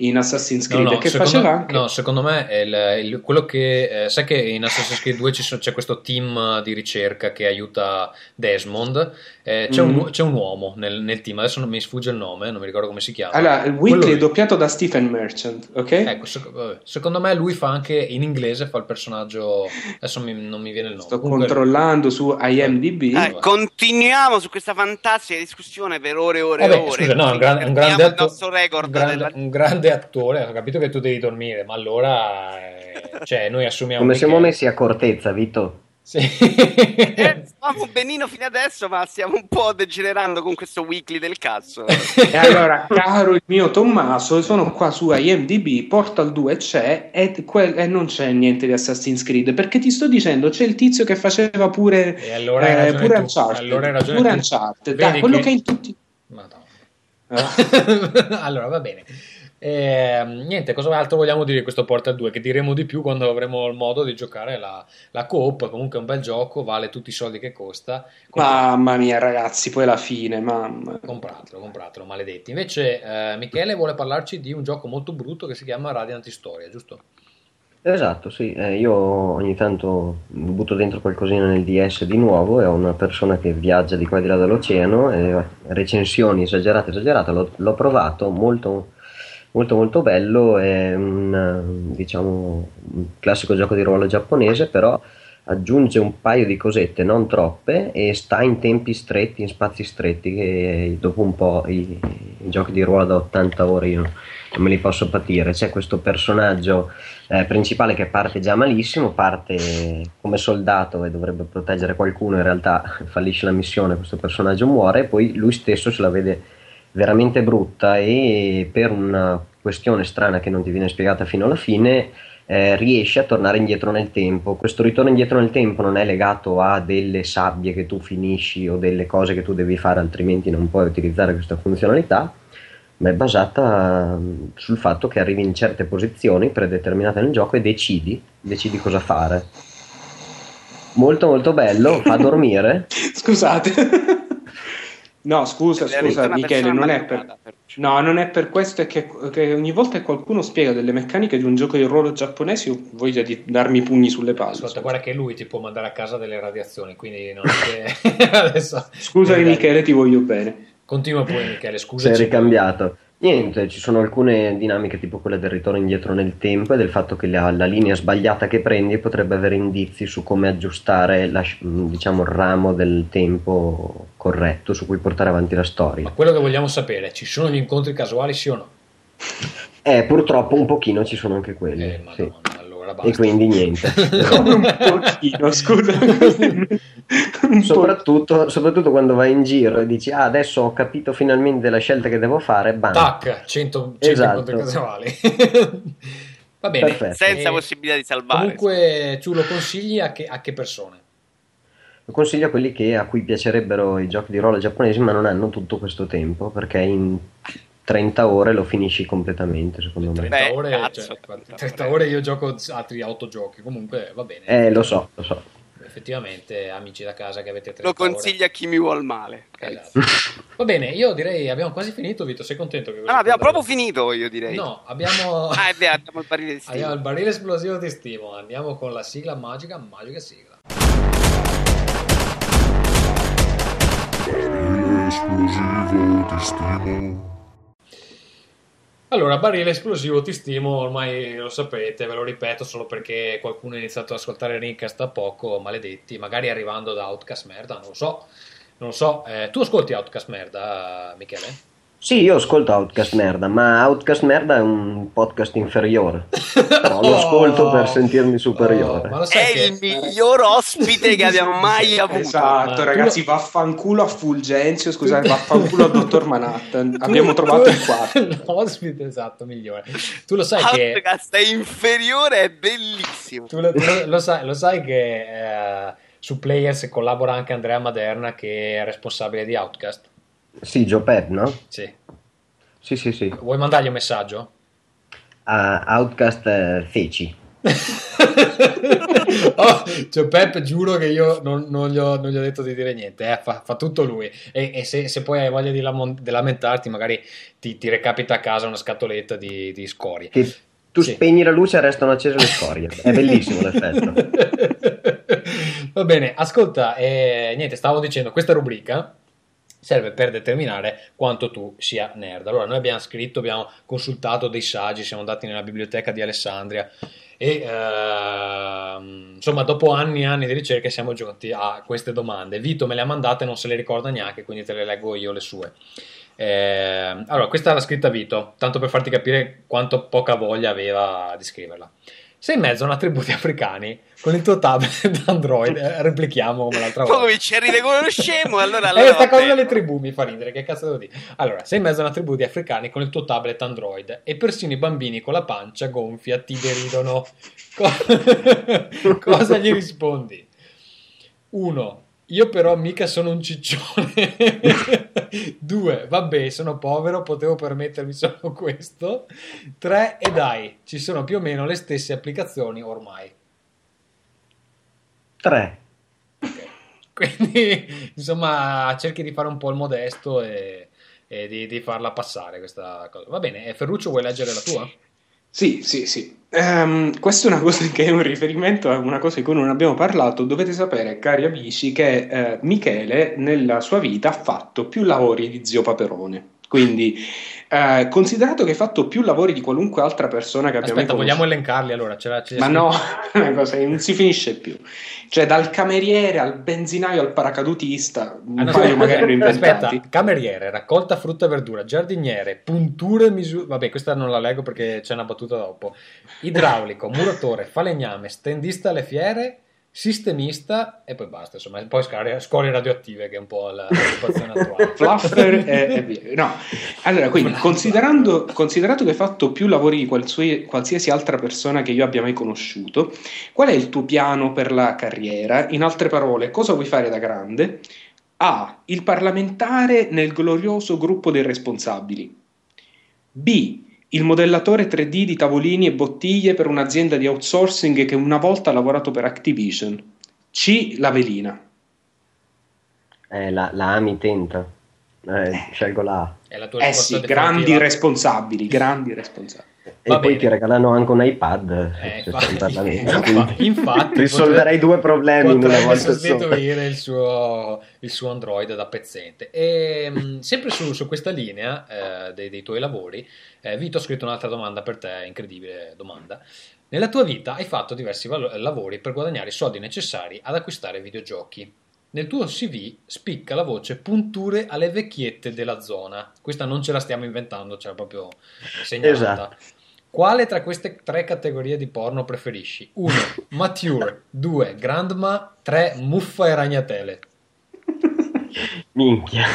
in Assassin's No, Creed, no, e che secondo, faceva anche. no, secondo me è il- il- quello che eh, sai che in Assassin's Creed 2 ci sono- c'è questo team di ricerca che aiuta Desmond. eh, c'è, un, Mhm. c'è un uomo nel, nel team, adesso non mi sfugge il nome, non mi ricordo come si chiama. Allora, Whitley è doppiato da Stephen Merchant, ok? Ecco, vabbè, secondo me lui fa anche in inglese, fa il personaggio. Adesso mi- non mi viene il nome. Sto Comunque- controllando su IMDb. Eh, continuiamo su questa fantastica discussione per ore e ore e ore. scusa, no, è un, gran- un grande il nostro record un grande, della- un grande attore. Ho capito che tu devi dormire, ma allora, eh, cioè, noi assumiamo. Come siamo Michele. messi a cortezza, Vito? Sì. Eh, stavamo benino fino adesso, ma stiamo un po' degenerando con questo weekly del cazzo. E allora, caro il mio Tommaso, sono qua su IMDb, Portal 2 c'è e, que- e non c'è niente di Assassin's Creed, perché ti sto dicendo, c'è il tizio che faceva pure, E allora hai eh, pure tu. Uncharted, Allora pure. Uncharted, dai, quello che- che... in tutti... Madonna. Ah. allora va bene. Ehm, niente, cosa altro vogliamo dire di questo Portal 2? Che diremo di più quando avremo il modo di giocare la, la coop. Comunque è un bel gioco, vale tutti i soldi che costa. Mamma mia ragazzi, poi alla fine, mamma. Compratelo, compratelo, maledetti. Invece, eh, Michele vuole parlarci di un gioco molto brutto che si chiama Radiant Historia, giusto? Esatto, sì, eh, io ogni tanto butto dentro qualcosina nel DS di nuovo e ho una persona che viaggia di qua e di là dall'oceano e recensioni esagerate, esagerate, l'ho, l'ho provato, molto, molto molto bello, è un, diciamo, un classico gioco di ruolo giapponese, però aggiunge un paio di cosette, non troppe, e sta in tempi stretti, in spazi stretti, che dopo un po' i, i giochi di ruolo da 80 ore io non me li posso patire. C'è questo personaggio eh, principale che parte già malissimo, parte come soldato e dovrebbe proteggere qualcuno, in realtà fallisce la missione, questo personaggio muore, e poi lui stesso se la vede veramente brutta e per una questione strana che non ti viene spiegata fino alla fine eh, riesce a tornare indietro nel tempo. Questo ritorno indietro nel tempo non è legato a delle sabbie che tu finisci o delle cose che tu devi fare, altrimenti non puoi utilizzare questa funzionalità, ma è basata mm, sul fatto che arrivi in certe posizioni predeterminate nel gioco e decidi, decidi cosa fare. Molto molto bello, fa dormire. Scusate. No, scusa, scusa Michele, non è per... No, non è per questo, è che, che ogni volta che qualcuno spiega delle meccaniche di un gioco di ruolo giapponese, ho voglia di darmi i pugni sulle palle. Ascolta, guarda che lui ti può mandare a casa delle radiazioni, quindi non è che... adesso... Scusami Michele, ti voglio bene. Continua pure Michele, scusa. è ricambiato. Niente, ci sono alcune dinamiche tipo quelle del ritorno indietro nel tempo e del fatto che la, la linea sbagliata che prendi potrebbe avere indizi su come aggiustare la- diciamo, il ramo del tempo corretto su cui portare avanti la Ma storia. quello che vogliamo sapere, ci sono gli incontri casuali sì o no? Eh, purtroppo un pochino ci sono anche quelli. Eh, sì. Allora basta. E quindi niente. Un pochino, scusa. Soprattutto, soprattutto quando vai in giro e dici ah, adesso ho capito finalmente la scelta che devo fare, bam. Tac, 100, 100 Esatto. casuali. Va bene. Perfetto. Senza Eh, possibilità di salvare. Comunque, tu lo consigli a che, a che persone? Lo consiglio a quelli che, a cui piacerebbero i giochi di ruolo giapponesi ma non hanno tutto questo tempo perché in 30 ore lo finisci completamente, secondo me. 30 Beh, ore, cazzo, cioè, 30 30 ore. ore io gioco altri 8 giochi, comunque va bene. Eh, lo so, lo so. Effettivamente, amici da casa che avete 30 Lo consiglia a chi mi vuol male. ore. Esatto. Va bene, io direi abbiamo quasi finito, Vito. Sei contento che Ah, abbiamo proprio finito, io direi. No, abbiamo. Ah, è vero, abbiamo il barile di Abbiamo il barile esplosivo di stimo. Andiamo con la sigla magica, magica sigla. esplosivo di stimo. Allora, barile esplosivo, ti stimo, ormai lo sapete, ve lo ripeto solo perché qualcuno ha iniziato ad ascoltare Rincast da poco, maledetti, magari arrivando da Outcast Merda, non lo so. Non lo so, Eh, tu ascolti Outcast Merda, Michele? Sì, io ascolto Outcast Merda, ma Outcast Merda è un podcast inferiore. Però lo ascolto per sentirmi superiore. Oh, ma lo sai È che... il miglior ospite che abbiamo mai avuto. Esatto, Ma tu ragazzi, lo- vaffanculo a Fulgenzio, scusate, vaffanculo al dottor Manhattan. Abbiamo trovato il quarto. L'ospite esatto, migliore. Tu lo sai Ah, che... Outcast è inferiore, è bellissimo. Tu lo, lo- lo sai, lo sai che eh, su Players collabora anche Andrea Maderna che è responsabile di Outcast? Sì, Joe Pep, no? Sì. Sì, sì, sì. Vuoi mandargli un messaggio? A Outcast eh, Feci. oh, cioè Pep giuro che io non, non gli, ho, non gli ho detto di dire niente, eh, fa, fa tutto lui e, e se, se poi hai voglia di, lamon- di lamentarti magari ti, ti recapita a casa una scatoletta di, di scorie. Che tu Sì. spegni la luce e restano accese le scorie. È bellissimo l'effetto. Va bene, ascolta, eh, niente, stavo dicendo, questa rubrica serve per determinare quanto tu sia nerd. Allora, noi abbiamo scritto, abbiamo consultato dei saggi, siamo andati nella biblioteca di Alessandria e ehm, insomma, dopo anni e anni di ricerche siamo giunti a queste domande. Vito me le ha mandate, non se le ricorda neanche, quindi te le leggo io le sue. Eh, allora, questa l'ha scritta Vito, tanto per farti capire quanto poca voglia aveva di scriverla. Sei in mezzo a una tribù di africani con il tuo tablet Android, eh, replichiamo come l'altra volta. Poi ci arriva come uno scemo, allora... Eh, allora sta va cosa delle tribù mi fa ridere, che cazzo devo dire? Allora, sei in mezzo a una tribù di africani con il tuo tablet Android e persino i bambini con la pancia gonfia ti deridono. Co- cosa gli rispondi? Uno, io però mica sono un ciccione. Due, vabbè, sono povero, potevo permettermi solo questo. Tre, e dai, ci sono più o meno le stesse applicazioni ormai. 3. Quindi, insomma, cerchi di fare un po' il modesto e, e di, di farla passare questa cosa. Va bene, Ferruccio, vuoi leggere la tua? Sì, sì, sì. Ehm, questa è una cosa che è un riferimento a una cosa di cui non abbiamo parlato. Dovete sapere, cari amici, che eh, Michele nella sua vita ha fatto più lavori di zio Paperone. Quindi, eh, considerato che hai fatto più lavori di qualunque altra persona che abbiamo Aspetta, vogliamo elencarli allora? Ce l'ha- ce li Ma no, cosa non si finisce più. Cioè, dal cameriere al benzinaio al paracadutista, un Ah, no, paio magari aspetta, inventati. aspetta, cameriere, raccolta frutta e verdura, giardiniere, punture, misure. Vabbè, questa non la leggo perché c'è una battuta dopo. Idraulico, muratore, falegname, stendista alle fiere, sistemista e poi basta. Insomma, poi scorie, scorie radioattive, che è un po' la, situazione attuale. Fluffer e, via. No, allora, quindi, considerando, considerato che hai fatto più lavori di qualsue- qualsiasi altra persona che io abbia mai conosciuto, qual è il tuo piano per la carriera? In altre parole, cosa vuoi fare da grande? A. Il parlamentare nel glorioso gruppo dei responsabili. B. Il modellatore 3D di tavolini e bottiglie per un'azienda di outsourcing che una volta ha lavorato per Activision. C. La velina. Eh, la, la A mi tenta. Eh, scelgo la A. È la tua Eh sì, grandi responsabili, grandi responsabili. E Va poi bene. ti regalano anche un iPad. Eh, infatti, sei in Parlamento, infa- quindi infatti, risolverei due problemi in una volta sostituire il suo, il suo Android da pezzente. E, mh, sempre su, su questa linea eh, dei, dei tuoi lavori, eh, Vito ha scritto un'altra domanda per te, incredibile domanda. Nella tua vita hai fatto diversi valo- lavori per guadagnare i soldi necessari ad acquistare videogiochi. Nel tuo CV spicca la voce punture alle vecchiette della zona. Questa non ce la stiamo inventando, c'era proprio segnalata. Esatto. Quale tra queste tre categorie di porno preferisci? 1. Mature 2. Grandma 3. Muffa e ragnatele Minchia.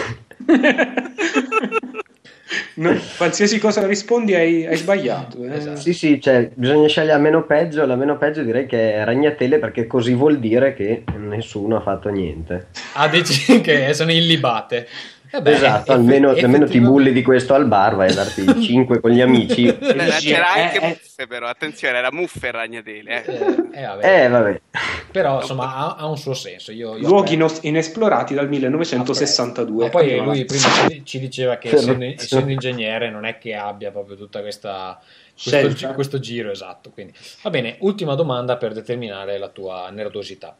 No, qualsiasi cosa rispondi hai, hai sbagliato. eh. Esatto. Sì, sì, cioè, bisogna scegliere la meno peggio. La meno peggio direi che è Ragnatele perché così vuol dire che nessuno ha fatto niente. Ah, dici che sono illibate Eh beh, esatto, eff- almeno, almeno ti bulli di questo al bar, vai a darti 5 con gli amici. Eh, C'era eh, anche eh. Muffe, però attenzione, era Muffe e Ragnatele. Eh. Eh, eh, vabbè. Eh, vabbè. Però insomma ha, ha un suo senso. Io, io Luoghi ino- inesplorati dal 1962. Ma poi Andiamo lui prima ci, ci diceva che Fermo. essendo, essendo ingegnere non è che abbia proprio tutta questa questo, gi- questo giro esatto. Quindi. Va bene, ultima domanda per determinare la tua nerdosità.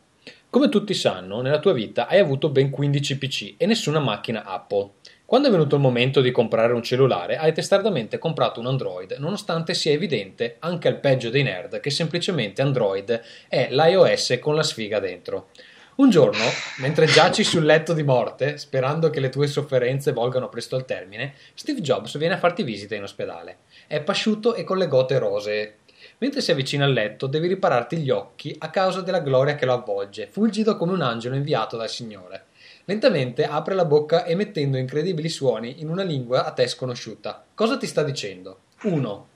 Come tutti sanno, nella tua vita hai avuto ben 15 PC e nessuna macchina Apple. Quando è venuto il momento di comprare un cellulare, hai testardamente comprato un Android, nonostante sia evidente, anche al peggio dei nerd, che semplicemente Android è l'iOS con la sfiga dentro. Un giorno, mentre giaci sul letto di morte, sperando che le tue sofferenze volgano presto al termine, Steve Jobs viene a farti visita in ospedale. È pasciuto e con le gote rosee. Mentre si avvicina al letto, devi ripararti gli occhi a causa della gloria che lo avvolge, fulgido come un angelo inviato dal Signore. Lentamente apre la bocca emettendo incredibili suoni in una lingua a te sconosciuta. Cosa ti sta dicendo? 1.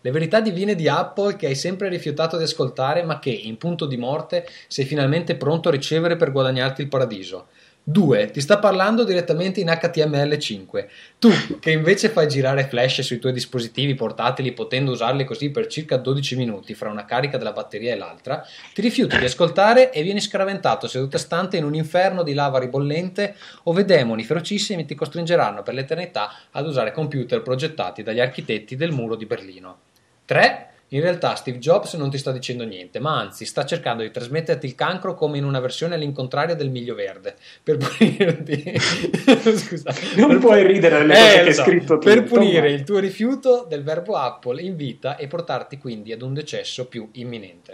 Le verità divine di Apple che hai sempre rifiutato di ascoltare, ma che, in punto di morte, sei finalmente pronto a ricevere per guadagnarti il paradiso. 2. Ti sta parlando direttamente in HTML5. Tu, che invece fai girare flash sui tuoi dispositivi portatili potendo usarli così per circa 12 minuti fra una carica della batteria e l'altra, ti rifiuti di ascoltare e vieni scraventato seduta stante in un inferno di lava ribollente ove demoni ferocissimi ti costringeranno per l'eternità ad usare computer progettati dagli architetti del muro di Berlino. 3. In realtà Steve Jobs non ti sta dicendo niente, ma anzi sta cercando di trasmetterti il cancro come in una versione all'incontrario del miglio verde, per punirti... Scusa. Non Per- puoi ridere delle Eh, cose che hai so. scritto tu. Per punire il tuo rifiuto del verbo Apple in vita e portarti quindi ad un decesso più imminente.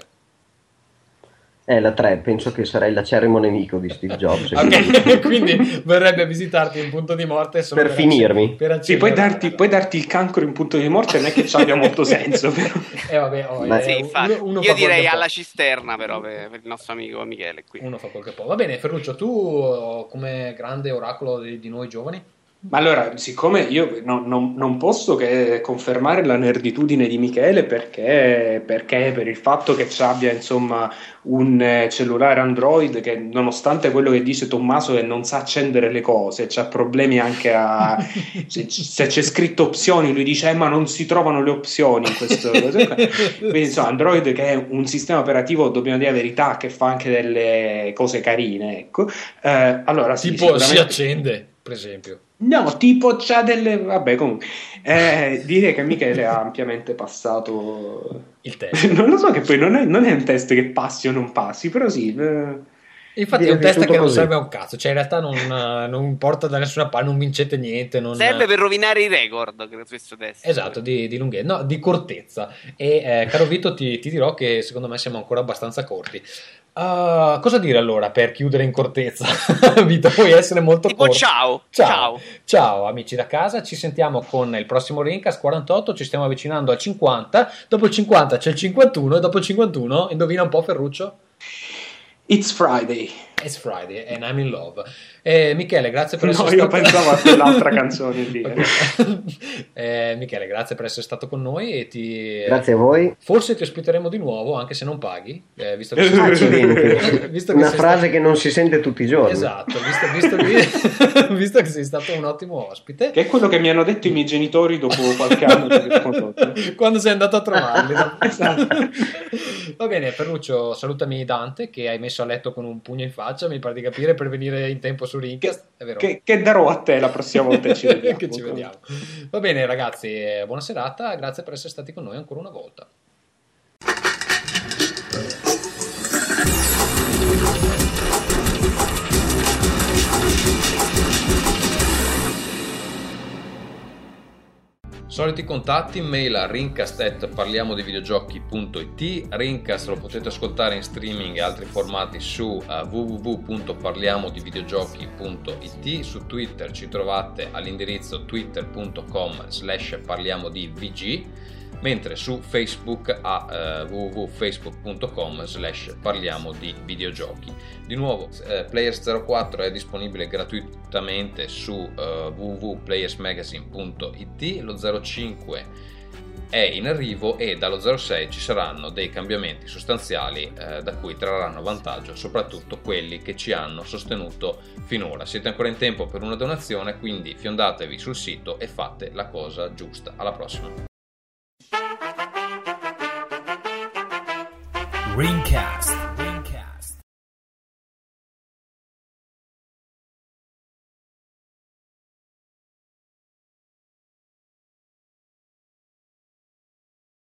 Eh, la 3, penso che sarei l'acerrimo nemico di Steve Jobs. Ok, quindi verrebbe a visitarti in punto di morte solo Per finirmi. Per Sì, puoi darti, puoi darti il cancro in punto di morte, non è che ci abbia molto senso. Però. Eh, vabbè, oh, Ma- eh, Sì, infatti. uno- uno Io direi alla può. cisterna, però, per, per il nostro amico Michele qui. Uno fa quel che può. Va bene, Ferruccio, tu oh, come grande oracolo di, di noi giovani? Ma allora, siccome io no- non- non posso che confermare la nerditudine di Michele perché, perché per il fatto che abbia insomma un eh, cellulare Android che nonostante quello che dice Tommaso che non sa accendere le cose, c'ha problemi anche a se, se c'è scritto opzioni, lui dice "Eh, ma non si trovano le opzioni in questo quindi insomma Android che è un sistema operativo dobbiamo dire la verità che fa anche delle cose carine, ecco. Eh, allora sì, tipo si sicuramente- accende, per esempio. No, tipo c'ha delle... Vabbè, comunque. Eh, direi che Michele ha ampiamente passato... Il test. non lo so che poi non è, non è un test che passi o non passi, però sì... eh, Infatti è un test che non così. serve a un cazzo, cioè in realtà non, eh, non porta da nessuna parte, non vincete niente. Non... Serve per rovinare i record, questo test. Esatto, di, di lunghezza, no, di cortezza. E eh, caro Vito, ti, ti dirò che secondo me siamo ancora abbastanza corti. Ah, cosa dire allora per chiudere in cortezza? Vito, puoi essere molto Tipo corto. ciao, Ciao. ciao. Ciao amici da casa, ci sentiamo con il prossimo Rincast 48, ci stiamo avvicinando al 50, dopo il 50 c'è il 51 e dopo il 51, indovina un po' Ferruccio? It's Friday. It's Friday and I'm in love. Eh, Michele, grazie per No, essere io stato... pensavo a quell'altra canzone lì. eh. Eh, Michele, grazie per essere stato con noi e ti... Grazie a voi. Forse ti ospiteremo di nuovo, anche se non paghi, eh, visto che Accidenti. visto che Una sei frase stato- che non si sente tutti i giorni. Esatto, visto, visto che... visto che sei stato un ottimo ospite. Che è quello che mi hanno detto i miei genitori dopo qualche anno. Quando sei andato a trovarli. no? Esatto. Va bene, Ferruccio, salutami Dante che hai messo a letto con un pugno in faccia, mi pare di capire, per venire in tempo su Rincast. È vero? Che, che darò a te la prossima volta che ci vediamo. Che ci vediamo. Va bene ragazzi, eh, buona serata, grazie per essere stati con noi ancora una volta. Soliti contatti, mail a rincast.parliamodivideogiochi.it Rincast lo potete ascoltare in streaming e altri formati su eh, www.parliamodivideogiochi.it Su Twitter ci trovate all'indirizzo twitter.com slash parliamo di VG mentre su Facebook a eh, www.facebook.com slash parliamo di videogiochi. Di nuovo, eh, Players04 è disponibile gratuitamente su eh, www.playersmagazine.it, lo 05 è in arrivo e dallo 06 ci saranno dei cambiamenti sostanziali eh, da cui trarranno vantaggio soprattutto quelli che ci hanno sostenuto finora. Siete ancora in tempo per una donazione, quindi fiondatevi sul sito e fate la cosa giusta. Alla prossima. Ringcast.